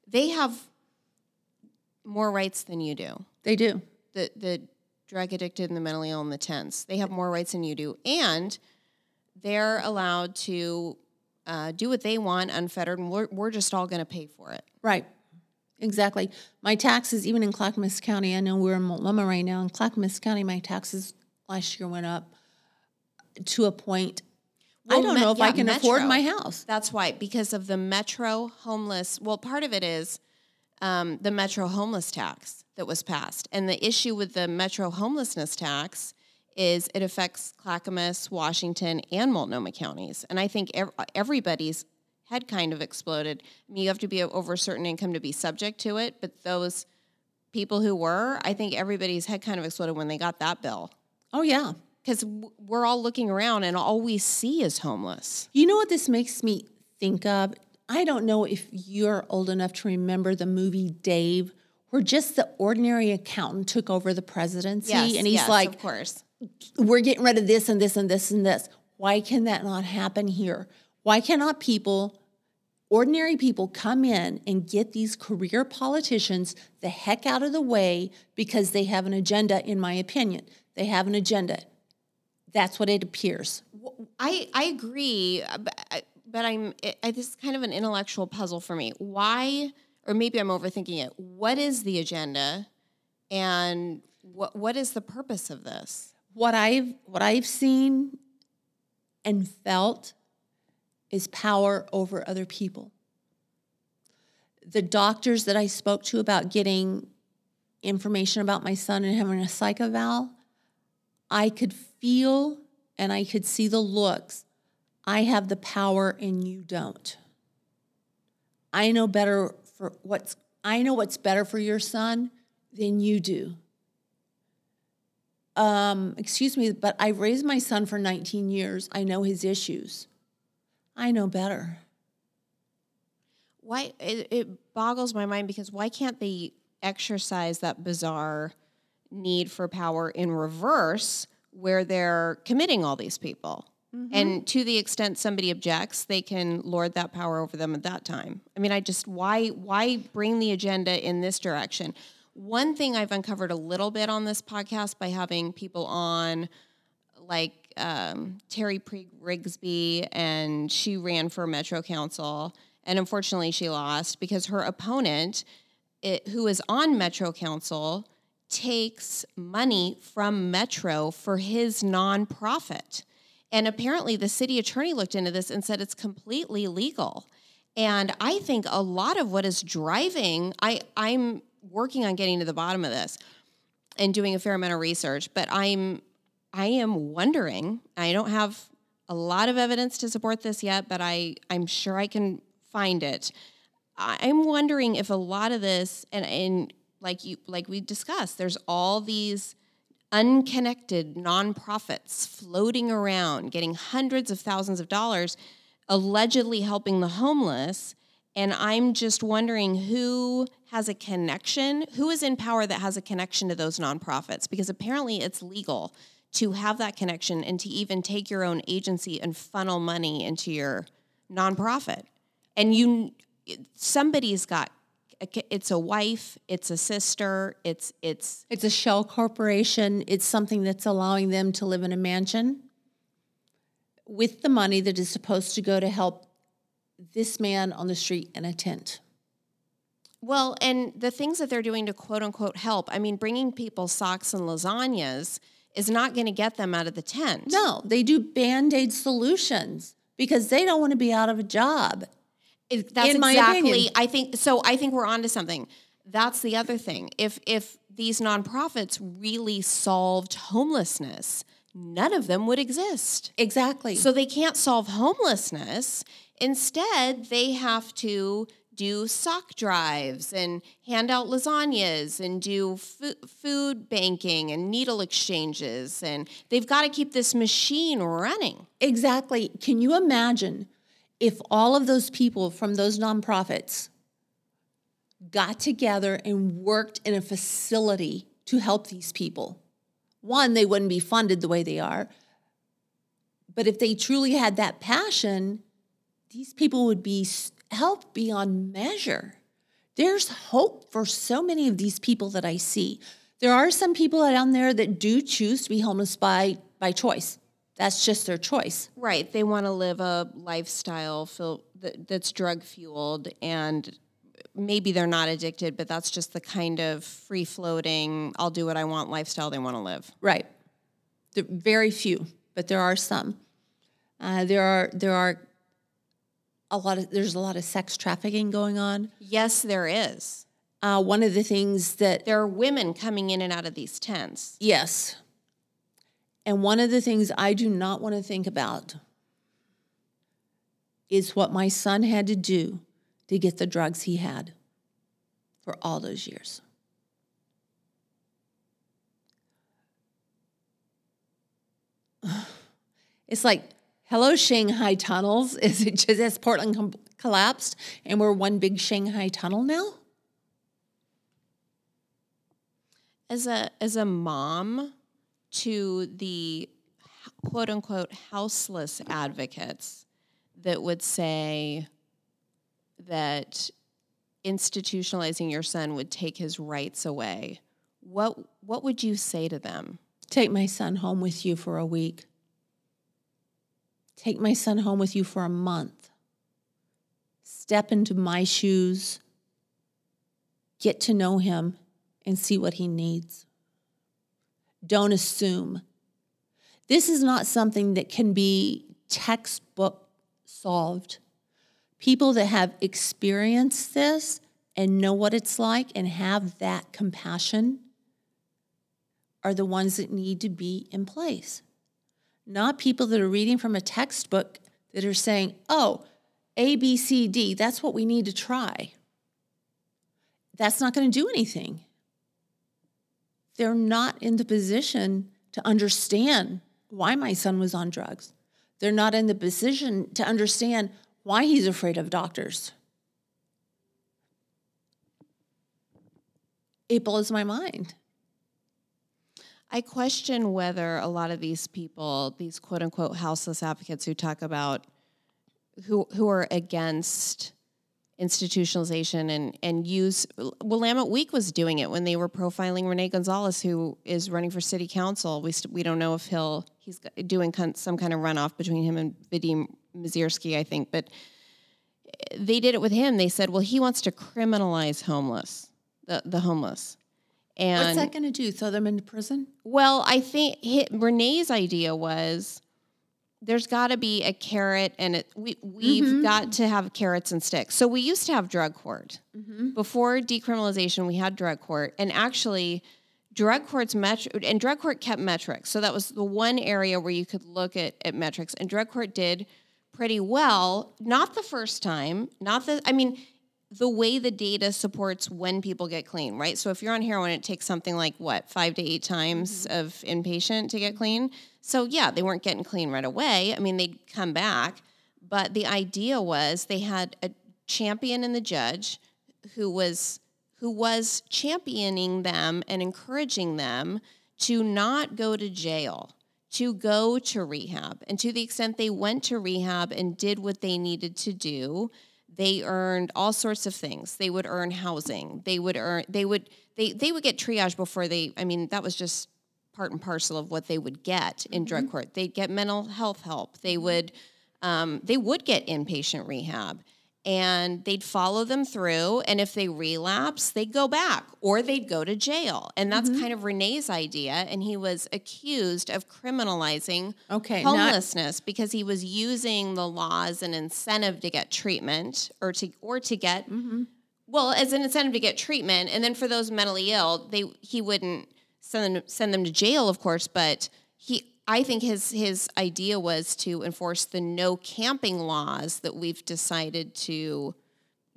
they have more rights than you do. They do. The the drug addicted and the mentally ill and the tense. They have more rights than you do. And they're allowed to uh, do what they want unfettered and we're, we're just all going to pay for it. Right. Exactly. My taxes, even in Clackamas County, I know we're in Multnomah right now. In Clackamas County, my taxes last year went up to a point. I don't me- know if yeah, I can afford my house. That's why, because of the Metro homeless. Well, part of it is um, the Metro homeless tax that was passed, and the issue with the Metro homelessness tax is it affects Clackamas, Washington, and Multnomah counties, and I think ev- everybody's head kind of exploded. I mean, you have to be over a certain income to be subject to it, but those people who were, I think everybody's head kind of exploded when they got that bill. Oh, yeah. Because we're all looking around and all we see is homeless. You know what this makes me think of? I don't know if you're old enough to remember the movie Dave, where just the ordinary accountant took over the presidency. and he's yes, like, of course. we're getting rid of this and this and this and this. Why can that not happen here? Why cannot people, ordinary people, come in and get these career politicians the heck out of the way because they have an agenda, in my opinion? They have an agenda. That's what it appears. I I agree, uh, but, I'm it, I, this is kind of an intellectual puzzle for me. Why, or maybe I'm overthinking it. What is the agenda, and what what is the purpose of this? What I've what I've seen and felt is power over other people. The doctors that I spoke to about getting information about my son and having a psych eval, I could feel and I could see the looks I have the power and you don't. I know better for what's I know what's better for your son than you do. Um, excuse me, but I've raised my son for 19 years. I know his issues. I know better. Why it, it boggles my mind because why can't they exercise that bizarre need for power in reverse where they're committing all these people? And to the extent somebody objects, they can lord that power over them at that time. I mean, I just why why bring the agenda in this direction? One thing I've uncovered a little bit on this podcast by having people on like um, Terry Rigsby, and she ran for Metro Council, and unfortunately she lost because her opponent, it, who is on Metro Council, takes money from Metro for his nonprofit. And apparently, the city attorney looked into this and said it's completely legal. And I think a lot of what is driving, I, I'm working on getting to the bottom of this and doing a fair amount of research, but I'm I am wondering, I don't have a lot of evidence to support this yet, but I, I'm sure I can find it. I'm wondering if a lot of this and, and like you like we discussed, there's all these unconnected nonprofits floating around getting hundreds of thousands of dollars allegedly helping the homeless. And i'm just wondering who has a connection who is in power that has a connection to those nonprofits? Because apparently it's legal to have that connection and to even take your own agency and funnel money into your nonprofit. And you somebody's got it's a wife it's a sister it's it's It's a shell corporation. It's something that's allowing them to live in a mansion with the money that is supposed to go to help this man on the street in a tent. Well, and the things that they're doing to quote unquote help, I mean, bringing people socks and lasagnas is not going to get them out of the tent. No, they do band aid solutions because they don't want to be out of a job. It- that's in my exactly. opinion. I think so. I think we're onto something. That's the other thing. If if these nonprofits really solved homelessness, none of them would exist. Exactly. So they can't solve homelessness. Instead, they have to do sock drives and hand out lasagnas and do fu- food banking and needle exchanges. And they've got to keep this machine running. Exactly. Can you imagine if all of those people from those nonprofits got together and worked in a facility to help these people? One, they wouldn't be funded the way they are. But if they truly had that passion, these people would be helped beyond measure. There's hope for so many of these people that I see. There are some people down there that do choose to be homeless by, by choice. That's just their choice. Right. They want to live a lifestyle fil- that, that's drug fueled and maybe they're not addicted, but that's just the kind of free floating, I'll do what I want lifestyle they want to live. Right. There, very few, but there are some. Uh, there are there are a lot of there's a lot of sex trafficking going on. Yes, there is. Uh, one of the things that There are women coming in and out of these tents. yes, and one of the things I do not want to think about is what my son had to do to get the drugs he had for all those years. It's like, hello, Shanghai tunnels. Is it just as Portland com- collapsed and we're one big Shanghai tunnel now? As a as a mom to the quote unquote houseless advocates that would say that institutionalizing your son would take his rights away, what what would you say to them? Take my son home with you for a week. Take my son home with you for a month. Step into my shoes. Get to know him and see what he needs. Don't assume. This is not something that can be textbook solved. People that have experienced this and know what it's like and have that compassion are the ones that need to be in place. Not people that are reading from a textbook that are saying, oh, A, B, C, D, that's what we need to try. That's not going to do anything. They're not in the position to understand why my son was on drugs. They're not in the position to understand why he's afraid of doctors. It blows my mind. I question whether a lot of these people, these quote unquote houseless advocates who talk about who who are against institutionalization and and use Willamette Week was doing it when they were profiling Rene Gonzalez, who is running for city council. We st- we don't know if he'll he's doing some kind of runoff between him and Vadim Mozyrsky I think, but they did it with him. They said, well, he wants to criminalize homeless, the the homeless. And what's that going to do? Throw them into prison? Well, I think he, Rene's idea was there's got to be a carrot and it, we we've mm-hmm. got to have carrots and sticks. So we used to have drug court. Mm-hmm. Before decriminalization, we had drug court and actually drug court's metr- and drug court kept metrics. So that was the one area where you could look at, at metrics and drug court did pretty well. Not the first time, not the I mean the way the data supports when people get clean, right? So if you're on heroin, it takes something like what, five to eight times mm-hmm. of inpatient to get clean. So yeah, they weren't getting clean right away. I mean, they'd come back, but the idea was they had a champion in the judge who was who was championing them and encouraging them to not go to jail, to go to rehab. And to the extent they went to rehab and did what they needed to do, they earned all sorts of things they would earn housing they would earn they would they they would get triage before they i mean that was just part and parcel of what they would get in mm-hmm. drug court they'd get mental health help they mm-hmm. would um, they would get inpatient rehab and they'd follow them through and if they relapse they'd go back or they'd go to jail and that's mm-hmm. kind of rene's idea and he was accused of criminalizing okay, homelessness not- because he was using the law as an incentive to get treatment or to or to get mm-hmm. well as an incentive to get treatment and then for those mentally ill they he wouldn't send them send them to jail of course but he I think his his idea was to enforce the no camping laws that we've decided to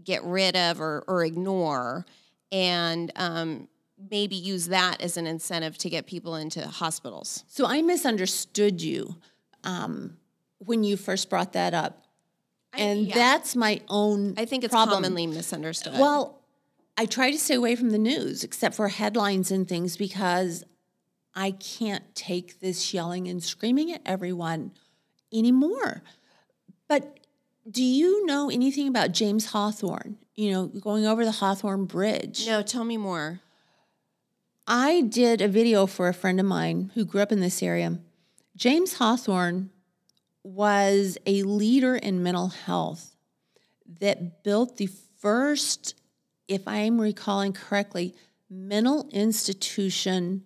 get rid of or, or ignore, and um, maybe use that as an incentive to get people into hospitals. So I misunderstood you um, when you first brought that up, and I, yeah. that's my own. I think it's problem. commonly misunderstood. Well, I try to stay away from the news, except for headlines and things, because I can't take this yelling and screaming at everyone anymore. But do you know anything about James Hawthorne? You know, going over the Hawthorne Bridge. No, tell me more. I did a video for a friend of mine who grew up in this area. James Hawthorne was a leader in mental health that built the first, if I'm recalling correctly, mental institution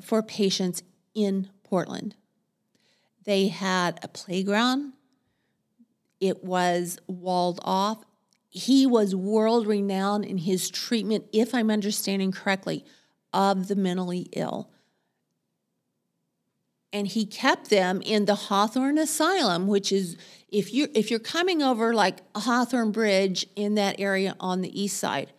for patients in Portland. They had a playground, it was walled off. He was world renowned in his treatment, if I'm understanding correctly, of the mentally ill. And he kept them in the Hawthorne Asylum, which is if you're if you're coming over like a Hawthorne Bridge in that area on the east side,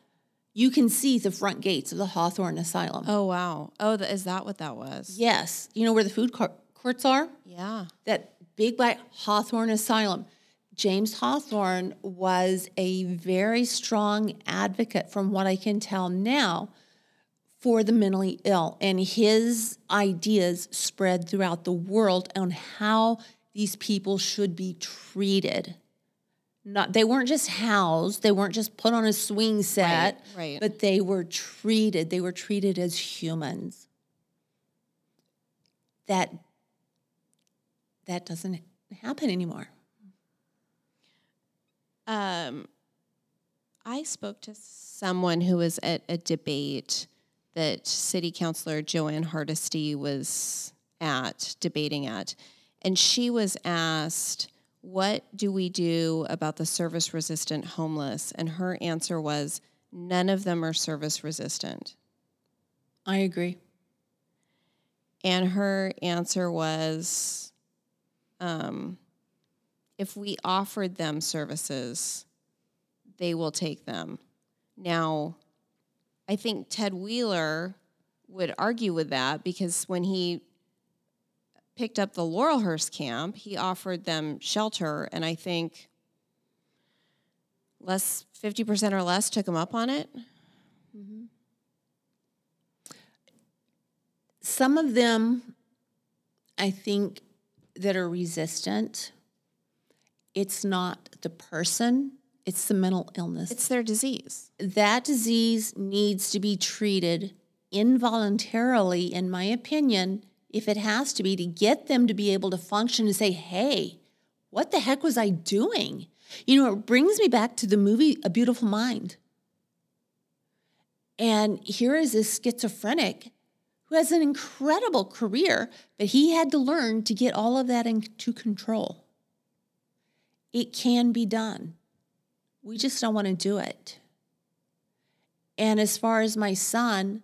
you can see the front gates of the Hawthorne Asylum. Oh, wow. Oh, is that what that was? Yes. You know where the food courts are? Yeah. That big black Hawthorne Asylum. James Hawthorne was a very strong advocate, from what I can tell now, for the mentally ill. And his ideas spread throughout the world on how these people should be treated. Not they weren't just housed they weren't just put on a swing set right, right. but they were treated they were treated as humans. That that doesn't happen anymore. Um i spoke to someone who was at a debate that city councilor jo ann hardesty was at debating at and she was asked what do we do about the service resistant homeless? And her answer was, none of them are service resistant. I agree. And her answer was, um, if we offered them services, they will take them. Now, I think Ted Wheeler would argue with that because when he picked up the Laurelhurst camp, he offered them shelter, and I think less 50% or less took him up on it. Mm-hmm. Some of them, I think, that are resistant, it's not the person, it's the mental illness. It's their disease. that disease needs to be treated involuntarily, in my opinion, if it has to be, to get them to be able to function and say, hey, what the heck was I doing? You know, it brings me back to the movie A Beautiful Mind. And here is this schizophrenic who has an incredible career, but he had to learn to get all of that into control. It can be done. We just don't want to do it. And as far as my son,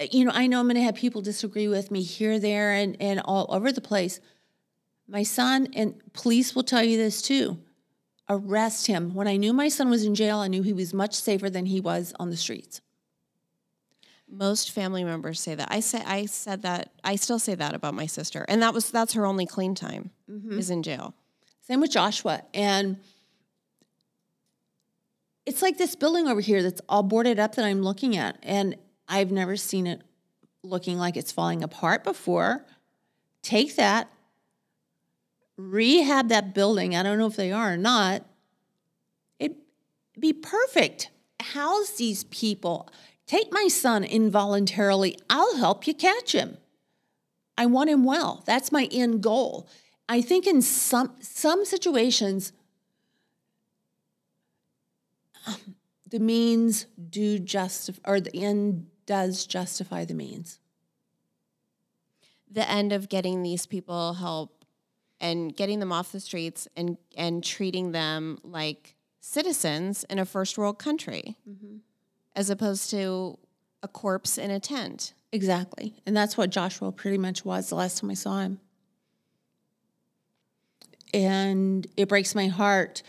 Uh, you know, I know I'm going to have people disagree with me here, there, and, and all over the place. My son, and police will tell you this too arrest him. When I knew my son was in jail, I knew he was much safer than he was on the streets. Most family members say that. I say I said that. I still say that about my sister, and that was that's her only clean time mm-hmm. is in jail. Same with Joshua. And it's like this building over here that's all boarded up that I'm looking at. And I've never seen it looking like it's falling apart before. Take that, rehab that building. I don't know if they are or not. It'd be perfect. House these people. Take my son involuntarily. I'll help you catch him. I want him well. That's my end goal. I think in some some situations, um, the means do justify, or the end does justify the means. The end of getting these people help and getting them off the streets and and treating them like citizens in a first world country, mm-hmm. as opposed to a corpse in a tent. Exactly, and that's what Joshua pretty much was the last time I saw him. And it breaks my heart.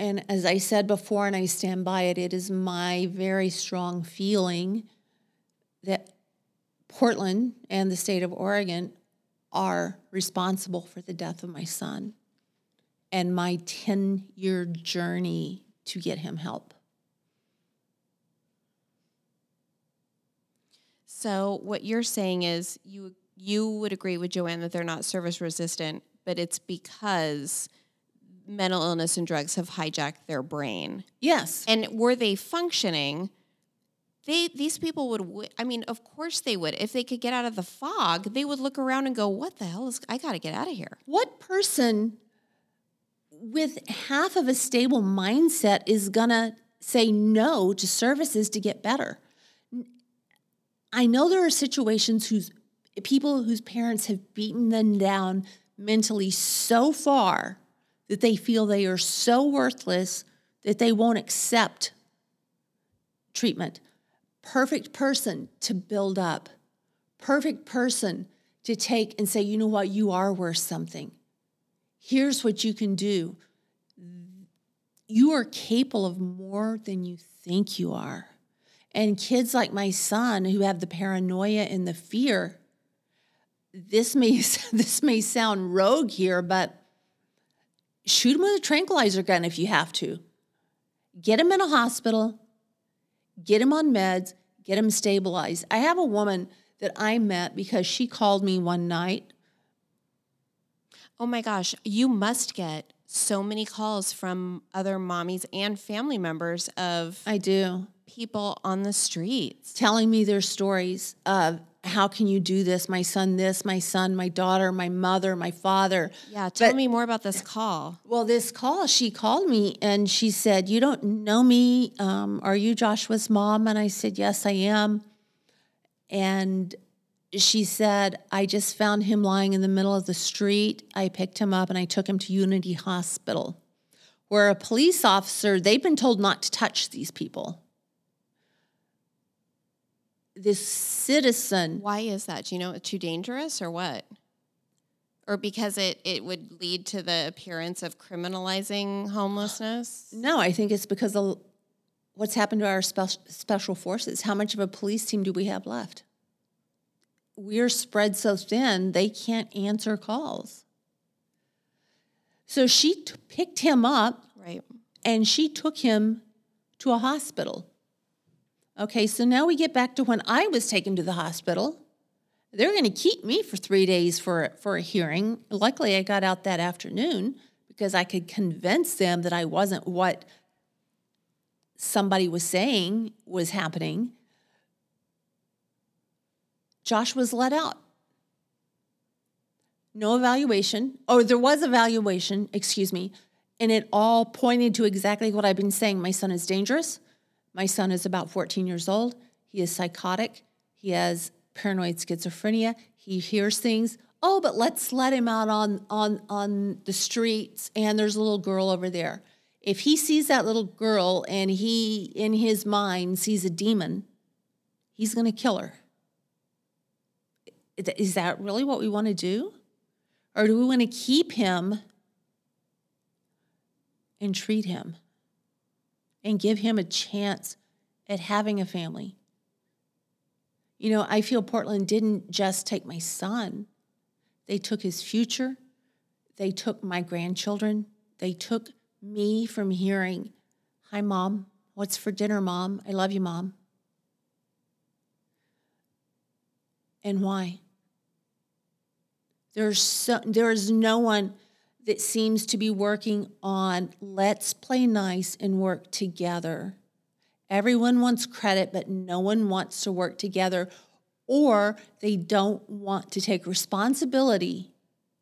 And as I said before, and I stand by it, it is my very strong feeling that Portland and the state of Oregon are responsible for the death of my son and my 10 year journey to get him help. So what you're saying is you you would agree with Jo Ann that they're not service resistant, but it's because mental illness and drugs have hijacked their brain. Yes. And were they functioning, they these people would I mean, of course they would. If they could get out of the fog, they would look around and go, "What the hell is I got to get out of here." What person with half of a stable mindset is going to say no to services to get better? I know there are situations whose people whose parents have beaten them down mentally so far that they feel they are so worthless that they won't accept treatment. Perfect person to build up. Perfect person to take and say, you know what, you are worth something. Here's what you can do. You are capable of more than you think you are. And kids like my son who have the paranoia and the fear, this may this may sound rogue here, but shoot him with a tranquilizer gun if you have to. Get him in a hospital, get him on meds, get him stabilized. I have a woman that I met because she called me one night. Oh my gosh, you must get so many calls from other mommies and family members of I do. people on the streets. telling me their stories of how can you do this? My son, this, my son, my daughter, my mother, my father. Yeah, tell But- me more about this call. Well, this call, she called me and she said, You don't know me. Um, are you Joshua's mom? And I said, Yes, I am. And she said, I just found him lying in the middle of the street. I picked him up and I took him to Unity Hospital, where a police officer, they've been told not to touch these people. This citizen Why is that? Do you know it's too dangerous or what? or because it it would lead to the appearance of criminalizing homelessness? No, I think it's because of what's happened to our special special forces. How much of a police team do we have left? We're spread so thin they can't answer calls. So she t- picked him up Right. and she took him to a hospital. Okay, so now we get back to when I was taken to the hospital. They're going to keep me for three days for, for a hearing. Luckily, I got out that afternoon because I could convince them that I wasn't what somebody was saying was happening. Josh was let out. No evaluation. Oh, there was evaluation, excuse me, and it all pointed to exactly what I've been saying. My son is dangerous. My son is about 14 years old. He is psychotic. He has paranoid schizophrenia. He hears things. Oh, but let's let him out on on on the streets and there's a little girl over there. If he sees that little girl and he in his mind sees a demon, he's going to kill her. Is that really what we want to do? Or do we want to keep him and treat him and give him a chance at having a family? You know, I feel Portland didn't just take my son, they took his future, they took my grandchildren, they took me from hearing, Hi, mom. What's for dinner, mom? I love you, mom. And why? There's so, there is no one that seems to be working on let's play nice and work together. Everyone wants credit, but no one wants to work together, or they don't want to take responsibility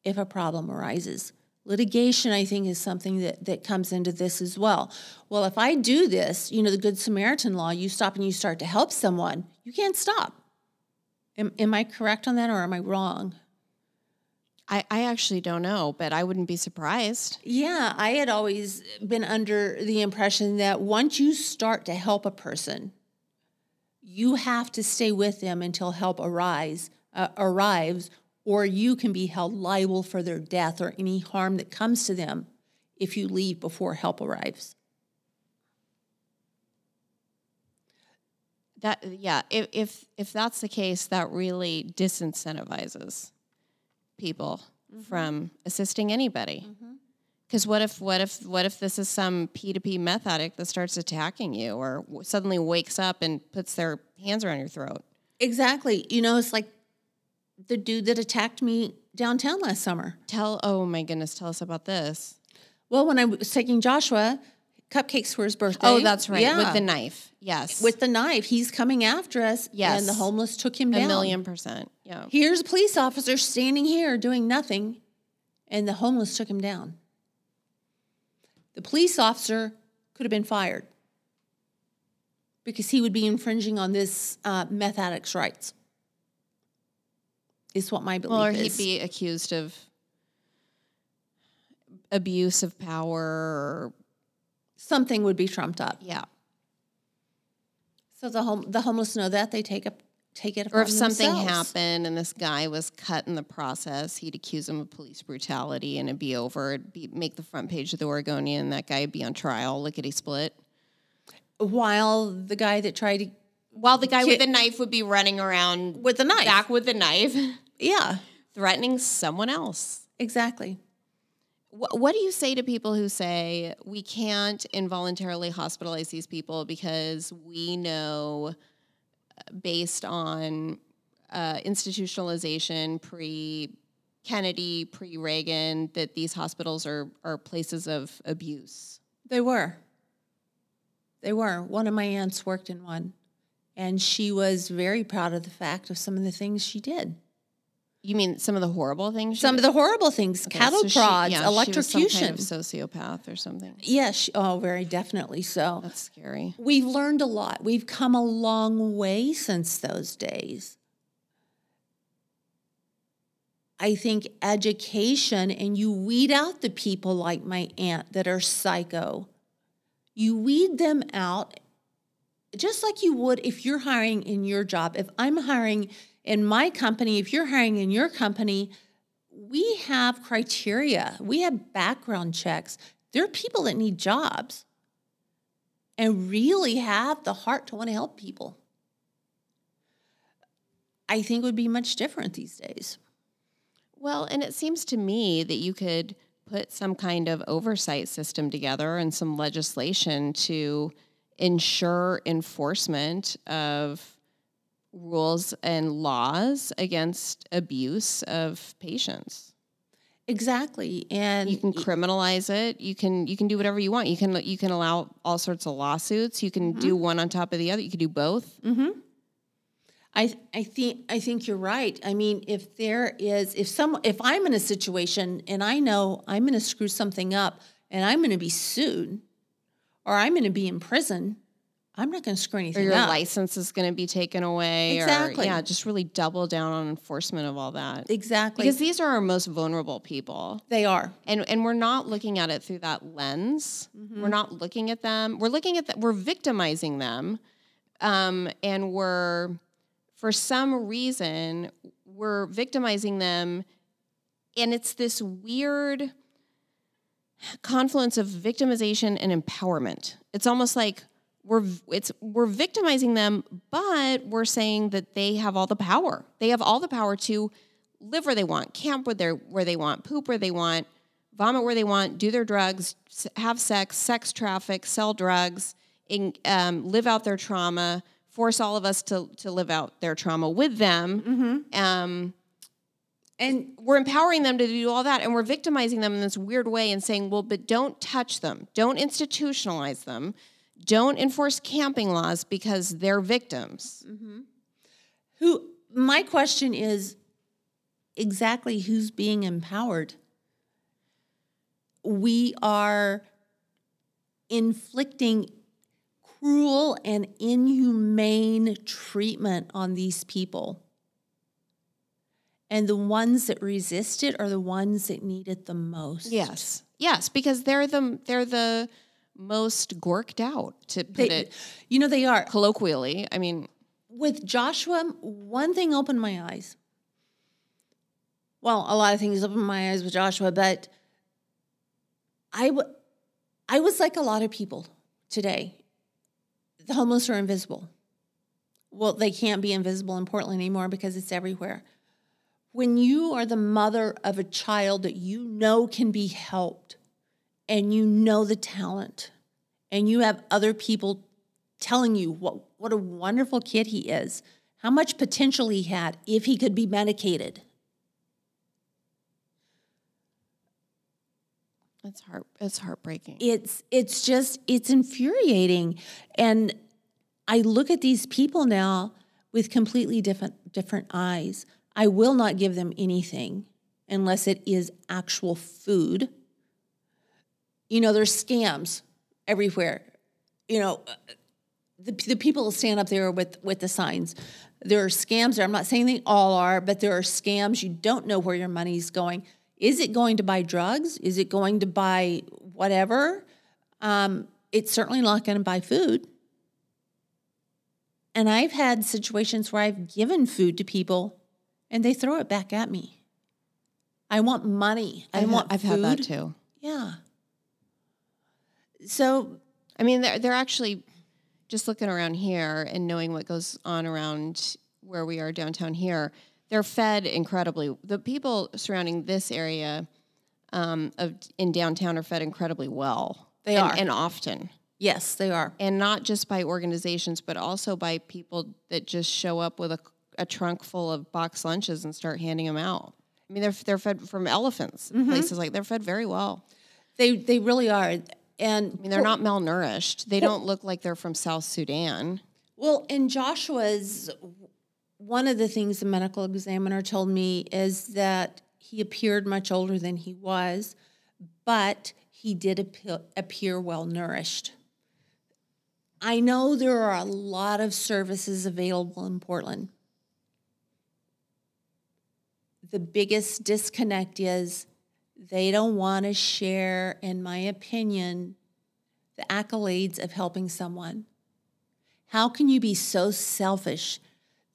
if a problem arises. Litigation, I think, is something that, that comes into this as well. Well, if I do this, you know, the Good Samaritan law, you stop and you start to help someone, you can't stop. Am, am I correct on that or am I wrong? I, I actually don't know, but I wouldn't be surprised. Yeah, I had always been under the impression that once you start to help a person, you have to stay with them until help arise, uh, arrives, or you can be held liable for their death or any harm that comes to them if you leave before help arrives. That yeah, if if if that's the case, that really disincentivizes people mm-hmm. from assisting anybody. Mm-hmm. Because what if what if what if this is some P two P meth addict that starts attacking you, or w- suddenly wakes up and puts their hands around your throat? Exactly. You know, it's like the dude that attacked me downtown last summer. Tell oh my goodness, tell us about this. Well, when I was taking Joshua cupcakes for his birthday. Oh, that's right, Yeah. with the knife. Yes, with the knife. He's coming after us. Yes. And the homeless took him a down. million percent. Yeah. Here's a police officer standing here doing nothing, and the homeless took him down. The police officer could have been fired because he would be infringing on this uh, meth addict's rights. Is what my belief Well, or is. he'd be accused of abuse of power. Something would be trumped up. yeah. So the home the homeless know that they take up take it. Or if something themselves. happened and this guy was cut in the process, he'd accuse him of police brutality and it'd be over. It'd be, make the front page of the Oregonian that guy would be on trial, lickety split. while the guy that tried to While the guy with the knife would be running around with the knife. back with the knife, Yeah, threatening someone else. exactly. What, do you say to people who say we can't involuntarily hospitalize these people because we know, uh, based on uh, institutionalization pre Kennedy, pre Reagan, that these hospitals are, are places of abuse? They were. They were. One of my aunts worked in one, and she was very proud of the fact of some of the things she did. You mean some of the horrible things? Some of the horrible things, Okay, cattle so prods, yeah, she was electrocution. some kind of sociopath or something. yes, oh, very definitely so. That's scary. We've learned a lot. We've come a long way since those days. I think education and you weed out the people like my aunt that are psycho. You weed them out just like you would if you're hiring in your job. If I'm hiring in my company, if you're hiring in your company, we have criteria, we have background checks. There are people that need jobs and really have the heart to want to help people. I think would be much different these days. Well, and it seems to me that you could put some kind of oversight system together and some legislation to ensure enforcement of rules and laws against abuse of patients. Exactly, and You can criminalize it. You can you can do whatever you want. You can you can allow all sorts of lawsuits. You can do one on top of the other. You can do both. Mm-hmm. I I think I think you're right. I mean, if there is if some if I'm in a situation and I know I'm going to screw something up and I'm going to be sued or I'm going to be in prison, I'm not going to screw Or anything your up. license is going to be taken away. Exactly. Or, yeah, just really double down on enforcement of all that. Exactly. Because these are our most vulnerable people. they are. and and we're not looking at it through that lens. We're not looking at them. We're looking at that. We're victimizing them, um, and we're for some reason we're victimizing them, and it's this weird confluence of victimization and empowerment. It's almost like we're it's we're victimizing them, but we're saying that they have all the power. They have all the power to live where they want, camp where they where they want, poop where they want, vomit where they want, do their drugs, have sex, sex traffic, sell drugs, in, um, live out their trauma, force all of us to to live out their trauma with them. Um, And we're empowering them to do all that and we're victimizing them in this weird way and saying well but don't touch them don't institutionalize them don't enforce camping laws because they're victims mm-hmm. who my question is exactly who's being empowered? We are inflicting cruel and inhumane treatment on these people. And the ones that resist it are the ones that need it the most. yes yes because they're the they're the most gorked out to put They, it you know, they are. colloquially i mean with Joshua, one thing opened my eyes. Well, a lot of things opened my eyes with Joshua, but I, w- I was like a lot of people today. The homeless are invisible. Well, they can't be invisible in Portland anymore because it's everywhere. When you are the mother of a child that you know can be helped and you know the talent and you have other people telling you what, what a wonderful kid he is, how much potential he had if he could be medicated. it's heart it's heartbreaking It's it's just it's infuriating. And I look at these people now with completely different different eyes. I will not give them anything unless it is actual food. You know, there's scams everywhere. You know, the, the people stand up there with with the signs. There are scams there. I'm not saying they all are, but there are scams. You don't know where your money's going. Is it going to buy drugs? Is it going to buy whatever? Um, it's certainly not going to buy food. And I've had situations where I've given food to people and they throw it back at me. I want money. I I've, want I've food. had that too Yeah. So I mean, they're they're actually just looking around here and knowing what goes on around where we are downtown here. They're fed incredibly. The people surrounding this area um, of in downtown are fed incredibly well. They and, are. and often, yes, they are. and not just by organizations, but also by people that just show up with a, a trunk full of box lunches and start handing them out. I mean, they're they're fed from elephants, Mm-hmm. places like they're fed very well. They they really are. And I mean, they're not malnourished. They don't look like they're from South Sudan. Well, in Joshua's, one of the things the medical examiner told me is that he appeared much older than he was, but he did appear, appear well nourished. I know there are a lot of services available in Portland. The biggest disconnect is they don't want to share, in my opinion, the accolades of helping someone. How can you be so selfish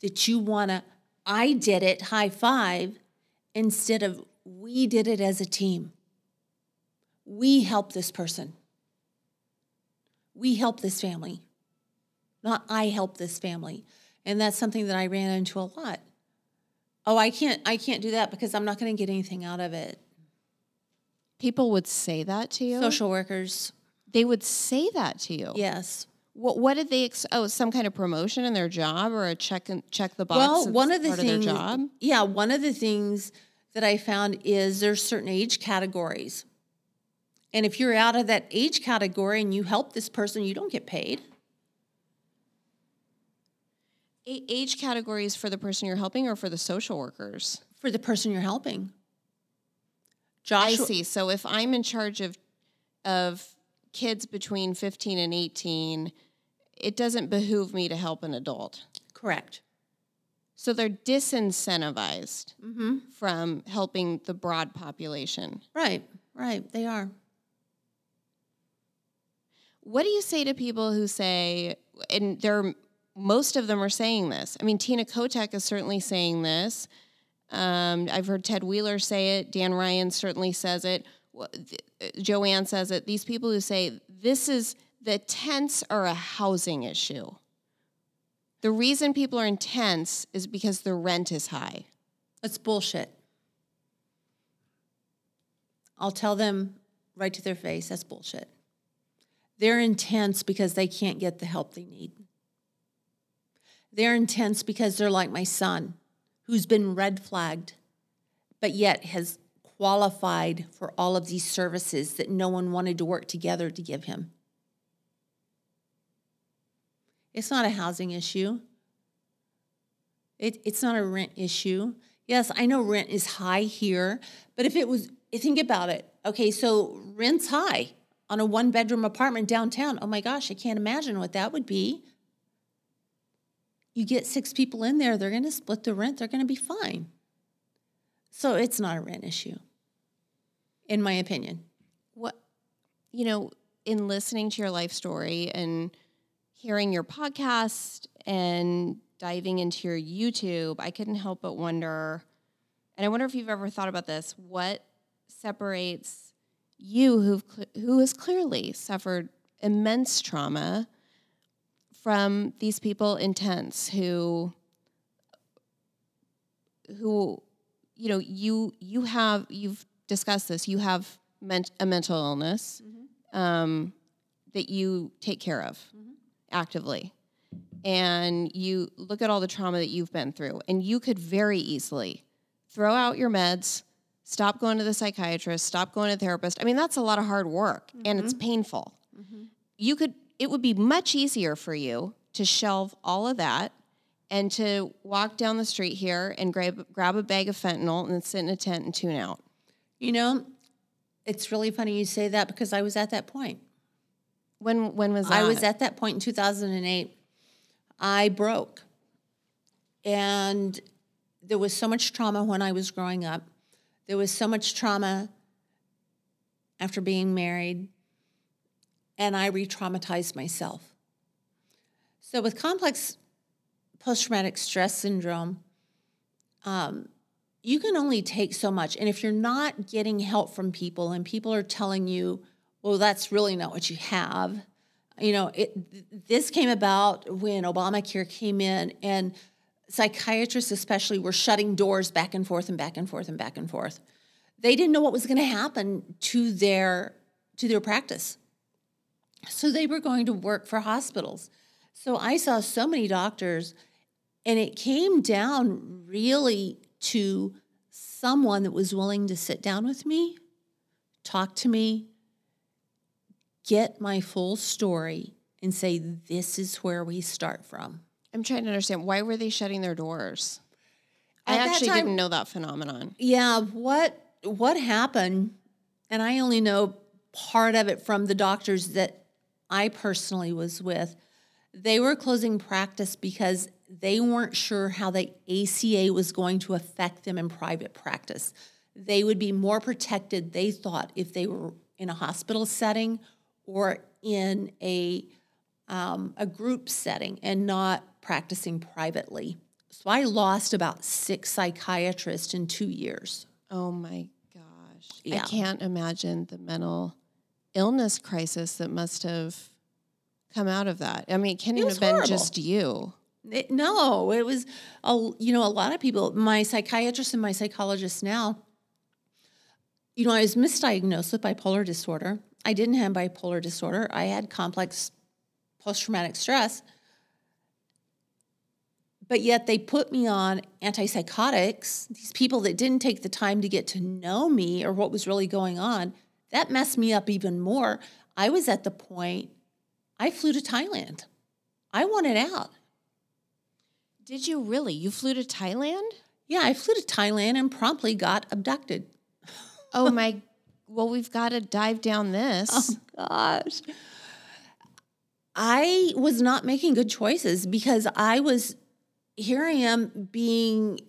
that you want to, I did it, high five, instead of we did it as a team. We helped this person. We helped this family. Not I helped this family. And that's something that I ran into a lot. Oh, I can't I can't do that because I'm not going to get anything out of it. People would say that to you. Social workers. They would say that to you. Yes. What What did they? Ex- oh, some kind of promotion in their job or a check and check the box. Well, one of the part things, of their job. yeah, one of the things that I found is there's certain age categories, and if you're out of that age category and you help this person, you don't get paid. A- age categories for the person you're helping or for the social workers. for the person you're helping. I see. So if I'm in charge of of kids between 15 and 18, it doesn't behoove me to help an adult. correct. So they're disincentivized Mm-hmm. from helping the broad population. Right, right. They are. What do you say to people who say, and there, most of them are saying this. I mean, Tina Kotek is certainly saying this. Um, I've heard Ted Wheeler say it. Dan Ryan certainly says it. Uh, Jo Ann says it. These people who say this is the tents are a housing issue. The reason people are in tents is because the rent is high. It's bullshit. I'll tell them right to their face that's bullshit. They're intense because they can't get the help they need. They're intense because they're like my son, who's been red flagged, but yet has qualified for all of these services that no one wanted to work together to give him. It's not a housing issue. It, it's not a rent issue. Yes, I know rent is high here, but if it was, think about it. Okay, so rent's high on a one bedroom apartment downtown. Oh my gosh, I can't imagine what that would be. You get six people in there, they're going to split the rent, they're going to be fine. So it's not a rent issue, in my opinion. what you know in listening to your life story and hearing your podcast and diving into your youtube i couldn't help but wonder and i wonder if you've ever thought about this what separates you who've who has clearly suffered immense trauma from these people in tents who who you know you you have you've discussed this you have ment- a mental illness mm-hmm. um, that you take care of mm-hmm. actively. And you look at all the trauma that you've been through and you could very easily throw out your meds stop going to the psychiatrist stop going to the therapist. I mean that's a lot of hard work and it's mm-hmm. painful. You could it would be much easier for you to shelve all of that and to walk down the street here and grab grab a bag of fentanyl and sit in a tent and tune out. You know, it's really funny you say that because I was at that point. When when was that? I was at that point in 2008. I broke. And there was so much trauma when I was growing up. There was so much trauma after being married. And I re traumatized myself. So, with complex post traumatic stress syndrome, um, you can only take so much. And if you're not getting help from people and people are telling you, well, that's really not what you have, you know, it, this came about when Obamacare came in and psychiatrists, especially, were shutting doors back and forth and back and forth and back and forth. They didn't know what was going to happen to their to their practice. So they were going to work for hospitals. So I saw so many doctors, and it came down really to someone that was willing to sit down with me, talk to me, get my full story, and say, This is where we start from. I'm trying to understand why were they shutting their doors? I At that actually time- didn't know that phenomenon. Yeah, what what happened, and I only know part of it from the doctors that I personally was with. They were closing practice because they weren't sure how the ACA was going to affect them in private practice. They would be more protected, they thought, if they were in a hospital setting or in a um, a group setting and not practicing privately. So I lost about six psychiatrists in two years. Oh my Yeah. I can't imagine the mental illness crisis that must have come out of that. I mean, it can't It even have been horrible. just you. It- no, it was, a, you know, a lot of people, my psychiatrist and my psychologist now, you know, I was misdiagnosed with bipolar disorder. I didn't have bipolar disorder. I had complex post traumatic stress. But yet they put me on antipsychotics, these people that didn't take the time to get to know me or what was really going on. That messed me up even more. I was at the point, I flew to Thailand. I wanted out. Did you really? You flew to Thailand? Yeah, I flew to Thailand and promptly got abducted. Oh my well, we've got to dive down this. Oh gosh. I was not making good choices because I was here I am being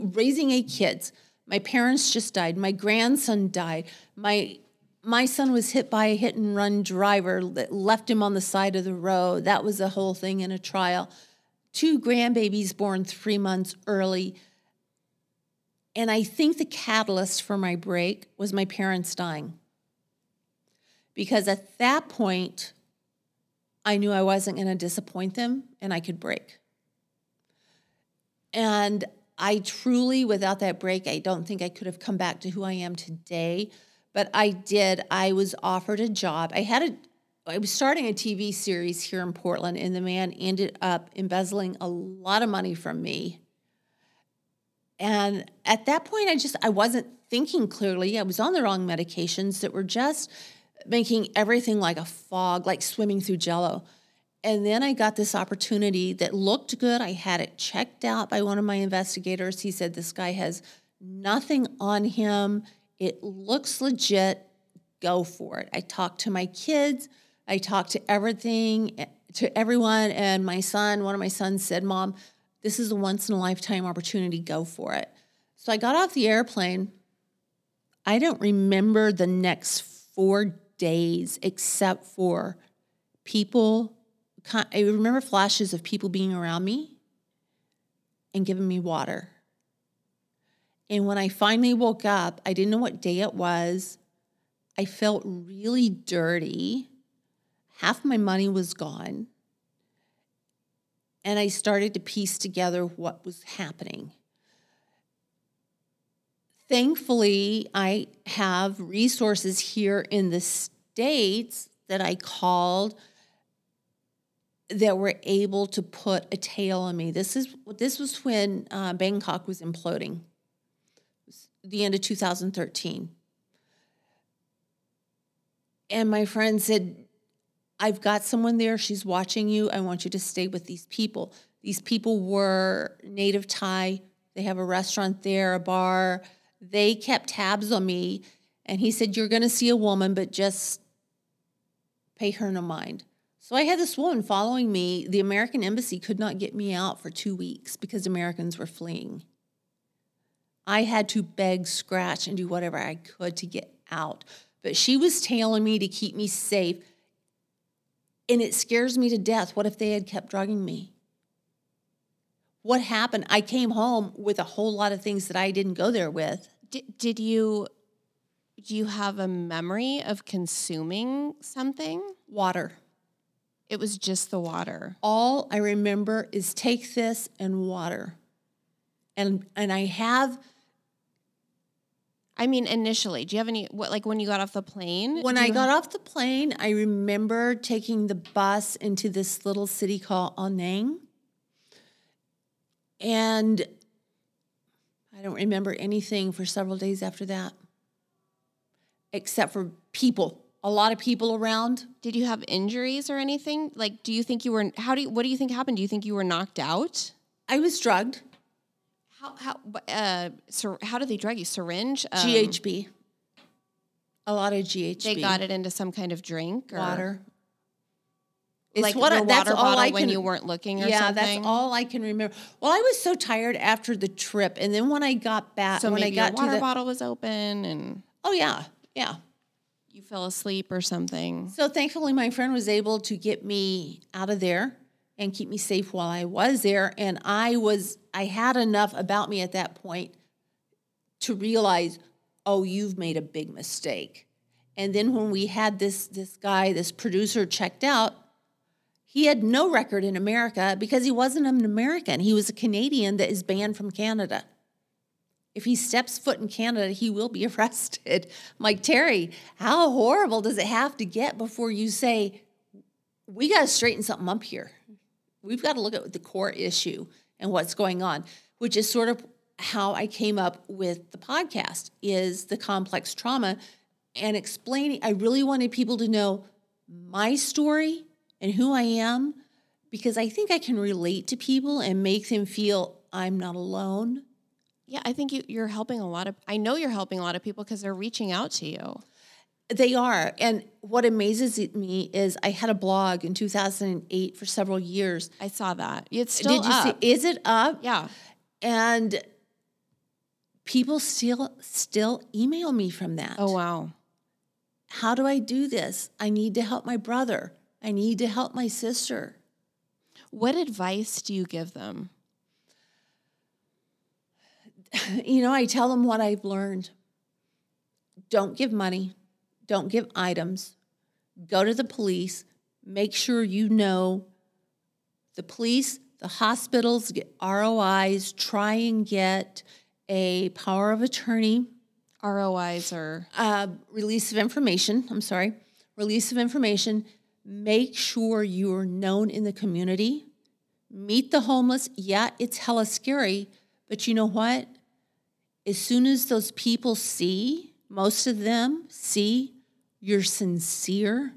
raising eight kids. My parents just died. My grandson died. My my son was hit by a hit and run driver that left him on the side of the road. That was a whole thing in a trial. Two grandbabies born three months early. And I think the catalyst for my break was my parents dying. Because at that point, I knew I wasn't going to disappoint them and I could break. And I truly, without that break, I don't think I could have come back to who I am today. But I did. I was offered a job. I had a, I was starting a TV series here in Portland, and the man ended up embezzling a lot of money from me. And at that point, I just I wasn't thinking clearly. I was on the wrong medications that were just making everything like a fog, like swimming through jello. And then I got this opportunity that looked good. I had it checked out by one of my investigators. He said, This guy has nothing on him. It looks legit. Go for it. I talked to my kids. I talked to everything, eh, to everyone. And my son, one of my sons said, Mom, this is a once in a lifetime opportunity. Go for it. So I got off the airplane. I don't remember the next four days except for people. I remember flashes of people being around me and giving me water. And when I finally woke up, I didn't know what day it was. I felt really dirty. Half my money was gone. And I started to piece together what was happening. Thankfully, I have resources here in the States that I called that were able to put a tail on me. This is this was when uh, Bangkok was imploding. Was the end of 2013. And my friend said, I've got someone there. She's watching you. I want you to stay with these people. These people were native Thai. They have a restaurant there, a bar. They kept tabs on me. And he said, You're going to see a woman, but just pay her no mind. So I had this woman following me. The American embassy could not get me out for two weeks because Americans were fleeing. I had to beg, scratch, and do whatever I could to get out. But she was tailing me to keep me safe. And it scares me to death. What if they had kept drugging me? What happened? I came home with a whole lot of things that I didn't go there with. Did, did you do you have a memory of consuming something? Water. It was just the water. All I remember is take this and water. And and I have I mean, initially, do you have any what like when you got off the plane? when I got off the plane, I remember taking the bus into this little city called Anang. And I don't remember anything for several days after that, except for people, a lot of people around. Did you have injuries or anything? Like, do you think you were? How do you? What do you think happened? Do you think you were knocked out? I was drugged, How how uh how did they drug you? Syringe? Um, GHB, a lot of GHB. They got it into some kind of drink or water. It's like what I- that's all I when can- you weren't looking or yeah, something. that's all I can remember. Well, I was so tired after the trip, and then when I got back, So when I got your to water the bottle was open and oh yeah, yeah. You fell asleep or something. So thankfully, my friend was able to get me out of there and keep me safe while I was there. And I was, I had enough about me at that point to realize, oh, you've made a big mistake. And then when we had this this guy, this producer checked out, he had no record in America because he wasn't an American. He was a Canadian that is banned from Canada. If he steps foot in Canada, he will be arrested. I'm Terry, how horrible does it have to get before you say, we got to straighten something up here? We've got to look at the core issue and what's going on, which is sort of how I came up with the podcast is the complex trauma and explaining I really wanted people to know my story and who I am because I think I can relate to people and make them feel I'm not alone. Yeah, I think you, you're helping a lot of. I know you're helping a lot of people because they're reaching out to you. They are. And what amazes me is I had a blog in 2008 for several years. I saw that. It's still Did you up. see? Is it up? yeah. And people still still email me from that. Oh wow. How do I do this? I need to help my brother. I need to help my sister. What advice do you give them? you know, I tell them what I've learned. Don't give money, don't give items. Go to the police, make sure you know the police, the hospitals get ROIs, try and get a power of attorney, ROIs or uh, release of information. I'm sorry, release of information. Make sure you're known in the community. Meet the homeless. Yeah, it's hella scary, but you know what? As soon as those people see, most of them see you're sincere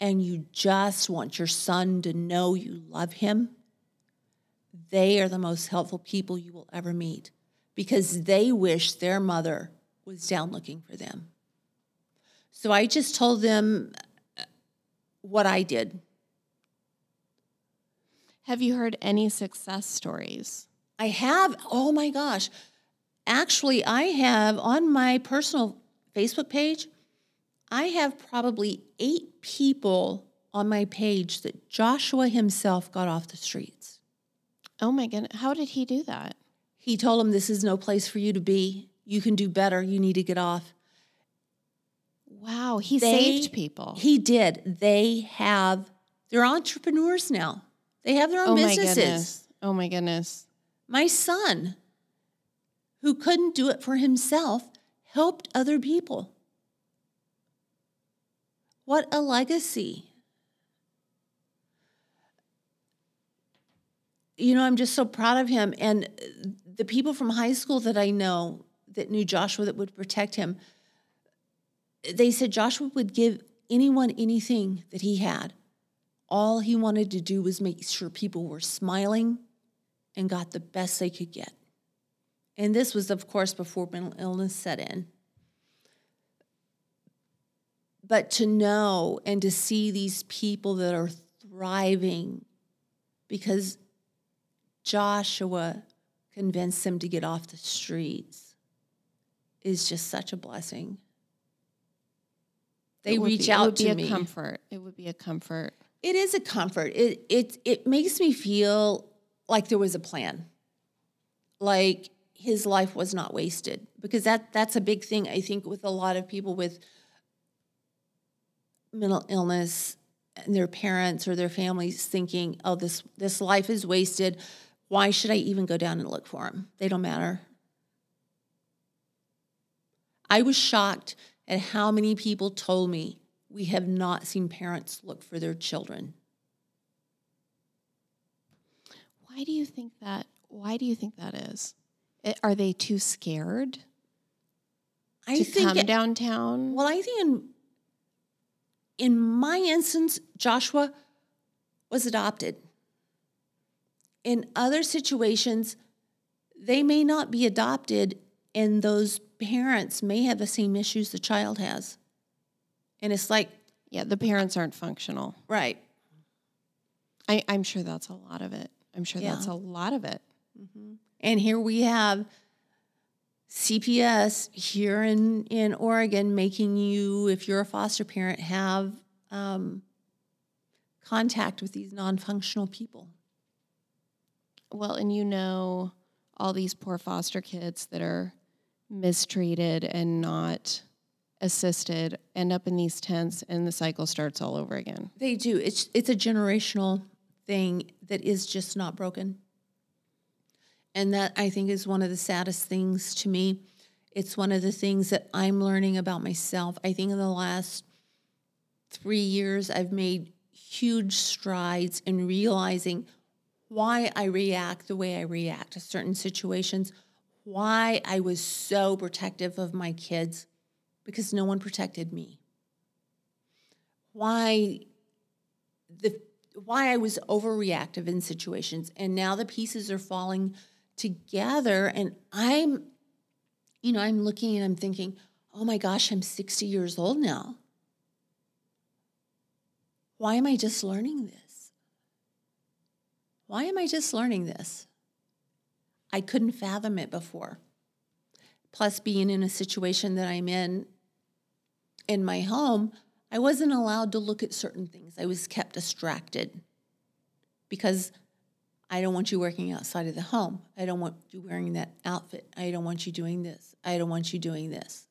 and you just want your son to know you love him, they are the most helpful people you will ever meet because they wish their mother was down looking for them. So I just told them uh, what I did. have you heard any success stories? I have, oh my gosh. Actually, I have on my personal Facebook page, I have probably eight people on my page that Joshua himself got off the streets. Oh my goodness. How did he do that? He told them, This is no place for you to be. You can do better. You need to get off. Wow, he They- saved people. He did. They have, they're entrepreneurs now. They have their own oh my businesses. goodness. Oh my goodness. My son, who couldn't do it for himself, helped other people. What a legacy. You know, I'm just so proud of him. And the people from high school that I know that knew Joshua that would protect him, they said Joshua would give anyone anything that he had. All he wanted to do was make sure people were smiling and got the best they could get. And this was, of course, before mental illness set in. But to know and to see these people that are thriving because Joshua convinced them to get off the streets is just such a blessing. They reach be- out it would to be me. a comfort. It would be a comfort. It is a comfort. It it it makes me feel like there was a plan. Like his life was not wasted because that that's a big thing I think with a lot of people with mental illness and their parents or their families thinking, "Oh, this this life is wasted. Why should I even go down and look for him? They don't matter." I was shocked at how many people told me we have not seen parents look for their children. Why do you think that? Why do you think that is? It- are they too scared I to think come it- downtown? Well, I think in in my instance, Joshua was adopted. In other situations, they may not be adopted, and those parents may have the same issues the child has. And it's like, yeah, the parents aren't functional. right, I, I'm sure that's a lot of it. I'm sure that's a lot of it. Mm-hmm. And here we have CPS here in, in Oregon making you, if you're a foster parent, have um, contact with these non functional people. Well, and you know all these poor foster kids that are mistreated and not assisted end up in these tents and the cycle starts all over again. They do. It's it's a generational thing that is just not broken. And that I think is one of the saddest things to me. It's one of the things that I'm learning about myself. I think in the last 3 years I've made huge strides in realizing why I react the way I react to certain situations, why I was so protective of my kids because no one protected me. Why the why I was overreactive in situations and now the pieces are falling together and I'm you know, I'm looking and I'm thinking, "Oh my gosh, I'm 60 years old now. Why am I just learning this? Why am I just learning this? I couldn't fathom it before. Plus, being in a situation that I'm in in my home, I wasn't allowed to look at certain things. I was kept distracted because I don't want you working outside of the home. I don't want you wearing that outfit. I don't want you doing this. I don't want you doing this.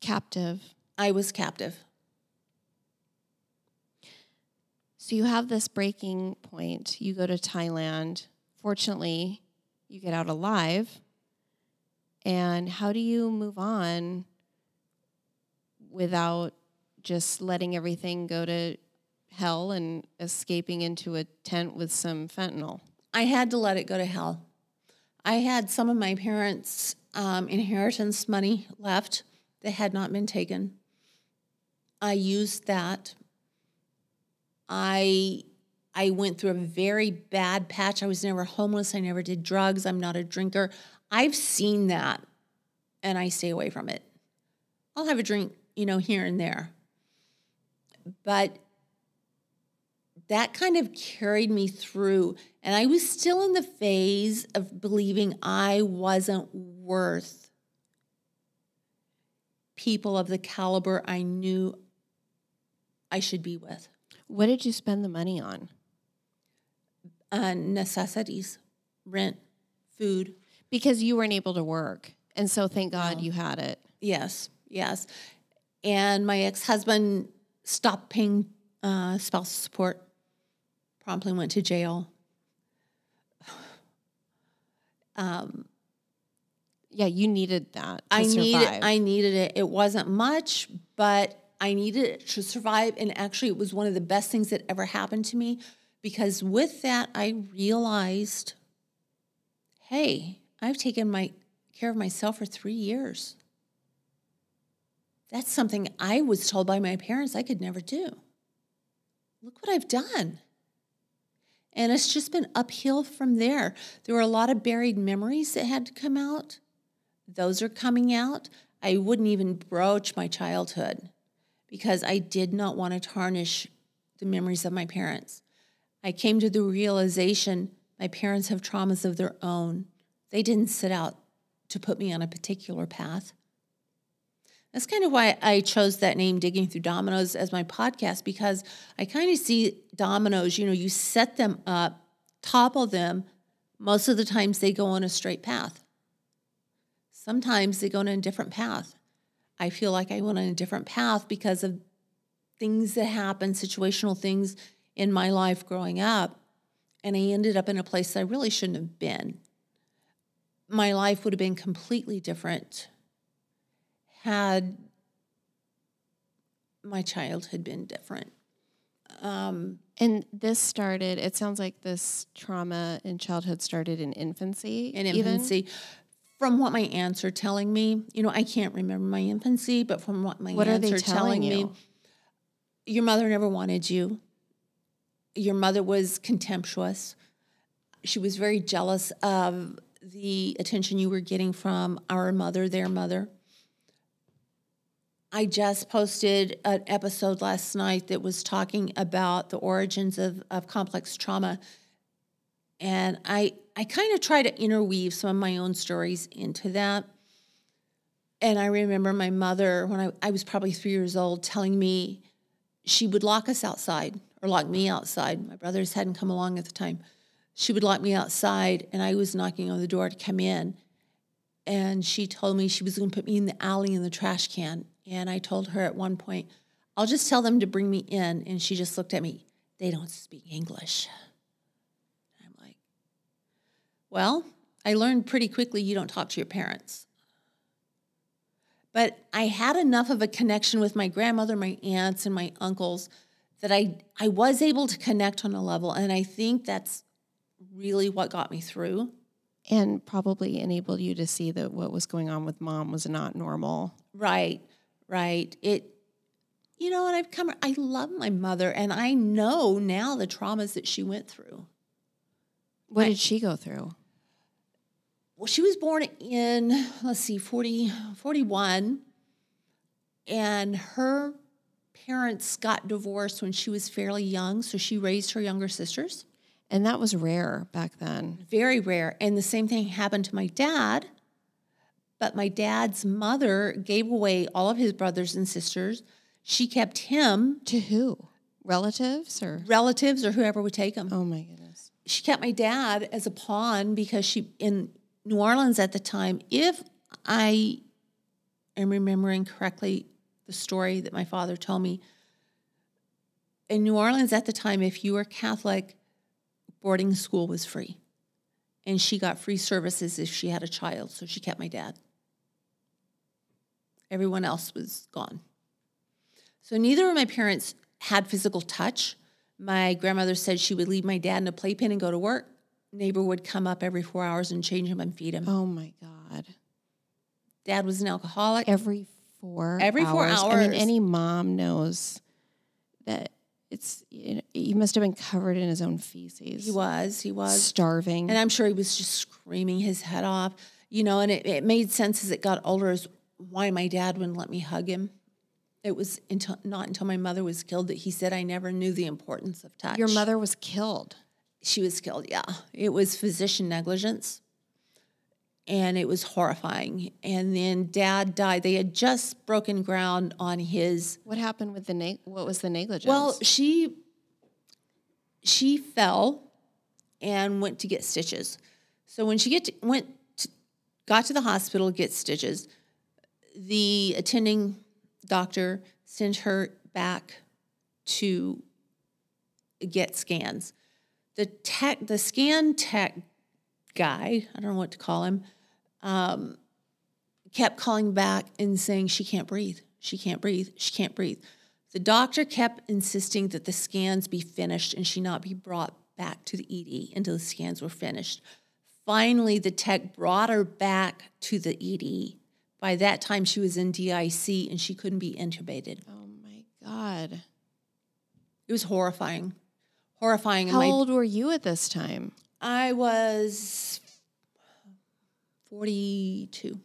Captive. I was captive. So you have this breaking point. You go to Thailand. Fortunately, you get out alive. And how do you move on without just letting everything go to hell and escaping into a tent with some fentanyl? I had to let it go to hell. I had some of my parents' um, inheritance money left that had not been taken. I used that. I I went through a very bad patch. I was never homeless. I never did drugs. I'm not a drinker. I've seen that and I stay away from it. I'll have a drink, you know, here and there. But that kind of carried me through. And I was still in the phase of believing I wasn't worth people of the caliber I knew I should be with. What did you spend the money on? Uh, necessities, rent, food. Because you weren't able to work. And so thank God you had it. Yes, yes. And my ex husband stopped paying uh, spousal support, promptly went to jail. Um, Yeah, you needed that to I survive. needed I needed it. It wasn't much, but I needed it to survive. And actually, it was one of the best things that ever happened to me because with that, I realized, hey, I've taken my care of myself for three years. That's something I was told by my parents I could never do. Look what I've done. And it's just been uphill from there. There were a lot of buried memories that had to come out. Those are coming out. I wouldn't even broach my childhood because I did not want to tarnish the memories of my parents. I came to the realization my parents have traumas of their own. They didn't set out to put me on a particular path. That's kind of why I chose that name, Digging Through Dominoes, as my podcast, because I kind of see dominoes, you know, you set them up, topple them. Most of the times they go on a straight path. Sometimes they go on a different path. I feel like I went on a different path because of things that happened, situational things in my life growing up. And I ended up in a place I really shouldn't have been. My life would have been completely different had my childhood been different. Um, and this started, it sounds like this trauma in childhood started in infancy. in even? infancy. From what my aunts are telling me, you know, I can't remember my infancy, but from what my What are aunts they are telling telling me, your mother never wanted you. Your mother was contemptuous. She was very jealous of the attention you were getting from our mother, their mother. I just posted an episode last night that was talking about the origins of, of complex trauma. And I, I kind of try to interweave some of my own stories into that. And I remember my mother, when I, I was probably three years old, telling me she would lock us outside or lock me outside. My brothers hadn't come along at the time. She would lock me outside, and I was knocking on the door to come in. and she told me she was going to put me in the alley in the trash can. And I told her at one point, I'll just tell them to bring me in. And she just looked at me, they don't speak English. I'm like, well, I learned pretty quickly you don't talk to your parents. But I had enough of a connection with my grandmother, my aunts, and my uncles that I, I was able to connect on a level. And I think that's really what got me through. And probably enabled you to see that what was going on with mom was not normal. Right, right. It, you know, and I've come, I love my mother and I know now the traumas that she went through. What I- did she go through? well, she was born in, let's see, 40, 41. And her parents got divorced when she was fairly young. So she raised her younger sisters. And that was rare back then. Very rare. And the same thing happened to my dad. But my dad's mother gave away all of his brothers and sisters. She kept him, To who? Relatives or? relatives or whoever would take him. Oh my goodness. she kept my dad as a pawn because she in New Orleans at the time, if I am remembering correctly the story that my father told me, in New Orleans at the time, if you were Catholic, boarding school was free. And she got free services if she had a child, so she kept my dad. Everyone else was gone. So neither of my parents had physical touch. My grandmother said she would leave my dad in a playpen and go to work. Neighbor would come up every four hours and change him and feed him. Oh my God. Dad was an alcoholic. Every four Every four hours. I mean, any mom knows that it's, you know, he must have been covered in his own feces. He was, he was. starving. And I'm sure he was just screaming his head off, you know, and it, it made sense as it got older as why my dad wouldn't let me hug him. It was until, not until my mother was killed that he said I never knew the importance of touch. Your mother was killed. She was killed, yeah. It was physician negligence. And it was horrifying. And then dad died. They had just broken ground on his What happened with the neg? What was the negligence? Well, she she fell and went to get stitches. So when she get to, went to, got to the hospital to get stitches, the attending doctor sent her back to get scans. The tech, the scan tech guy, I don't know what to call him, um, kept calling back and saying she can't breathe. She can't breathe. She can't breathe. The doctor kept insisting that the scans be finished and she not be brought back to the ED until the scans were finished. Finally, the tech brought her back to the ED. By that time, she was in DIC and she couldn't be intubated. oh my God. It was horrifying, horrifying. How my, old were you at this time? I was forty-two.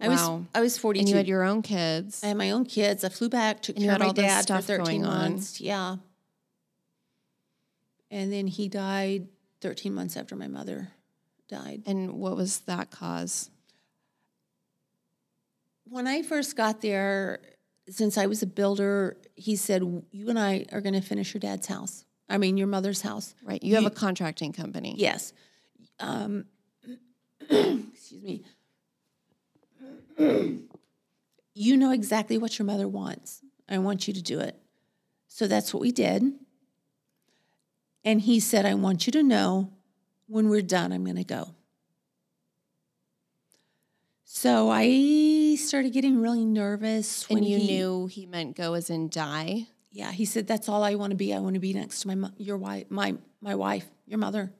I was Wow. I was forty-two. And you had your own kids. I had my own kids. I flew back, took And you care of had my dad for 13 going on. months. Yeah. And then he died 13 months after my mother died. And what was that cause? When I first got there, since I was a builder, he said, You and I are going to finish your dad's house. I mean, your mother's house. Right. You have a contracting company. Yes. Um, excuse me. you know exactly what your mother wants. I want you to do it. So that's what we did. And he said, I want you to know when we're done, I'm going to go. So I started getting really nervous. And when you he- knew he meant go as in die. yeah, he said that's all I want to be. I want to be next to my your wife, my my wife, your mother.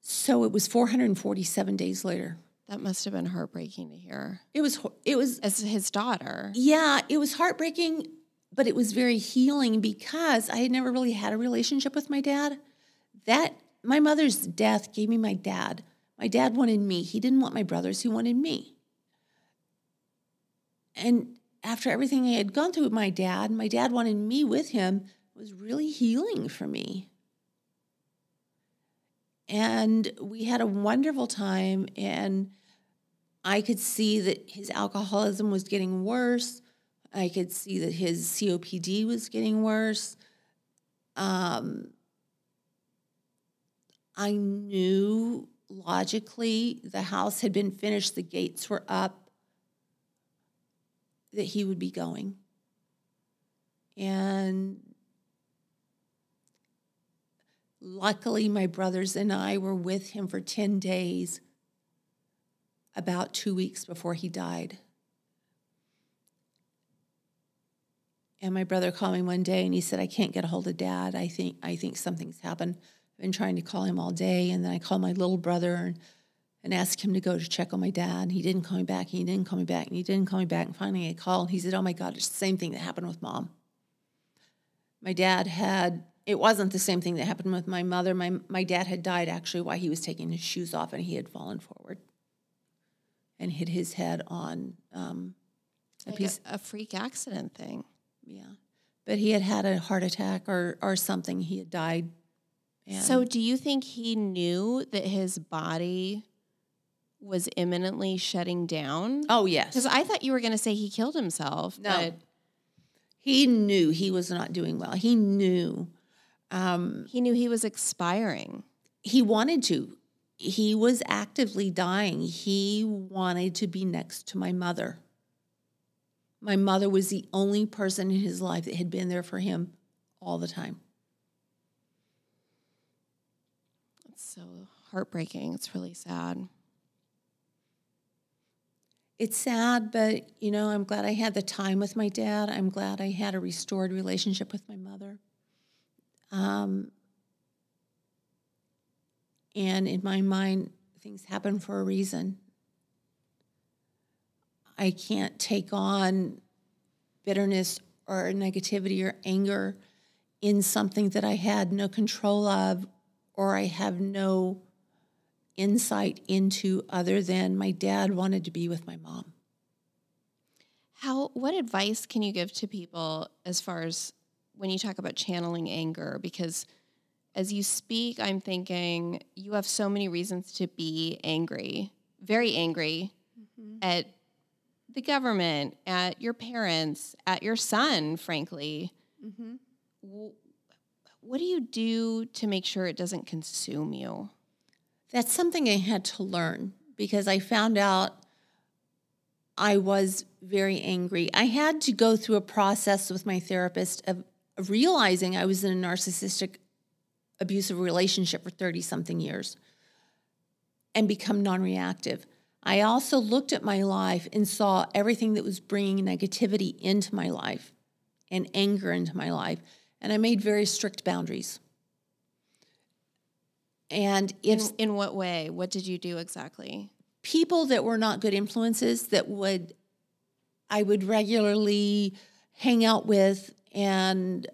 So it was 447 days later. That must have been heartbreaking to hear. It was it was As his daughter. yeah, it was heartbreaking, but it was very healing because I had never really had a relationship with my dad. That my mother's death gave me my dad. My dad wanted me. He didn't want my brothers. He wanted me. And after everything I had gone through with my dad, my dad wanted me with him. Was really healing for me. And we had a wonderful time, and I could see that his alcoholism was getting worse. I could see that his COPD was getting worse. Um, I knew logically the house had been finished, the gates were up, that he would be going. And luckily, my brothers and I were with him for 10 days, about two weeks before he died. And my brother called me one day and he said, I can't get a hold of dad. I think I think something's happened. I've been trying to call him all day. And then I called my little brother and, and asked him to go to check on my dad. And he didn't call me back. He didn't call me back. And he didn't call me back. And finally I called he said, Oh my God, it's the same thing that happened with mom. My dad had it wasn't the same thing that happened with my mother. My my dad had died actually while he was taking his shoes off and he had fallen forward and hit his head on um, a Like piece a, a freak accident thing. Yeah. But he had had a heart attack or, or something. He had died. And So, do you think he knew that his body was imminently shutting down? oh, yes. Because I thought you were going to say he killed himself. No. But He knew he was not doing well. He knew. Um, he knew he was expiring. he wanted to. He was actively dying. He wanted to be next to my mother. My mother was the only person in his life that had been there for him all the time. It's so heartbreaking. It's really sad. It's sad, but you know, I'm glad I had the time with my dad. I'm glad I had a restored relationship with my mother. Um, and in my mind, things happen for a reason. I can't take on bitterness or negativity or anger in something that I had no control of or I have no insight into other than my dad wanted to be with my mom. How? What advice can you give to people as far as when you talk about channeling anger? Because as you speak, I'm thinking you have so many reasons to be angry, very angry mm-hmm. at the government, at your parents, at your son, frankly. Mm-hmm. W- What do you do to make sure it doesn't consume you? That's something I had to learn because I found out I was very angry. I had to go through a process with my therapist of, realizing I was in a narcissistic, abusive relationship for 30 something years and become non reactive. I also looked at my life and saw everything that was bringing negativity into my life and anger into my life. And I made very strict boundaries. And In, if in what way? What did you do exactly? people that were not good influences that would I would regularly hang out with and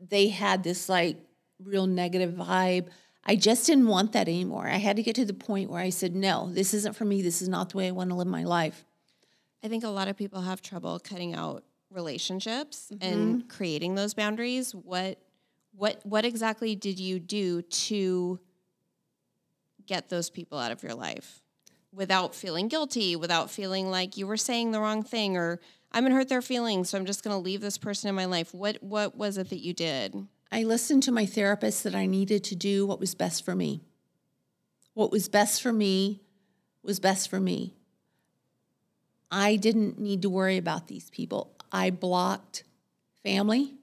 they had this like real negative vibe. I just didn't want that anymore. I had to get to the point where I said, no, this isn't for me. This is not the way I want to live my life. I think a lot of people have trouble cutting out relationships Mm-hmm. and creating those boundaries. What what what exactly did you do to get those people out of your life without feeling guilty, without feeling like you were saying the wrong thing or I'm to hurt their feelings, so I'm just to leave this person in my life. What what was it that you did? I listened to my therapist that I needed to do what was best for me. What was best for me was best for me. I didn't need to worry about these people. I blocked family.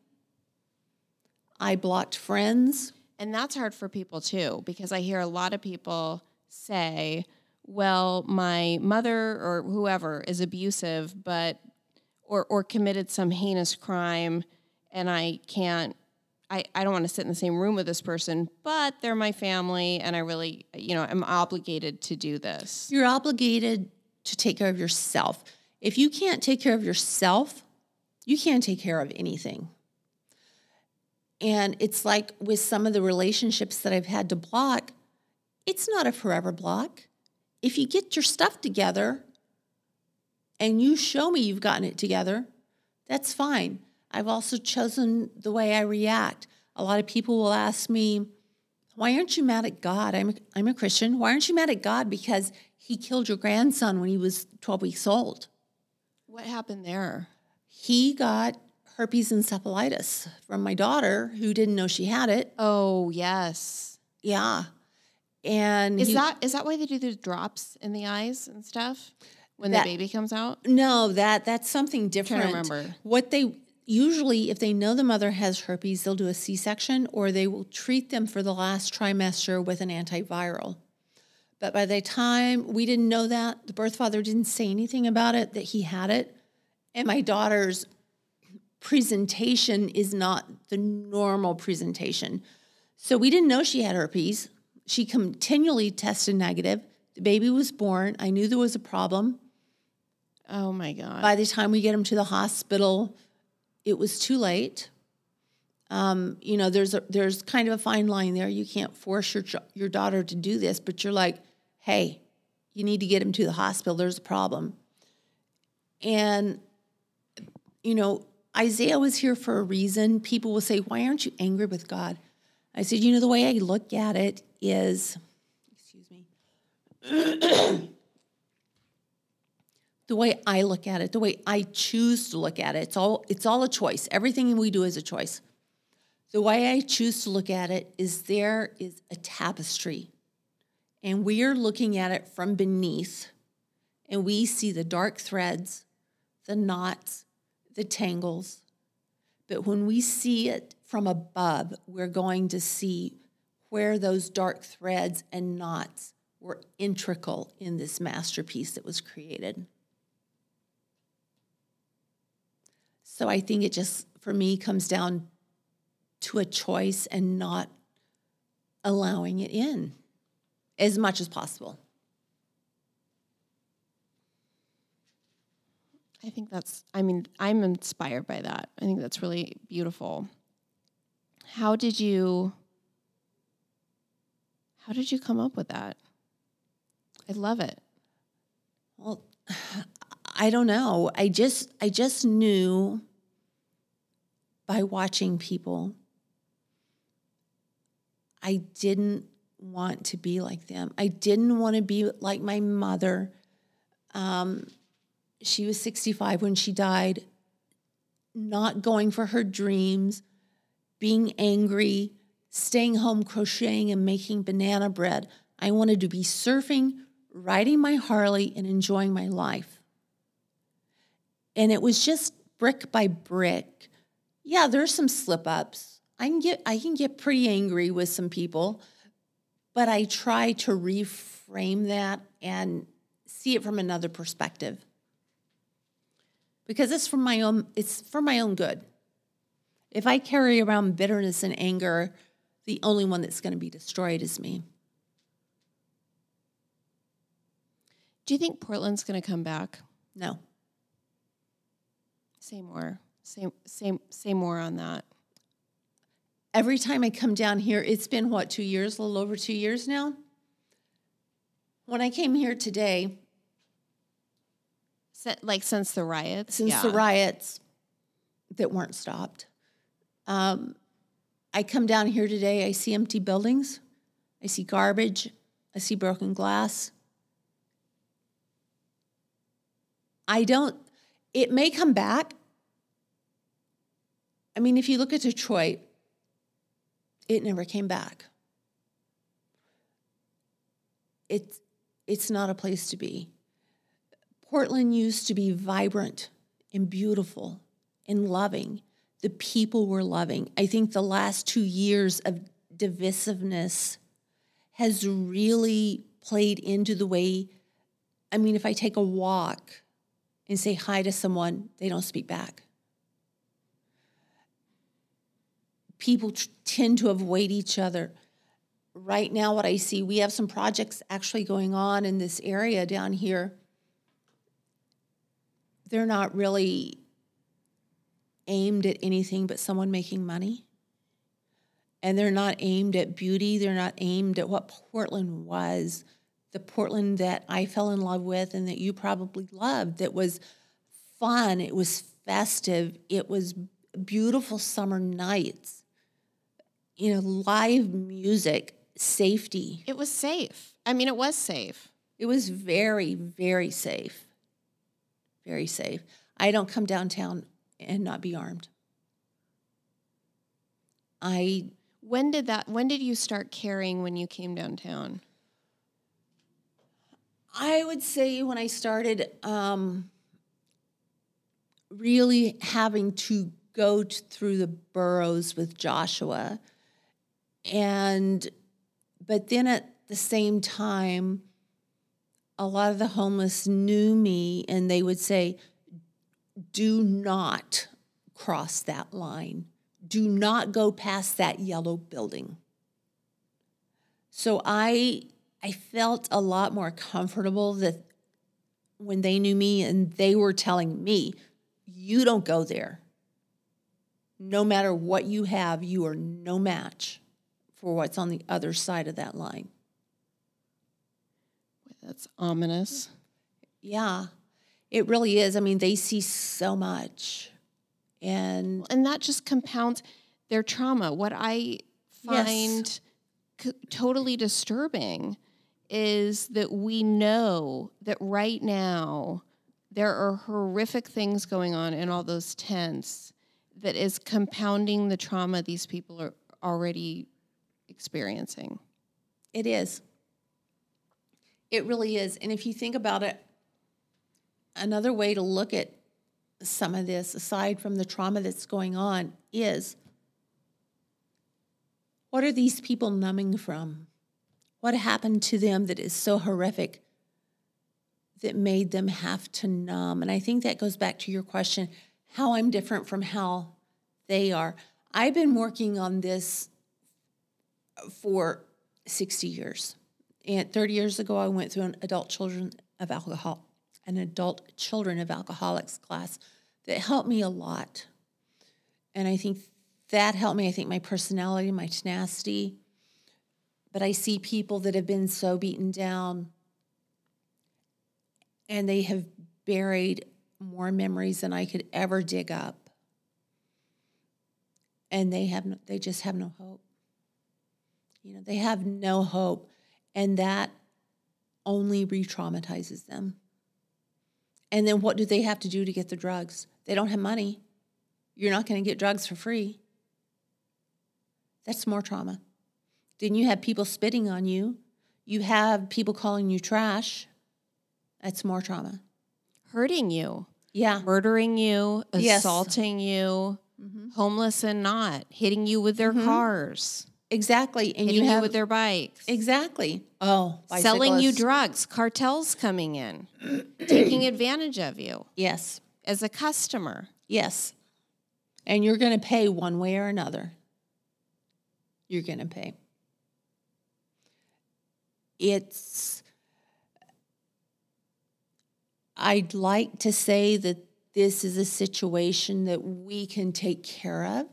I blocked friends. And that's hard for people too, because I hear a lot of people say, well, my mother or whoever is abusive, but or or committed some heinous crime and I can't I, I don't want to sit in the same room with this person, but they're my family and I really, you know, I'm obligated to do this. You're obligated to take care of yourself. If you can't take care of yourself, you can't take care of anything. And it's like with some of the relationships that I've had to block, it's not a forever block. If you get your stuff together and you show me you've gotten it together, that's fine. I've also chosen the way I react. A lot of people will ask me, why aren't you mad at God? I'm a, I'm a Christian. Why aren't you mad at God because he killed your grandson when he was 12 weeks old? What happened there? He got herpes encephalitis from my daughter who didn't know she had it. Oh, yes. Yeah. And Is he- that is that why they do the drops in the eyes and stuff when That- the baby comes out? no that that's something I'm different. trying to remember. What they usually, if they know the mother has herpes, they'll do a C section or they will treat them for the last trimester with an antiviral. But by the time we didn't know that, the birth father didn't say anything about it, that he had it. And my daughter's presentation is not the normal presentation. So we didn't know she had herpes. She continually tested negative. The baby was born. I knew there was a problem. Oh my god. By the time we get him to the hospital, it was too late. Um, you know, there's a, there's kind of a fine line there. You can't force your your daughter to do this, but you're like, hey, you need to get him to the hospital. There's a problem. And you know, Isaiah was here for a reason. People will say, why aren't you angry with God? I said, you know, the way I look at it is, excuse me. the way I look at it, the way I choose to look at it, it's all it's all a choice. Everything we do is a choice. The way I choose to look at it is there is a tapestry. And we are looking at it from beneath, and we see the dark threads, the knots, the tangles. But when we see it from above, we're going to see where those dark threads and knots were integral in this masterpiece that was created. So I think it just, for me, comes down to a choice and not allowing it in as much as possible. I think that's, I mean, I'm inspired by that. I think that's really beautiful. How did you, how did you come up with that? I love it. Well, I don't know. I just I just knew by watching people I didn't want to be like them. I didn't want to be like my mother. Um, she was 65 when she died, not going for her dreams, being angry, staying home crocheting and making banana bread. I wanted to be surfing, riding my Harley, and enjoying my life. And it was just brick by brick. Yeah, there's some slip ups. I can get I can get pretty angry with some people, but I try to reframe that and see it from another perspective. Because it's from my own it's for my own good. If I carry around bitterness and anger, the only one that's going to be destroyed is me. Do you think Portland's going to come back? No. Say more. Say, say, say more on that. every time I come down here, it's been what, two years, a little over two years now? When I came here today, like since the riots? since yeah. the riots that weren't stopped, um, I come down here today, I see empty buildings, I see garbage, I see broken glass. I don't, it may come back. I mean, if you look at Detroit, it never came back. It's, it's not a place to be. Portland used to be vibrant and beautiful and loving. The people were loving. I think the last two years of divisiveness has really played into the way. I mean, if I take a walk and say hi to someone, they don't speak back. People t- tend to avoid each other. Right now, what I see, we have some projects actually going on in this area down here they're not really aimed at anything but someone making money. And they're not aimed at beauty. They're not aimed at what Portland was, the Portland that I fell in love with and that you probably loved. That was fun. It was festive. It was beautiful summer nights. You know, live music, safety. It was safe. I mean, it was safe. It was very, very safe. Very safe. I don't come downtown and not be armed. I When did that? When did you start caring when you came downtown? I would say when I started um, really having to go through the burrows with Joshua, and but then at the same time, a lot of the homeless knew me and they would say, Do not cross that line. Do not go past that yellow building. So I I felt a lot more comfortable that when they knew me and they were telling me, you don't go there. No matter what you have, you are no match for what's on the other side of that line. That's ominous. Yeah, it really is. I mean, they see so much. And And that just compounds their trauma. What I Yes. find c- totally disturbing is that we know that right now there are horrific things going on in all those tents that is compounding the trauma these people are already experiencing. it is. It really is. And if you think about it, another way to look at some of this, aside from the trauma that's going on, is what are these people numbing from? What happened to them that is so horrific that made them have to numb? And I think that goes back to your question how I'm different from how they are. I've been working on this for 60 years. And 30 years ago, I went through an adult children of alcohol, an adult children of alcoholics class that helped me a lot. And I think that helped me. I think my personality, my tenacity. But I see people that have been so beaten down and they have buried more memories than I could ever dig up. And they have no, they just have no hope. You know, they have no hope. And that only re traumatizes them. And then what do they have to do to get the drugs? They don't have money. You're not going to get drugs for free. That's more trauma. Then you have people spitting on you. You have people calling you trash. That's more trauma. Hurting you, Yeah. murdering you, Yes. assaulting you, Mhm. homeless and not, hitting you with their Mhm. cars, Exactly. And hitting you you, have with their bikes. exactly. Oh, selling you drugs, cartels coming in, taking advantage of you Yes. as a customer. Yes. And you're going to pay one way or another. You're going to pay. It's, I'd like to say that this is a situation that we can take care of.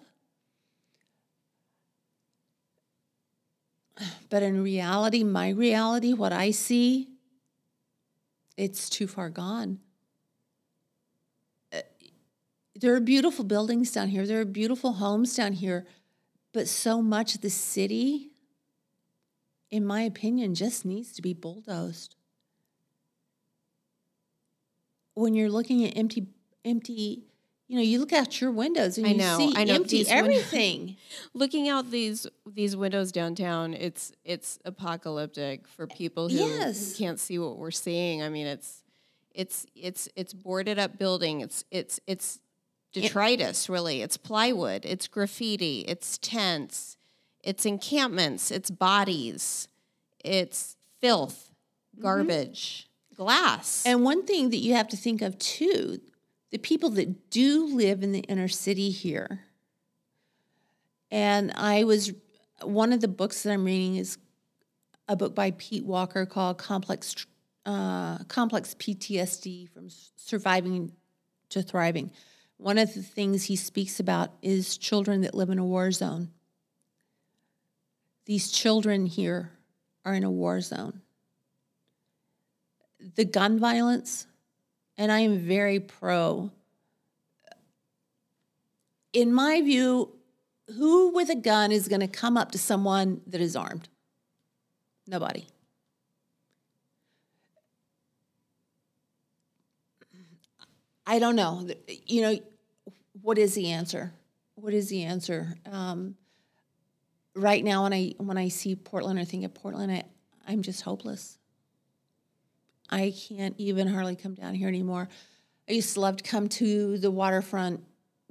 But in reality, my reality, what I see, it's too far gone uh, there are beautiful buildings down here. There are beautiful homes down here, but so much of the city, in my opinion, just needs to be bulldozed. When you're looking at empty, empty, you know, you look out your windows and I you know, see I know, empty everything. Looking out these these windows downtown, it's it's apocalyptic for people who, Yes. can't see what we're seeing. I mean, it's it's it's it's boarded up building. It's it's it's detritus, really. It's plywood. It's graffiti. It's tents. It's encampments. It's bodies. It's filth, mm-hmm. garbage, glass. And one thing that you have to think of too, the people that do live in the inner city here. And I was one of the books that I'm reading is a book by Pete Walker called Complex uh, Complex PTSD from Surviving to Thriving. One of the things he speaks about is children that live in a war zone. These children here are in a war zone the gun violence, and I am very pro. In my view, who with a gun is going to come up to someone that is armed? Nobody. I don't know. You know, what is the answer? What is the answer? Um, right now, when I when I see Portland, I think of Portland. I, I'm just hopeless. I can't even hardly come down here anymore. I used to love to come to the waterfront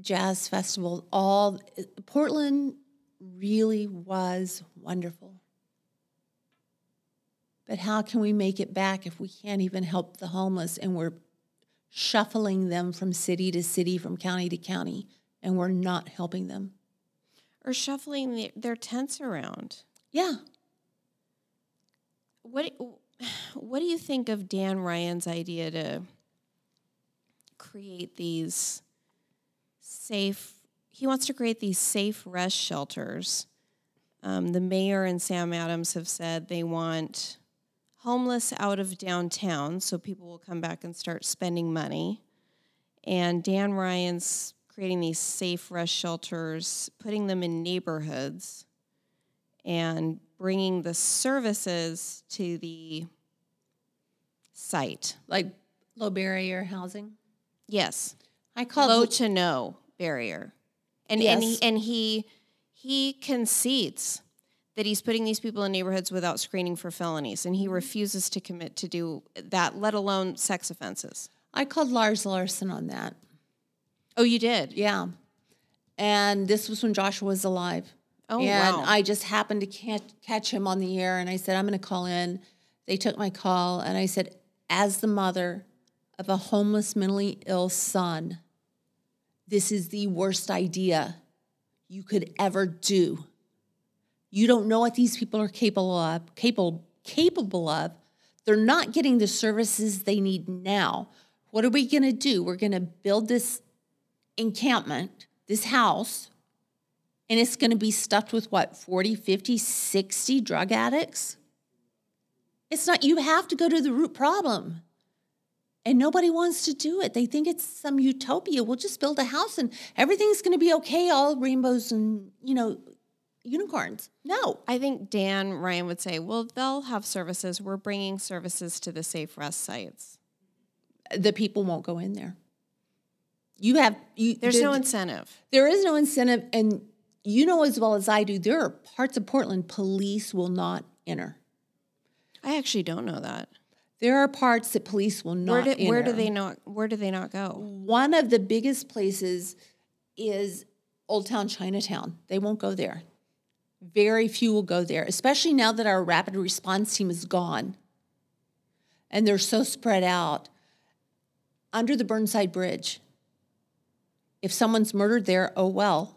jazz festival. All Portland really was wonderful. But how can we make it back if we can't even help the homeless and we're shuffling them from city to city, from county to county, and we're not helping them? Or shuffling the, their tents around. Yeah. What what do you think of Dan Ryan's idea to create these safe he wants to create these safe rest shelters. Um, the mayor and Sam Adams have said they want homeless out of downtown so people will come back and start spending money. And Dan Ryan's creating these safe rest shelters, putting them in neighborhoods, and bringing the services to the site. Like low barrier housing? Yes. I call Low it to no barrier. And and he Yes. and he he concedes that he's putting these people in neighborhoods without screening for felonies and he mm-hmm. refuses to commit to do that, let alone sex offenses. I called Lars Larson on that. Oh, you did? Yeah. And this was when Joshua was alive. Oh, and wow. I just happened to catch, catch him on the air and I said, I'm going to call in. They took my call and I said, as the mother of a homeless, mentally ill son, this is the worst idea you could ever do. You don't know what these people are capable of, capable, capable of. They're not getting the services they need now. What are we going to do? We're going to build this encampment, this house, and it's going to be stuffed with what, 40, 50, 60 drug addicts? It's not, you have to go to the root problem. And nobody wants to do it. They think it's some utopia. We'll just build a house and everything's going to be okay, all rainbows and, you know, unicorns. No. I think Dan Ryan would say, well, they'll have services. We're bringing services to the safe rest sites. The people won't go in there. You have, you, There's the- no incentive. There is no incentive, and you know as well as I do, there are parts of Portland police will not enter. I actually don't know that. There are parts that police will not Where do, enter. where do they not where do they not go? One of the biggest places is Old Town Chinatown. They won't go there. Very few will go there, especially now that our rapid response team is gone and they're so spread out. Under the Burnside Bridge, if someone's murdered there, oh well,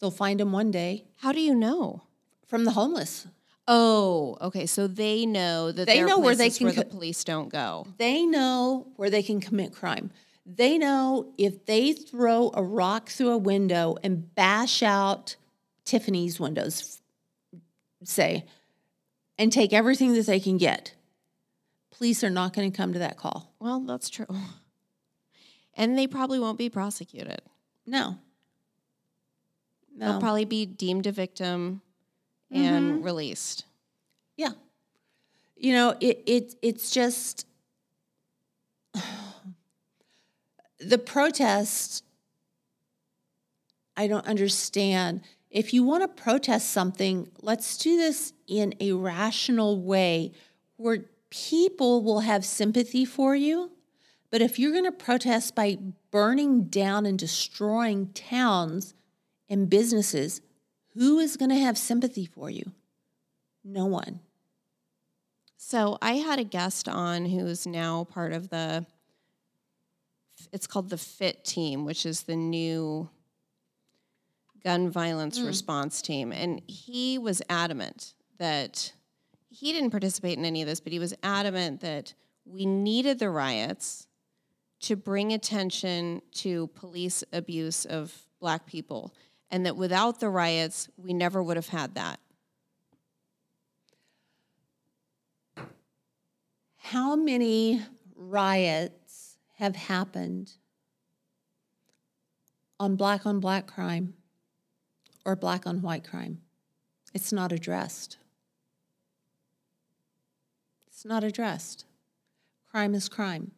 they'll find them one day How do you know? from the homeless. Oh, okay. So they know that They there are know where they places can where the co- police don't go. They know where they can commit crime. They know if they throw a rock through a window and bash out Tiffany's windows, say, and take everything that they can get, police are not going to come to that call. Well, that's true. And they probably won't be prosecuted. No. They'll probably be deemed a victim Mm-hmm. and released. Yeah. You know, it, it it's just the protest I don't understand. If you want to protest something, let's do this in a rational way where people will have sympathy for you. But if you're going to protest by burning down and destroying towns and businesses, who is going to have sympathy for you? No one. So I had a guest on who's now part of the it's called the FIT team, which is the new gun violence Mm. response team. And he was adamant that he didn't participate in any of this, but he was adamant that we needed the riots to bring attention to police abuse of black people. And that without the riots, we never would have had that. How many riots have happened on black on black crime or black on white crime? It's not addressed. It's not addressed. Crime is crime.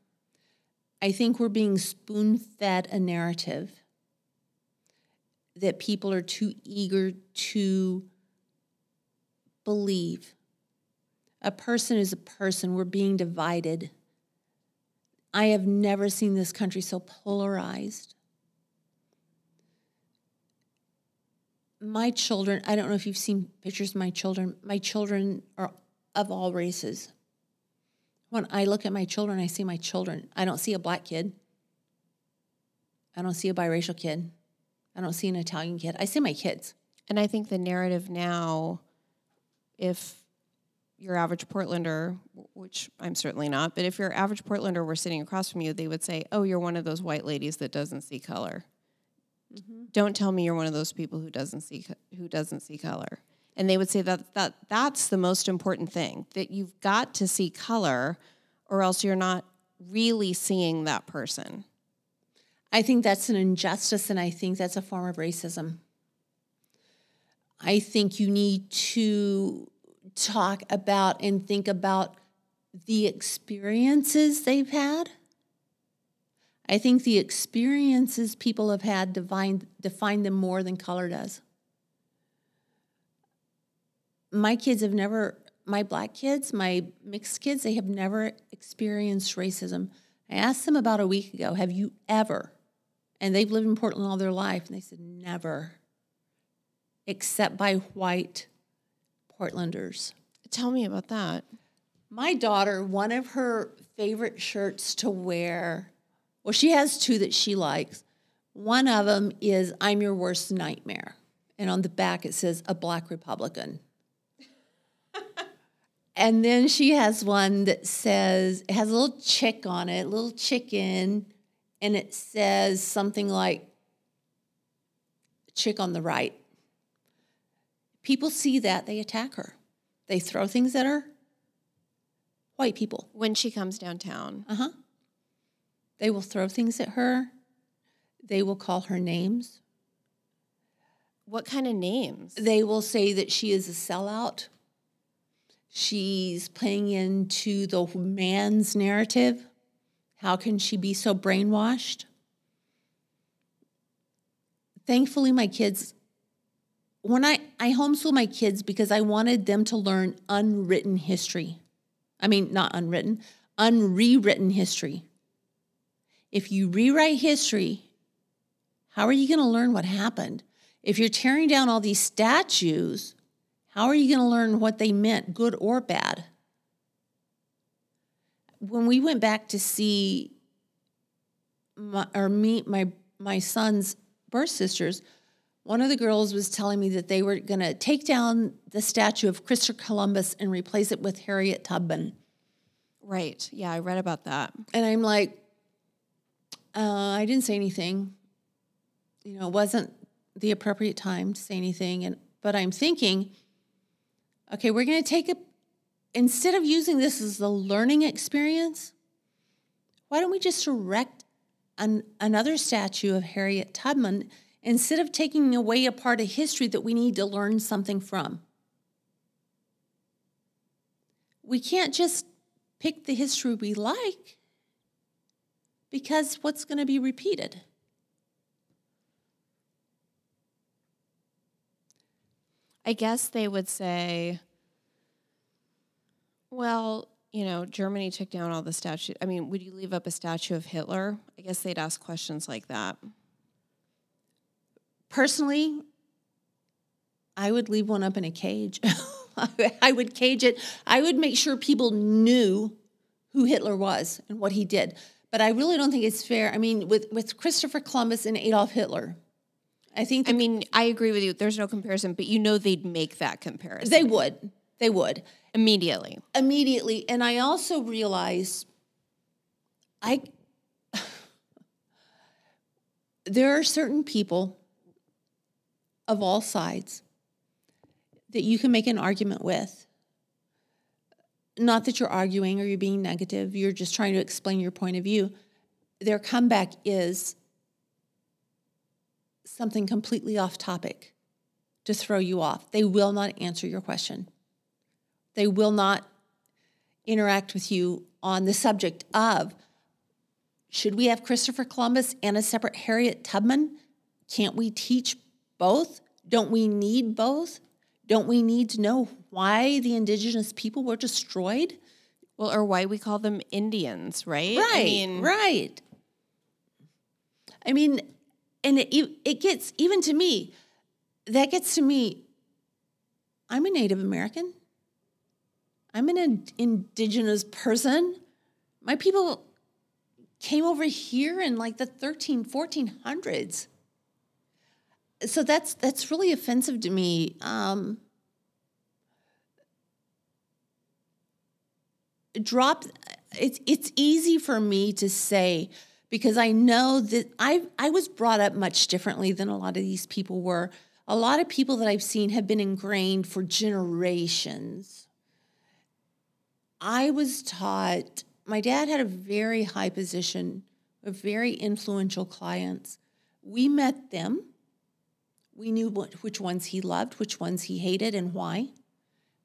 I think we're being spoon fed a narrative that people are too eager to believe. A person is a person. We're being divided. I have never seen this country so polarized. My children, I don't know if you've seen pictures of my children. My children are of all races. When I look at my children, I see my children. I don't see a black kid. I don't see a biracial kid. I don't see an Italian kid. I see my kids. And I think the narrative now, if your average Portlander, which I'm certainly not, but if your average Portlander were sitting across from you, they would say, "Oh, you're one of those white ladies that doesn't see color." Mm-hmm. Don't tell me you're one of those people who doesn't see who doesn't see color. And they would say that that that's the most important thing that you've got to see color, or else you're not really seeing that person. I think that's an injustice, and I think that's a form of racism. I think you need to talk about and think about the experiences they've had. I think the experiences people have had define, define them more than color does. My kids have never, my black kids, my mixed kids, they have never experienced racism. I asked them about a week ago, have you ever? And they've lived in Portland all their life. And they said, never, except by white Portlanders. Tell me about that. My daughter, one of her favorite shirts to wear, well, she has two that she likes. One of them is I'm Your Worst Nightmare. And on the back it says, A Black Republican. and then she has one that says, it has a little chick on it, a little chicken, and it says something like, Chick on the right. People see that, they attack her. They throw things at her. White people. When she comes downtown. Uh huh. They will throw things at her. They will call her names. What kind of names? They will say that she is a sellout. She's playing into the man's narrative. How can she be so brainwashed? Thankfully, my kids when I, I homeschool my kids because I wanted them to learn unwritten history. I mean, not unwritten, unrewritten history. If you rewrite history, how are you going to learn what happened? If you're tearing down all these statues, how are you going to learn what they meant, good or bad? When we went back to see my, or meet my my son's birth sisters, one of the girls was telling me that they were going to take down the statue of Christopher Columbus and replace it with Harriet Tubman. Right. Yeah, I read about that. And I'm like, uh, I didn't say anything. You know, it wasn't the appropriate time to say anything. And but I'm thinking, okay, we're going to take a instead of using this as a learning experience. Why don't we just erect an, another statue of Harriet Tubman? instead of taking away a part of history that we need to learn something from. We can't just pick the history we like because what's going to be repeated? I guess they would say, well, you know, Germany took down all the statues. I mean, would you leave up a statue of Hitler? I guess they'd ask questions like that. Personally, I would leave one up in a cage. I would cage it. I would make sure people knew who Hitler was and what he did. But I really don't think it's fair. I mean, with, with Christopher Columbus and Adolf Hitler, I think. I mean, I agree with you. There's no comparison, but you know they'd make that comparison. They would. They would. Immediately. Immediately. And I also realize I there are certain people of all sides that you can make an argument with. Not that you're arguing or you're being negative, you're just trying to explain your point of view. Their comeback is something completely off topic to throw you off. They will not answer your question. They will not interact with you on the subject of should we have Christopher Columbus and a separate Harriet Tubman? Can't we teach both? Don't we need both? Don't we need to know why the indigenous people were destroyed? Well, or why we call them Indians, right? Right. I mean, right. I mean, and it, it gets even to me. That gets to me. I'm a Native American. I'm an indigenous person. My people came over here in like the 13 1400s so that's that's really offensive to me um, drop it's it's easy for me to say because I know that I I was brought up much differently than a lot of these people were. A lot of people that I've seen have been ingrained for generations. I was taught my dad had a very high position, with very influential clients. We met them. We knew what, which ones he loved, which ones he hated, and why.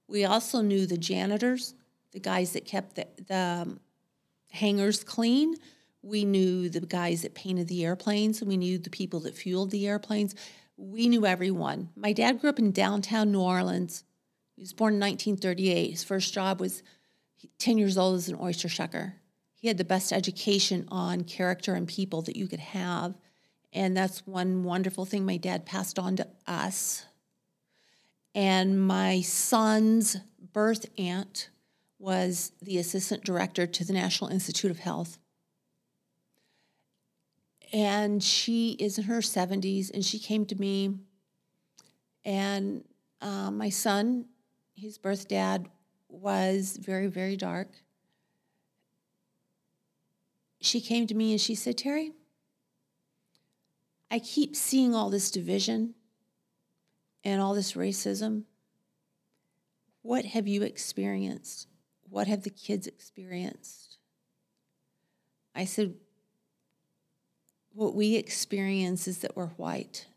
We also knew the janitors, the guys that kept the, the um, hangars clean. We knew the guys that painted the airplanes. We knew the people that fueled the airplanes. We knew everyone. My dad grew up in downtown New Orleans. He was born in 1938. His first job was 10 years old as an oyster shucker. He had the best education on character and people that you could have. And that's one wonderful thing my dad passed on to us. And my son's birth aunt was the assistant director to the National Institute of Health. And she is in her 70s, and she came to me. And uh, my son, his birth dad, was very, very dark. She came to me and she said, Terry, I keep seeing all this division and all this racism. What have you experienced? What have the kids experienced? I said, What we experience is that we're white.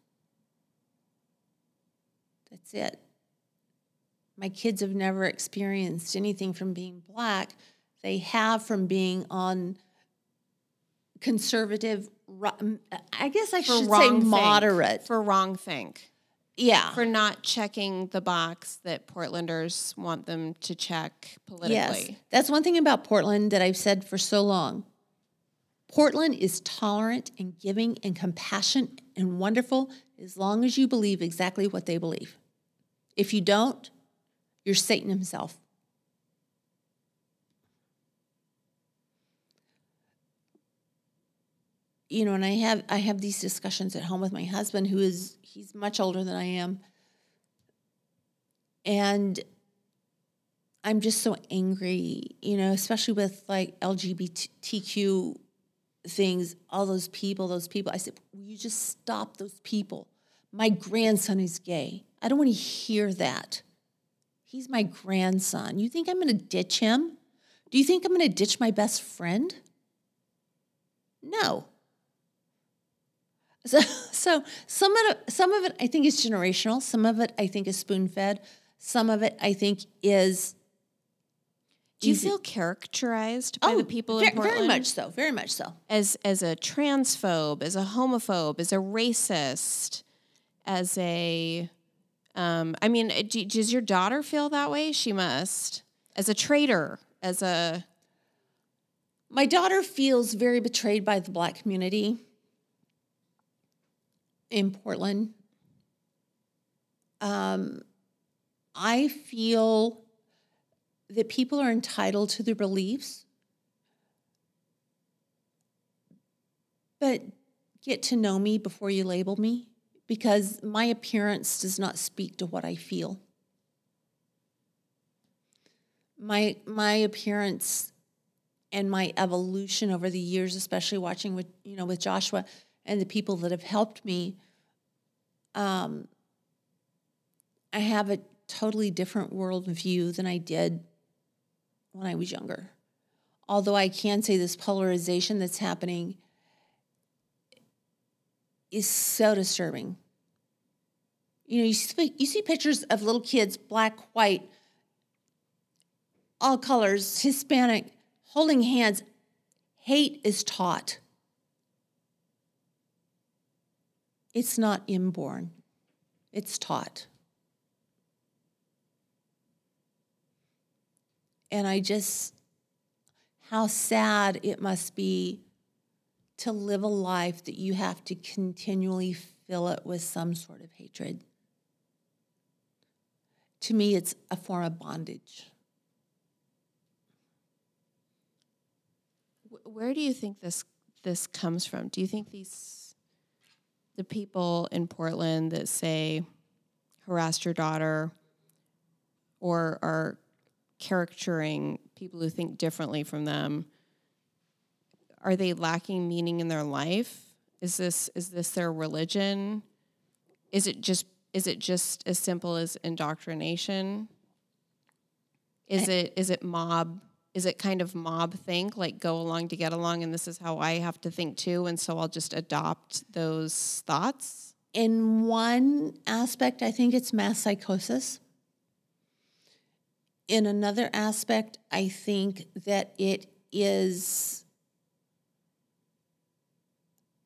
That's it. My kids have never experienced anything from being black. They have from being on conservative, I guess I should say moderate. For wrong think. Yeah. For not checking the box that Portlanders want them to check politically. Yes. That's one thing about Portland that I've said for so long. Portland is tolerant and giving and compassionate and wonderful as long as you believe exactly what they believe. If you don't, you're Satan himself. You know, and I have I have these discussions at home with my husband who is he's much older than I am. And I'm just so angry, you know, especially with like LGBTQ things, all those people, those people. I said, Will you just stop those people? My grandson is gay. I don't want to hear that. He's my grandson. You think I'm going to ditch him? Do you think I'm going to ditch my best friend? No. So, so some of it, some of it I think is generational. Some of it I think is spoon fed. Some of it I think is. Do you feel characterized by oh, the people in Portland? Very much so. Very much so. As as a transphobe, as a homophobe, as a racist, as a um, I mean, uh, do, does your daughter feel that way? She must. As a traitor, as a. My daughter feels very betrayed by the black community in Portland. Um, I feel that people are entitled to their beliefs, but get to know me before you label me because my appearance does not speak to what I feel. My my appearance and my evolution over the years, especially watching with you know with Joshua and the people that have helped me, um, I have a totally different worldview than I did when I was younger. Although I can say this polarization that's happening is so disturbing. You know, you see, you see pictures of little kids, black, white, all colors, Hispanic, holding hands. Hate is taught. It's not inborn, it's taught. And I just, how sad it must be to live a life that you have to continually fill it with some sort of hatred. To me, it's a form of bondage. Where do you think this this comes from? Do you think these the people in Portland that say harassed your daughter or are caricaturing people who think differently from them are they lacking meaning in their life is this is this their religion is it just is it just as simple as indoctrination? Is I, it is it mob is it kind of mob think like go along to get along and this is how i have to think too and so i'll just adopt those thoughts? In one aspect i think it's mass psychosis. In another aspect i think that it is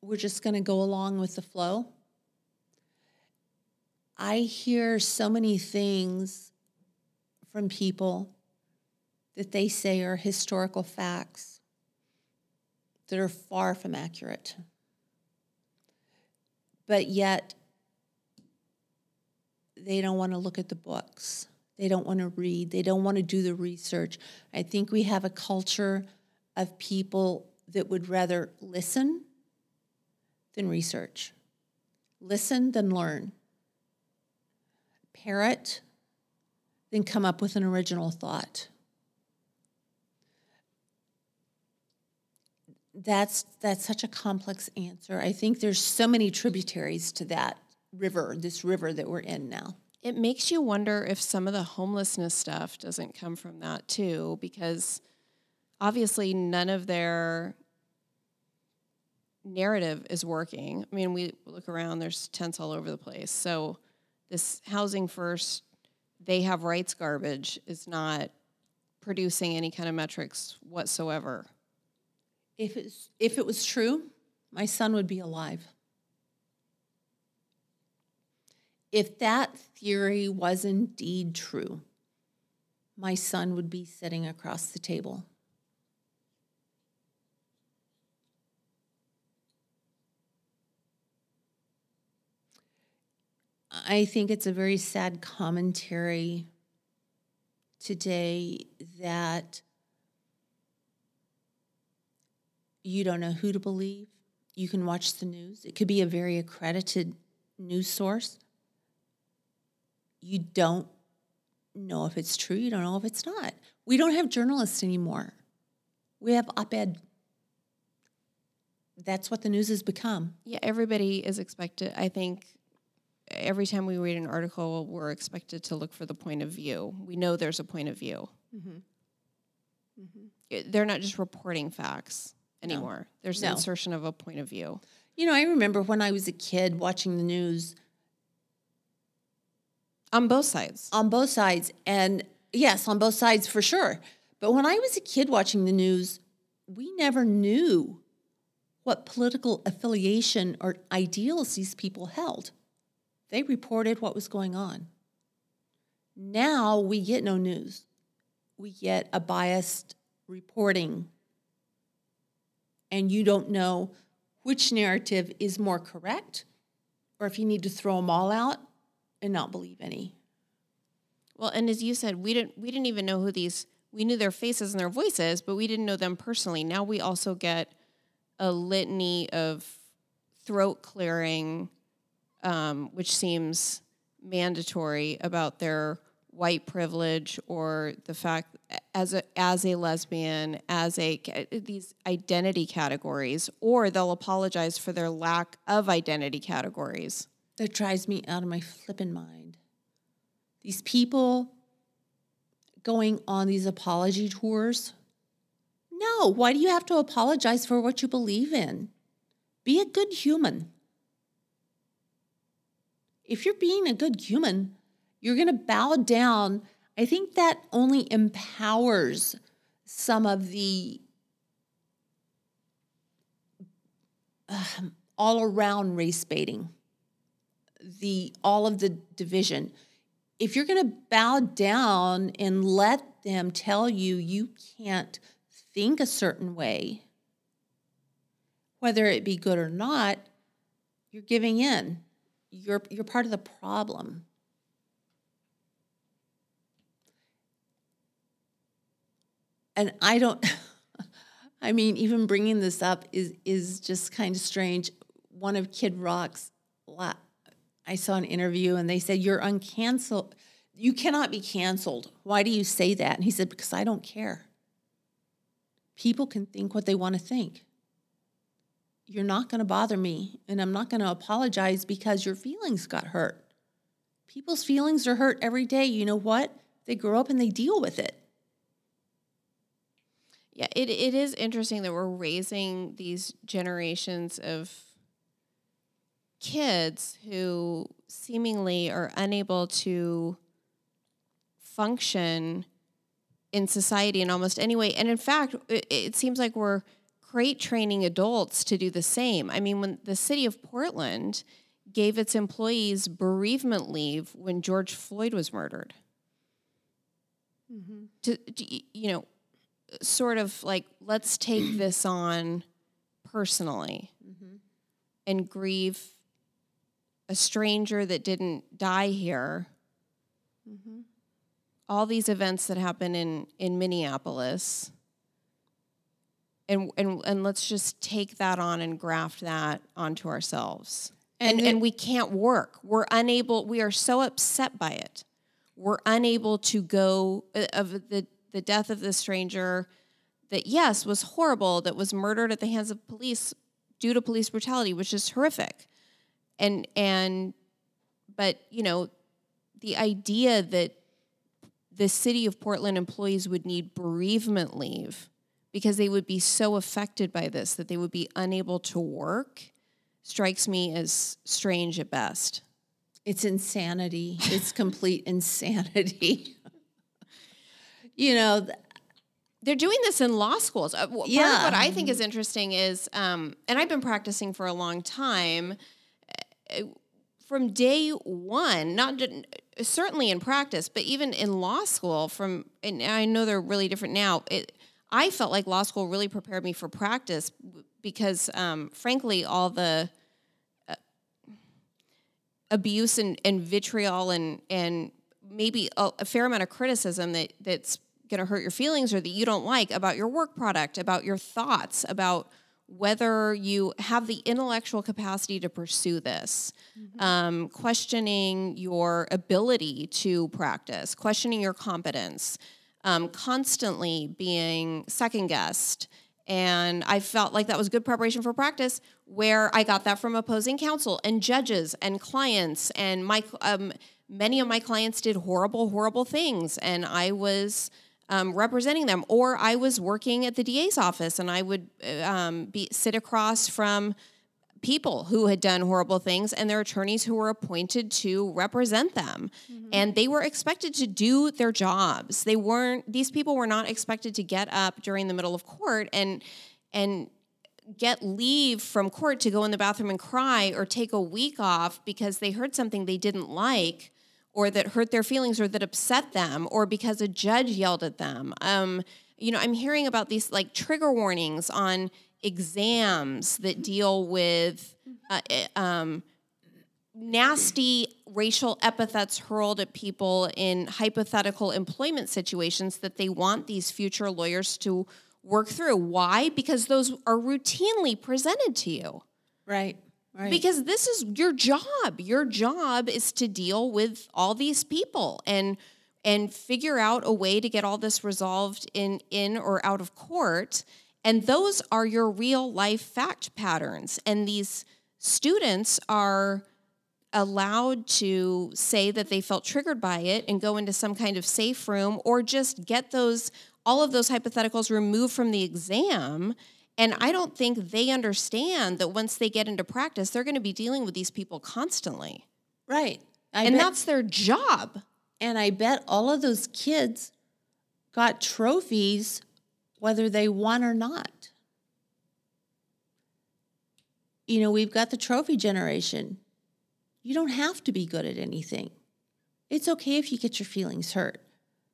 we're just going to go along with the flow i hear so many things from people that they say are historical facts that are far from accurate. But yet, they don't want to look at the books. They don't want to read. They don't want to do the research. I think we have a culture of people that would rather listen than research, listen than learn, parrot than come up with an original thought. that's that's such a complex answer. I think there's so many tributaries to that river, this river that we're in now. It makes you wonder if some of the homelessness stuff doesn't come from that too, because obviously none of their narrative is working. I mean, we look around, there's tents all over the place. So this housing first, they have rights garbage is not producing any kind of metrics whatsoever. If, it's, if it was true, my son would be alive. If that theory was indeed true, my son would be sitting across the table. I think it's a very sad commentary today that you don't know who to believe. You can watch the news. It could be a very accredited news source. You don't know if it's true. You don't know if it's not. We don't have journalists anymore. We have op ed. That's what the news has become. Yeah, everybody is expected. I think every time we read an article, we're expected to look for the point of view. We know there's a point of view. Mm-hmm. Mm-hmm. They're not just reporting facts anymore. No. There's no. insertion of a point of view. You know, I remember when I was a kid watching the news. On both sides. On both sides. And yes, on both sides for sure. But when I was a kid watching the news, we never knew what political affiliation or ideals these people held. They reported what was going on. Now we get no news. We get a biased reporting and you don't know which narrative is more correct or if you need to throw them all out and not believe any. Well, and as you said, we didn't we didn't even know who these we knew their faces and their voices, but we didn't know them personally. Now we also get a litany of throat clearing, um, which seems mandatory about their white privilege or the fact as a as a lesbian as a these identity categories or they'll apologize for their lack of identity categories. That drives me out of my flippin' mind. These people going on these apology tours? No why do you have to apologize for what you believe in? Be a good human if you're being a good human you're going to bow down. I think that only empowers some of the um, all around race baiting, the all of the division. if you're going to bow down and let them tell you you can't think a certain way, whether it be good or not, you're giving in. You're, you're part of the problem. And I don't, I mean, even bringing this up is, is just kind of strange. One of Kid Rock's, I saw an interview and they said, You're uncanceled. You cannot be canceled. Why do you say that? And he said, Because I don't care. People can think what they want to think you're not going to bother me and I'm not going to apologize because your feelings got hurt. People's feelings are hurt every day. You know what? They grow up and they deal with it. Yeah, it, it is interesting that we're raising these generations of kids who seemingly are unable to function in society in almost any way. And in fact, it, it seems like we're great training adults to do the same. I mean, when the city of Portland gave its employees bereavement leave when George Floyd was murdered. Mm-hmm. To, to, you know, sort of like, let's take this on personally mm-hmm. and grieve a stranger that didn't die here. Mm-hmm. All these events that happen in, in Minneapolis and and and let's just take that on and graft that onto ourselves. And and, and we can't work. We're unable. We are so upset by it. We're unable to go uh, of the the death of this stranger that yes was horrible that was murdered at the hands of police due to police brutality which is horrific and and but you know the idea that the city of portland employees would need bereavement leave because they would be so affected by this that they would be unable to work strikes me as strange at best. It's insanity. It's complete insanity. you know, they're doing this in law schools. Uh, part yeah. what I think is interesting is, um, and I've been practicing for a long time. Uh, from day one, not certainly in practice, but even in law school, from and I know they're really different now. It, I felt like law school really prepared me for practice because, um, frankly, all the uh, abuse and, and vitriol and and maybe a, a fair amount of criticism that that's going to hurt your feelings or that you don't like about your work product, about your thoughts, about whether you have the intellectual capacity to pursue this, mm-hmm. um, questioning your ability to practice, questioning your competence, um, constantly being second guessed. And I felt like that was good preparation for practice, where I got that from opposing counsel and judges and clients. And my um, many of my clients did horrible, horrible things, and I was um, representing them. Or I was working at the DA's office, and I would uh, um, be sit across from people who had done horrible things and their attorneys who were appointed to represent them. Mm-hmm. And they were expected to do their jobs. They weren't these people were not expected to get up during the middle of court and and get leave from court to go in the bathroom and cry or take a week off because they heard something they didn't like or that hurt their feelings or that upset them or because a judge yelled at them. Um, you know, I'm hearing about these like trigger warnings on exams that deal with uh, eh, um, nasty racial epithets hurled at people in hypothetical employment situations that they want these future lawyers to work through. Why? Because those are routinely presented to you. Right. Right. Because this is your job. Your job is to deal with all these people and and figure out a way to get all this resolved in in or out of court and those are your real life fact patterns. And these students are allowed to say that they felt triggered by it and go into some kind of safe room or just get those all of those hypotheticals removed from the exam and I don't think they understand that once they get into practice, they're going to be dealing with these people constantly. Right. I and bet, that's their job. And I bet all of those kids got trophies whether they won or not. You know, we've got the trophy generation. You don't have to be good at anything. It's okay if you get your feelings hurt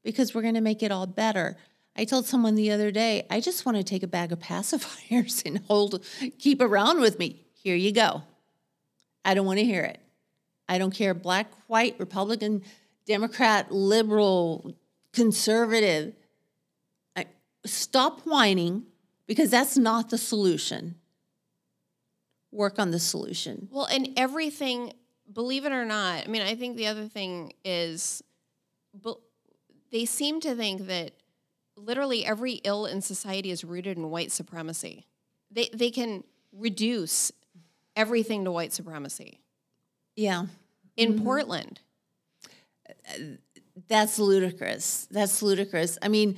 because we're going to make it all better. I told someone the other day, I just want to take a bag of pacifiers and hold, keep around with me. Here you go. I don't want to hear it. I don't care black, white, Republican, Democrat, liberal, conservative. Stop whining because that's not the solution. Work on the solution. Well, and everything, believe it or not, I mean, I think the other thing is they seem to think that literally every ill in society is rooted in white supremacy. They, they can reduce everything to white supremacy. Yeah. In mm-hmm. Portland. That's ludicrous. That's ludicrous. I mean,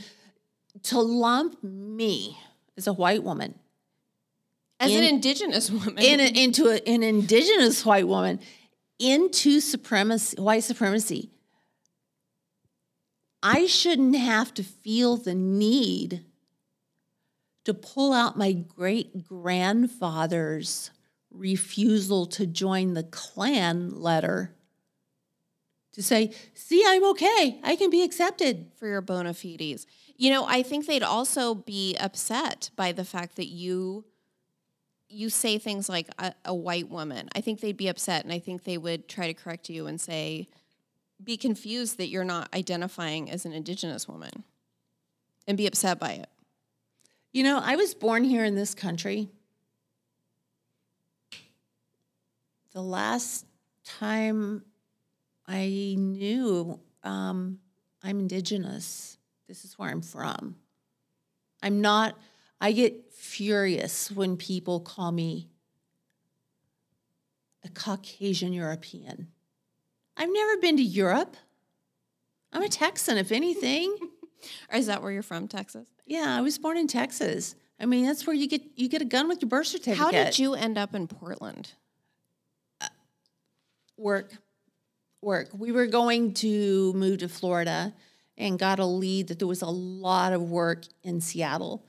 to lump me as a white woman, as in, an indigenous woman, in a, into a, an indigenous white woman, into supremacy, white supremacy, I shouldn't have to feel the need to pull out my great grandfather's refusal to join the Klan letter to say, see, I'm okay. I can be accepted. For your bona fides. You know, I think they'd also be upset by the fact that you you say things like a, a white woman. I think they'd be upset and I think they would try to correct you and say, be confused that you're not identifying as an indigenous woman and be upset by it. You know, I was born here in this country. The last time I knew um, I'm indigenous, this is where I'm from. I'm not, I get furious when people call me a Caucasian European. I've never been to Europe. I'm a Texan, if anything. or is that where you're from, Texas? Yeah, I was born in Texas. I mean, that's where you get you get a gun with your birth certificate. How did you end up in Portland? Uh, work, work. We were going to move to Florida, and got a lead that there was a lot of work in Seattle,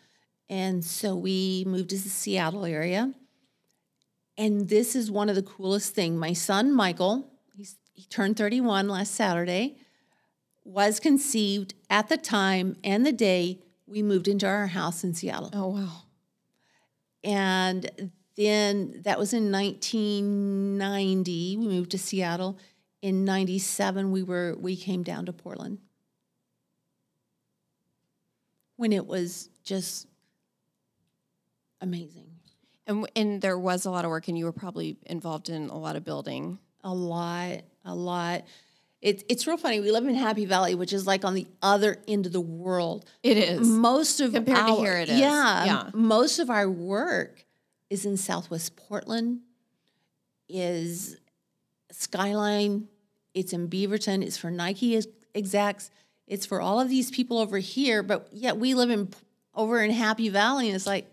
and so we moved to the Seattle area. And this is one of the coolest things. My son Michael, he's he turned 31 last Saturday, was conceived at the time and the day we moved into our house in Seattle. Oh, wow. And then that was in 1990. We moved to Seattle. In 97, we were we came down to Portland. When it was just amazing. And, and there was a lot of work, and you were probably involved in a lot of building. A lot a lot. It's it's real funny. We live in Happy Valley, which is like on the other end of the world. It is most of compared our, to here. It is. Yeah, yeah. Most of our work is in Southwest Portland. Is Skyline. It's in Beaverton. It's for Nike execs. It's for all of these people over here. But yet we live in over in Happy Valley, and it's like,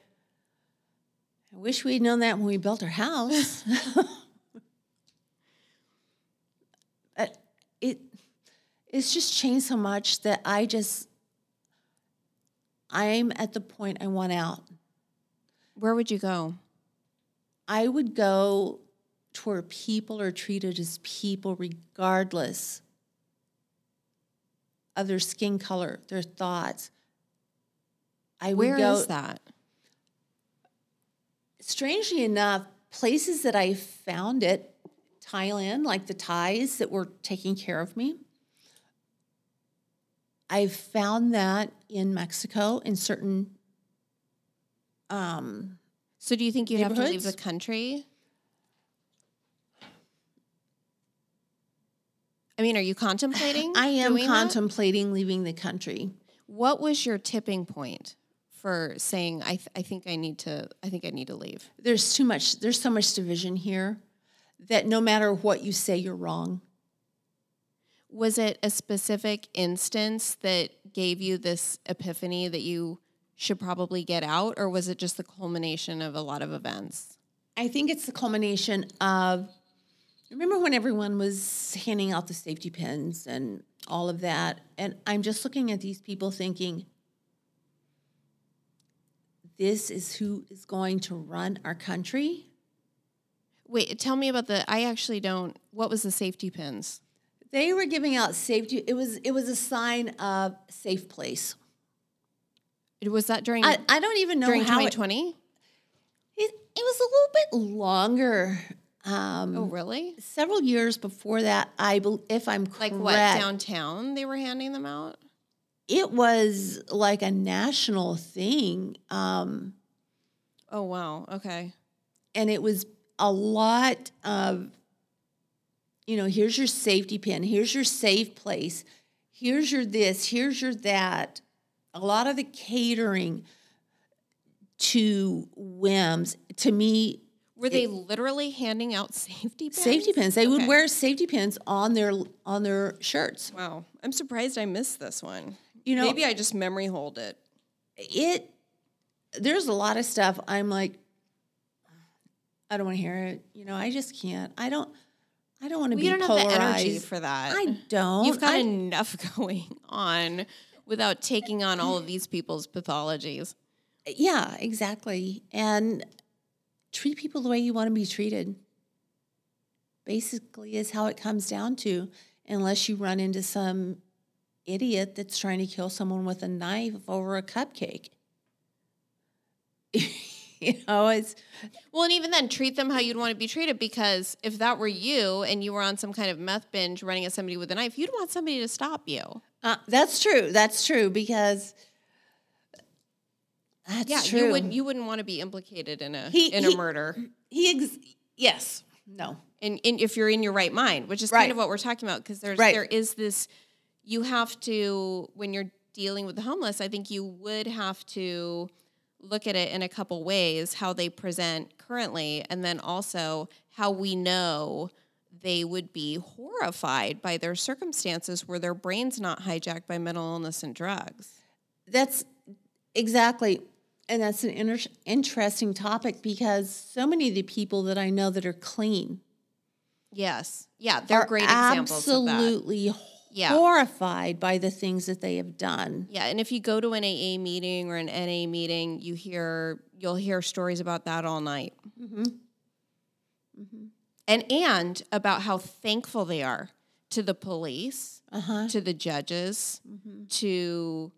I wish we'd known that when we built our house. Uh, it it's just changed so much that I just I'm at the point I want out. Where would you go? I would go to where people are treated as people regardless of their skin color, their thoughts. I would Where go, is that? Strangely enough, places that I found it Thailand, like the Thais that were taking care of me. I've found that in Mexico in certain. Um, so, do you think you have to leave the country? I mean, are you contemplating? I am contemplating that? leaving the country. What was your tipping point for saying I, th- I think I need to I think I need to leave? There's too much. There's so much division here that no matter what you say, you're wrong. Was it a specific instance that gave you this epiphany that you should probably get out, or was it just the culmination of a lot of events? I think it's the culmination of remember when everyone was handing out the safety pins and all of that. And I'm just looking at these people thinking, this is who is going to run our country. Wait, tell me about the. I actually don't. What was the safety pins? They were giving out safety. It was it was a sign of safe place. It was that during I, I don't even know during how it, 2020? it, it was a little bit longer. Um, oh, really? several years before that, I believe, if I'm Like correct, what? Downtown they were handing them out? it was like a national thing, um, Oh, wow. Okay. and it was a lot of, you know, here's your safety pin, here's your safe place, here's your this, here's your that. A lot of the catering to whims to me Were they literally handing out safety pins? safety pins. They would wear safety pins on their on their shirts. Wow. I'm surprised I missed this one. You know, Maybe I just memory hold it. it there's a lot of stuff I'm like I don't want to hear it. You know, I just can't. I don't I don't want to We be don't have the energy for that. I don't. You've got I- enough going on without taking on all of these people's pathologies. Yeah, exactly. And treat people the way you want to be treated. Basically, is how it comes down to, unless you run into some idiot that's trying to kill someone with a knife over a cupcake. you know, it's Well, and even then, treat them how you'd want to be treated because if that were you and you were on some kind of meth binge running at somebody with a knife, you'd want somebody to stop you. uh, that's true. That's true because that's yeah, true. you would you wouldn't want to be implicated in a He- in he- a murder. he ex- yes, no, and, and if you're in your right mind, which is Right. kind of what we're talking about, because there's Right. there is this, you have to when you're dealing with the homeless, I think you would have to look at it in a couple ways, how they present currently, and then also how we know they would be horrified by their circumstances where their brain's not hijacked by mental illness and drugs. That's exactly, and that's an inter- interesting topic because so many of the people that I know that are clean Yes. Yeah, they're great examples of that. absolutely Yeah. horrified by the things that they have done. Yeah, and if you go to an AA meeting or an NA meeting, you hear you'll hear stories about that all night. Mm-hmm. And and about how thankful they are to the police, Uh huh. to the judges, to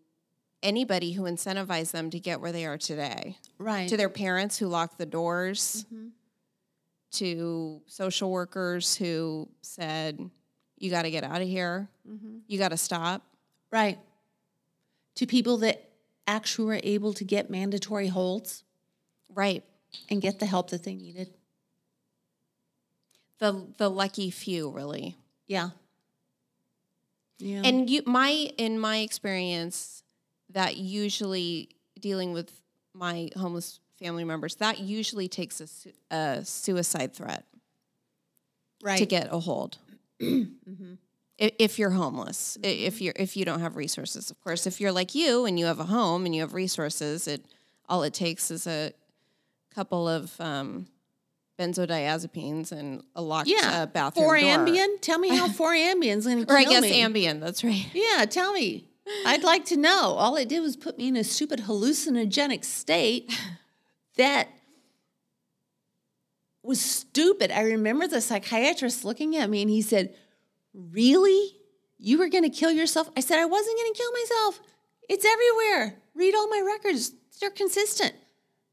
anybody who incentivized them to get where they are today. Right. To their parents who locked the doors, Mhm. to social workers who said, "You got to get out of here. Mhm. You got to stop." Right. To people that actually were able to get mandatory holds Right. and get the help that they needed. The the lucky few, really. Yeah. Yeah. And you, my in my experience, that usually dealing with my homeless family members, that usually takes a, su- a suicide threat right. to get a hold. If you're homeless, I- if you're if you don't have resources, of course. If you're like you and you have a home and you have resources, it all it takes is a couple of um, benzodiazepines and a locked Yeah. uh, bathroom For door. Ambien? Tell me how for Ambien's going to kill or I guess me. Ambien. That's right. Yeah, tell me. I'd like to know. All it did was put me in a stupid hallucinogenic state that was stupid. I remember the psychiatrist looking at me and he said, Really? You were going to kill yourself? I said, I wasn't going to kill myself. It's everywhere. Read all my records, they're consistent.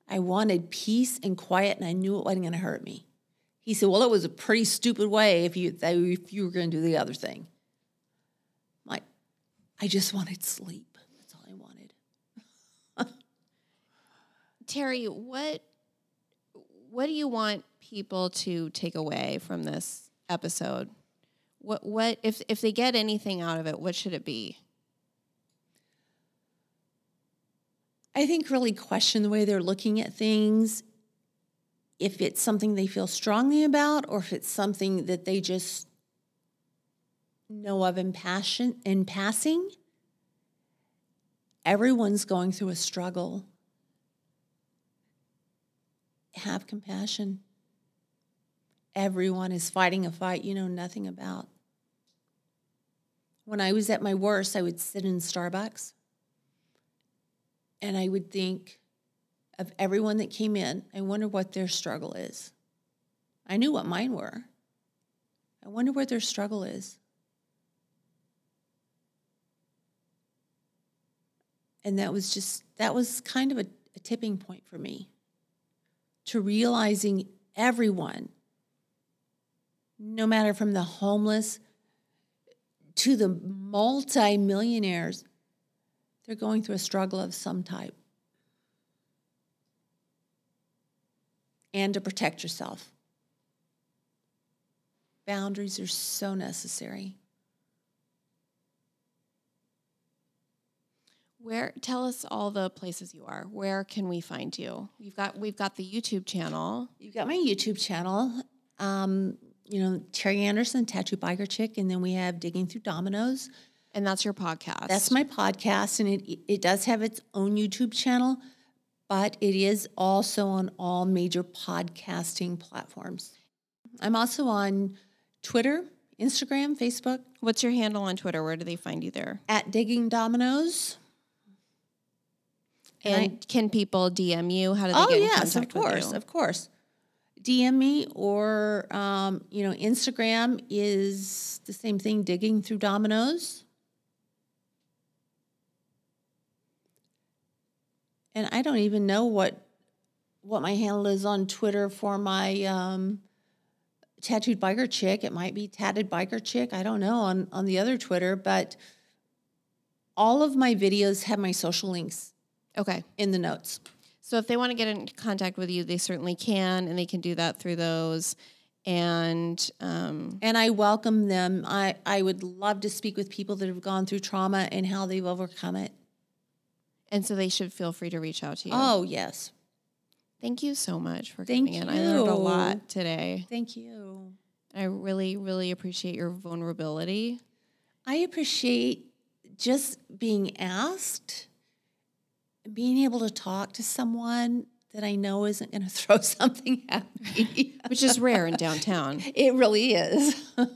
I wanted peace and quiet, and I knew it wasn't going to hurt me. He said, Well, it was a pretty stupid way if you, if you were going to do the other thing. I just wanted sleep. That's all I wanted. Terry, what what do you want people to take away from this episode? What what if if they get anything out of it, what should it be? I think really question the way they're looking at things. If it's something they feel strongly about, or if it's something that they just know of in passion in passing. Everyone's going through a struggle. Have compassion. Everyone is fighting a fight you know nothing about. When I was at my worst, I would sit in Starbucks and I would think of everyone that came in. I wonder what their struggle is. I knew what mine were. I wonder what their struggle is. And that was just, that was kind of a, a tipping point for me to realizing everyone, no matter from the homeless to the multi-millionaires, they're going through a struggle of some type. And to protect yourself. Boundaries are so necessary. Where tell us all the places you are. Where can we find you? You've got we've got the YouTube channel. You've got my YouTube channel. Um, you know, Terry Anderson, Tattoo Biker Chick, and then we have Digging Through Dominoes. And that's your podcast. That's my podcast, and it it does have its own YouTube channel, but it is also on all major podcasting platforms. I'm also on Twitter, Instagram, Facebook What's your handle on Twitter? Where do they find you there? at Digging Dominoes. And I- can people DM you? How do they Oh get in yes, of contact with course, you? of course. DM me or um, you know Instagram is the same thing. Digging through dominoes, and I don't even know what what my handle is on Twitter for my um, tattooed biker chick. It might be tatted biker chick. I don't know on on the other Twitter, but all of my videos have my social links Okay. in the notes. So if they want to get in contact with you, they certainly can, and they can do that through those. And um, and I welcome them. I, I would love to speak with people that have gone through trauma and how they've overcome it. and so they should feel free to reach out to you. Oh, yes. Thank you so much for Thank coming in. I learned a lot today. Thank you. I really, really appreciate your vulnerability. I appreciate just being asked, being able to talk to someone that I know isn't going to throw something at me, which is rare in downtown. It really is.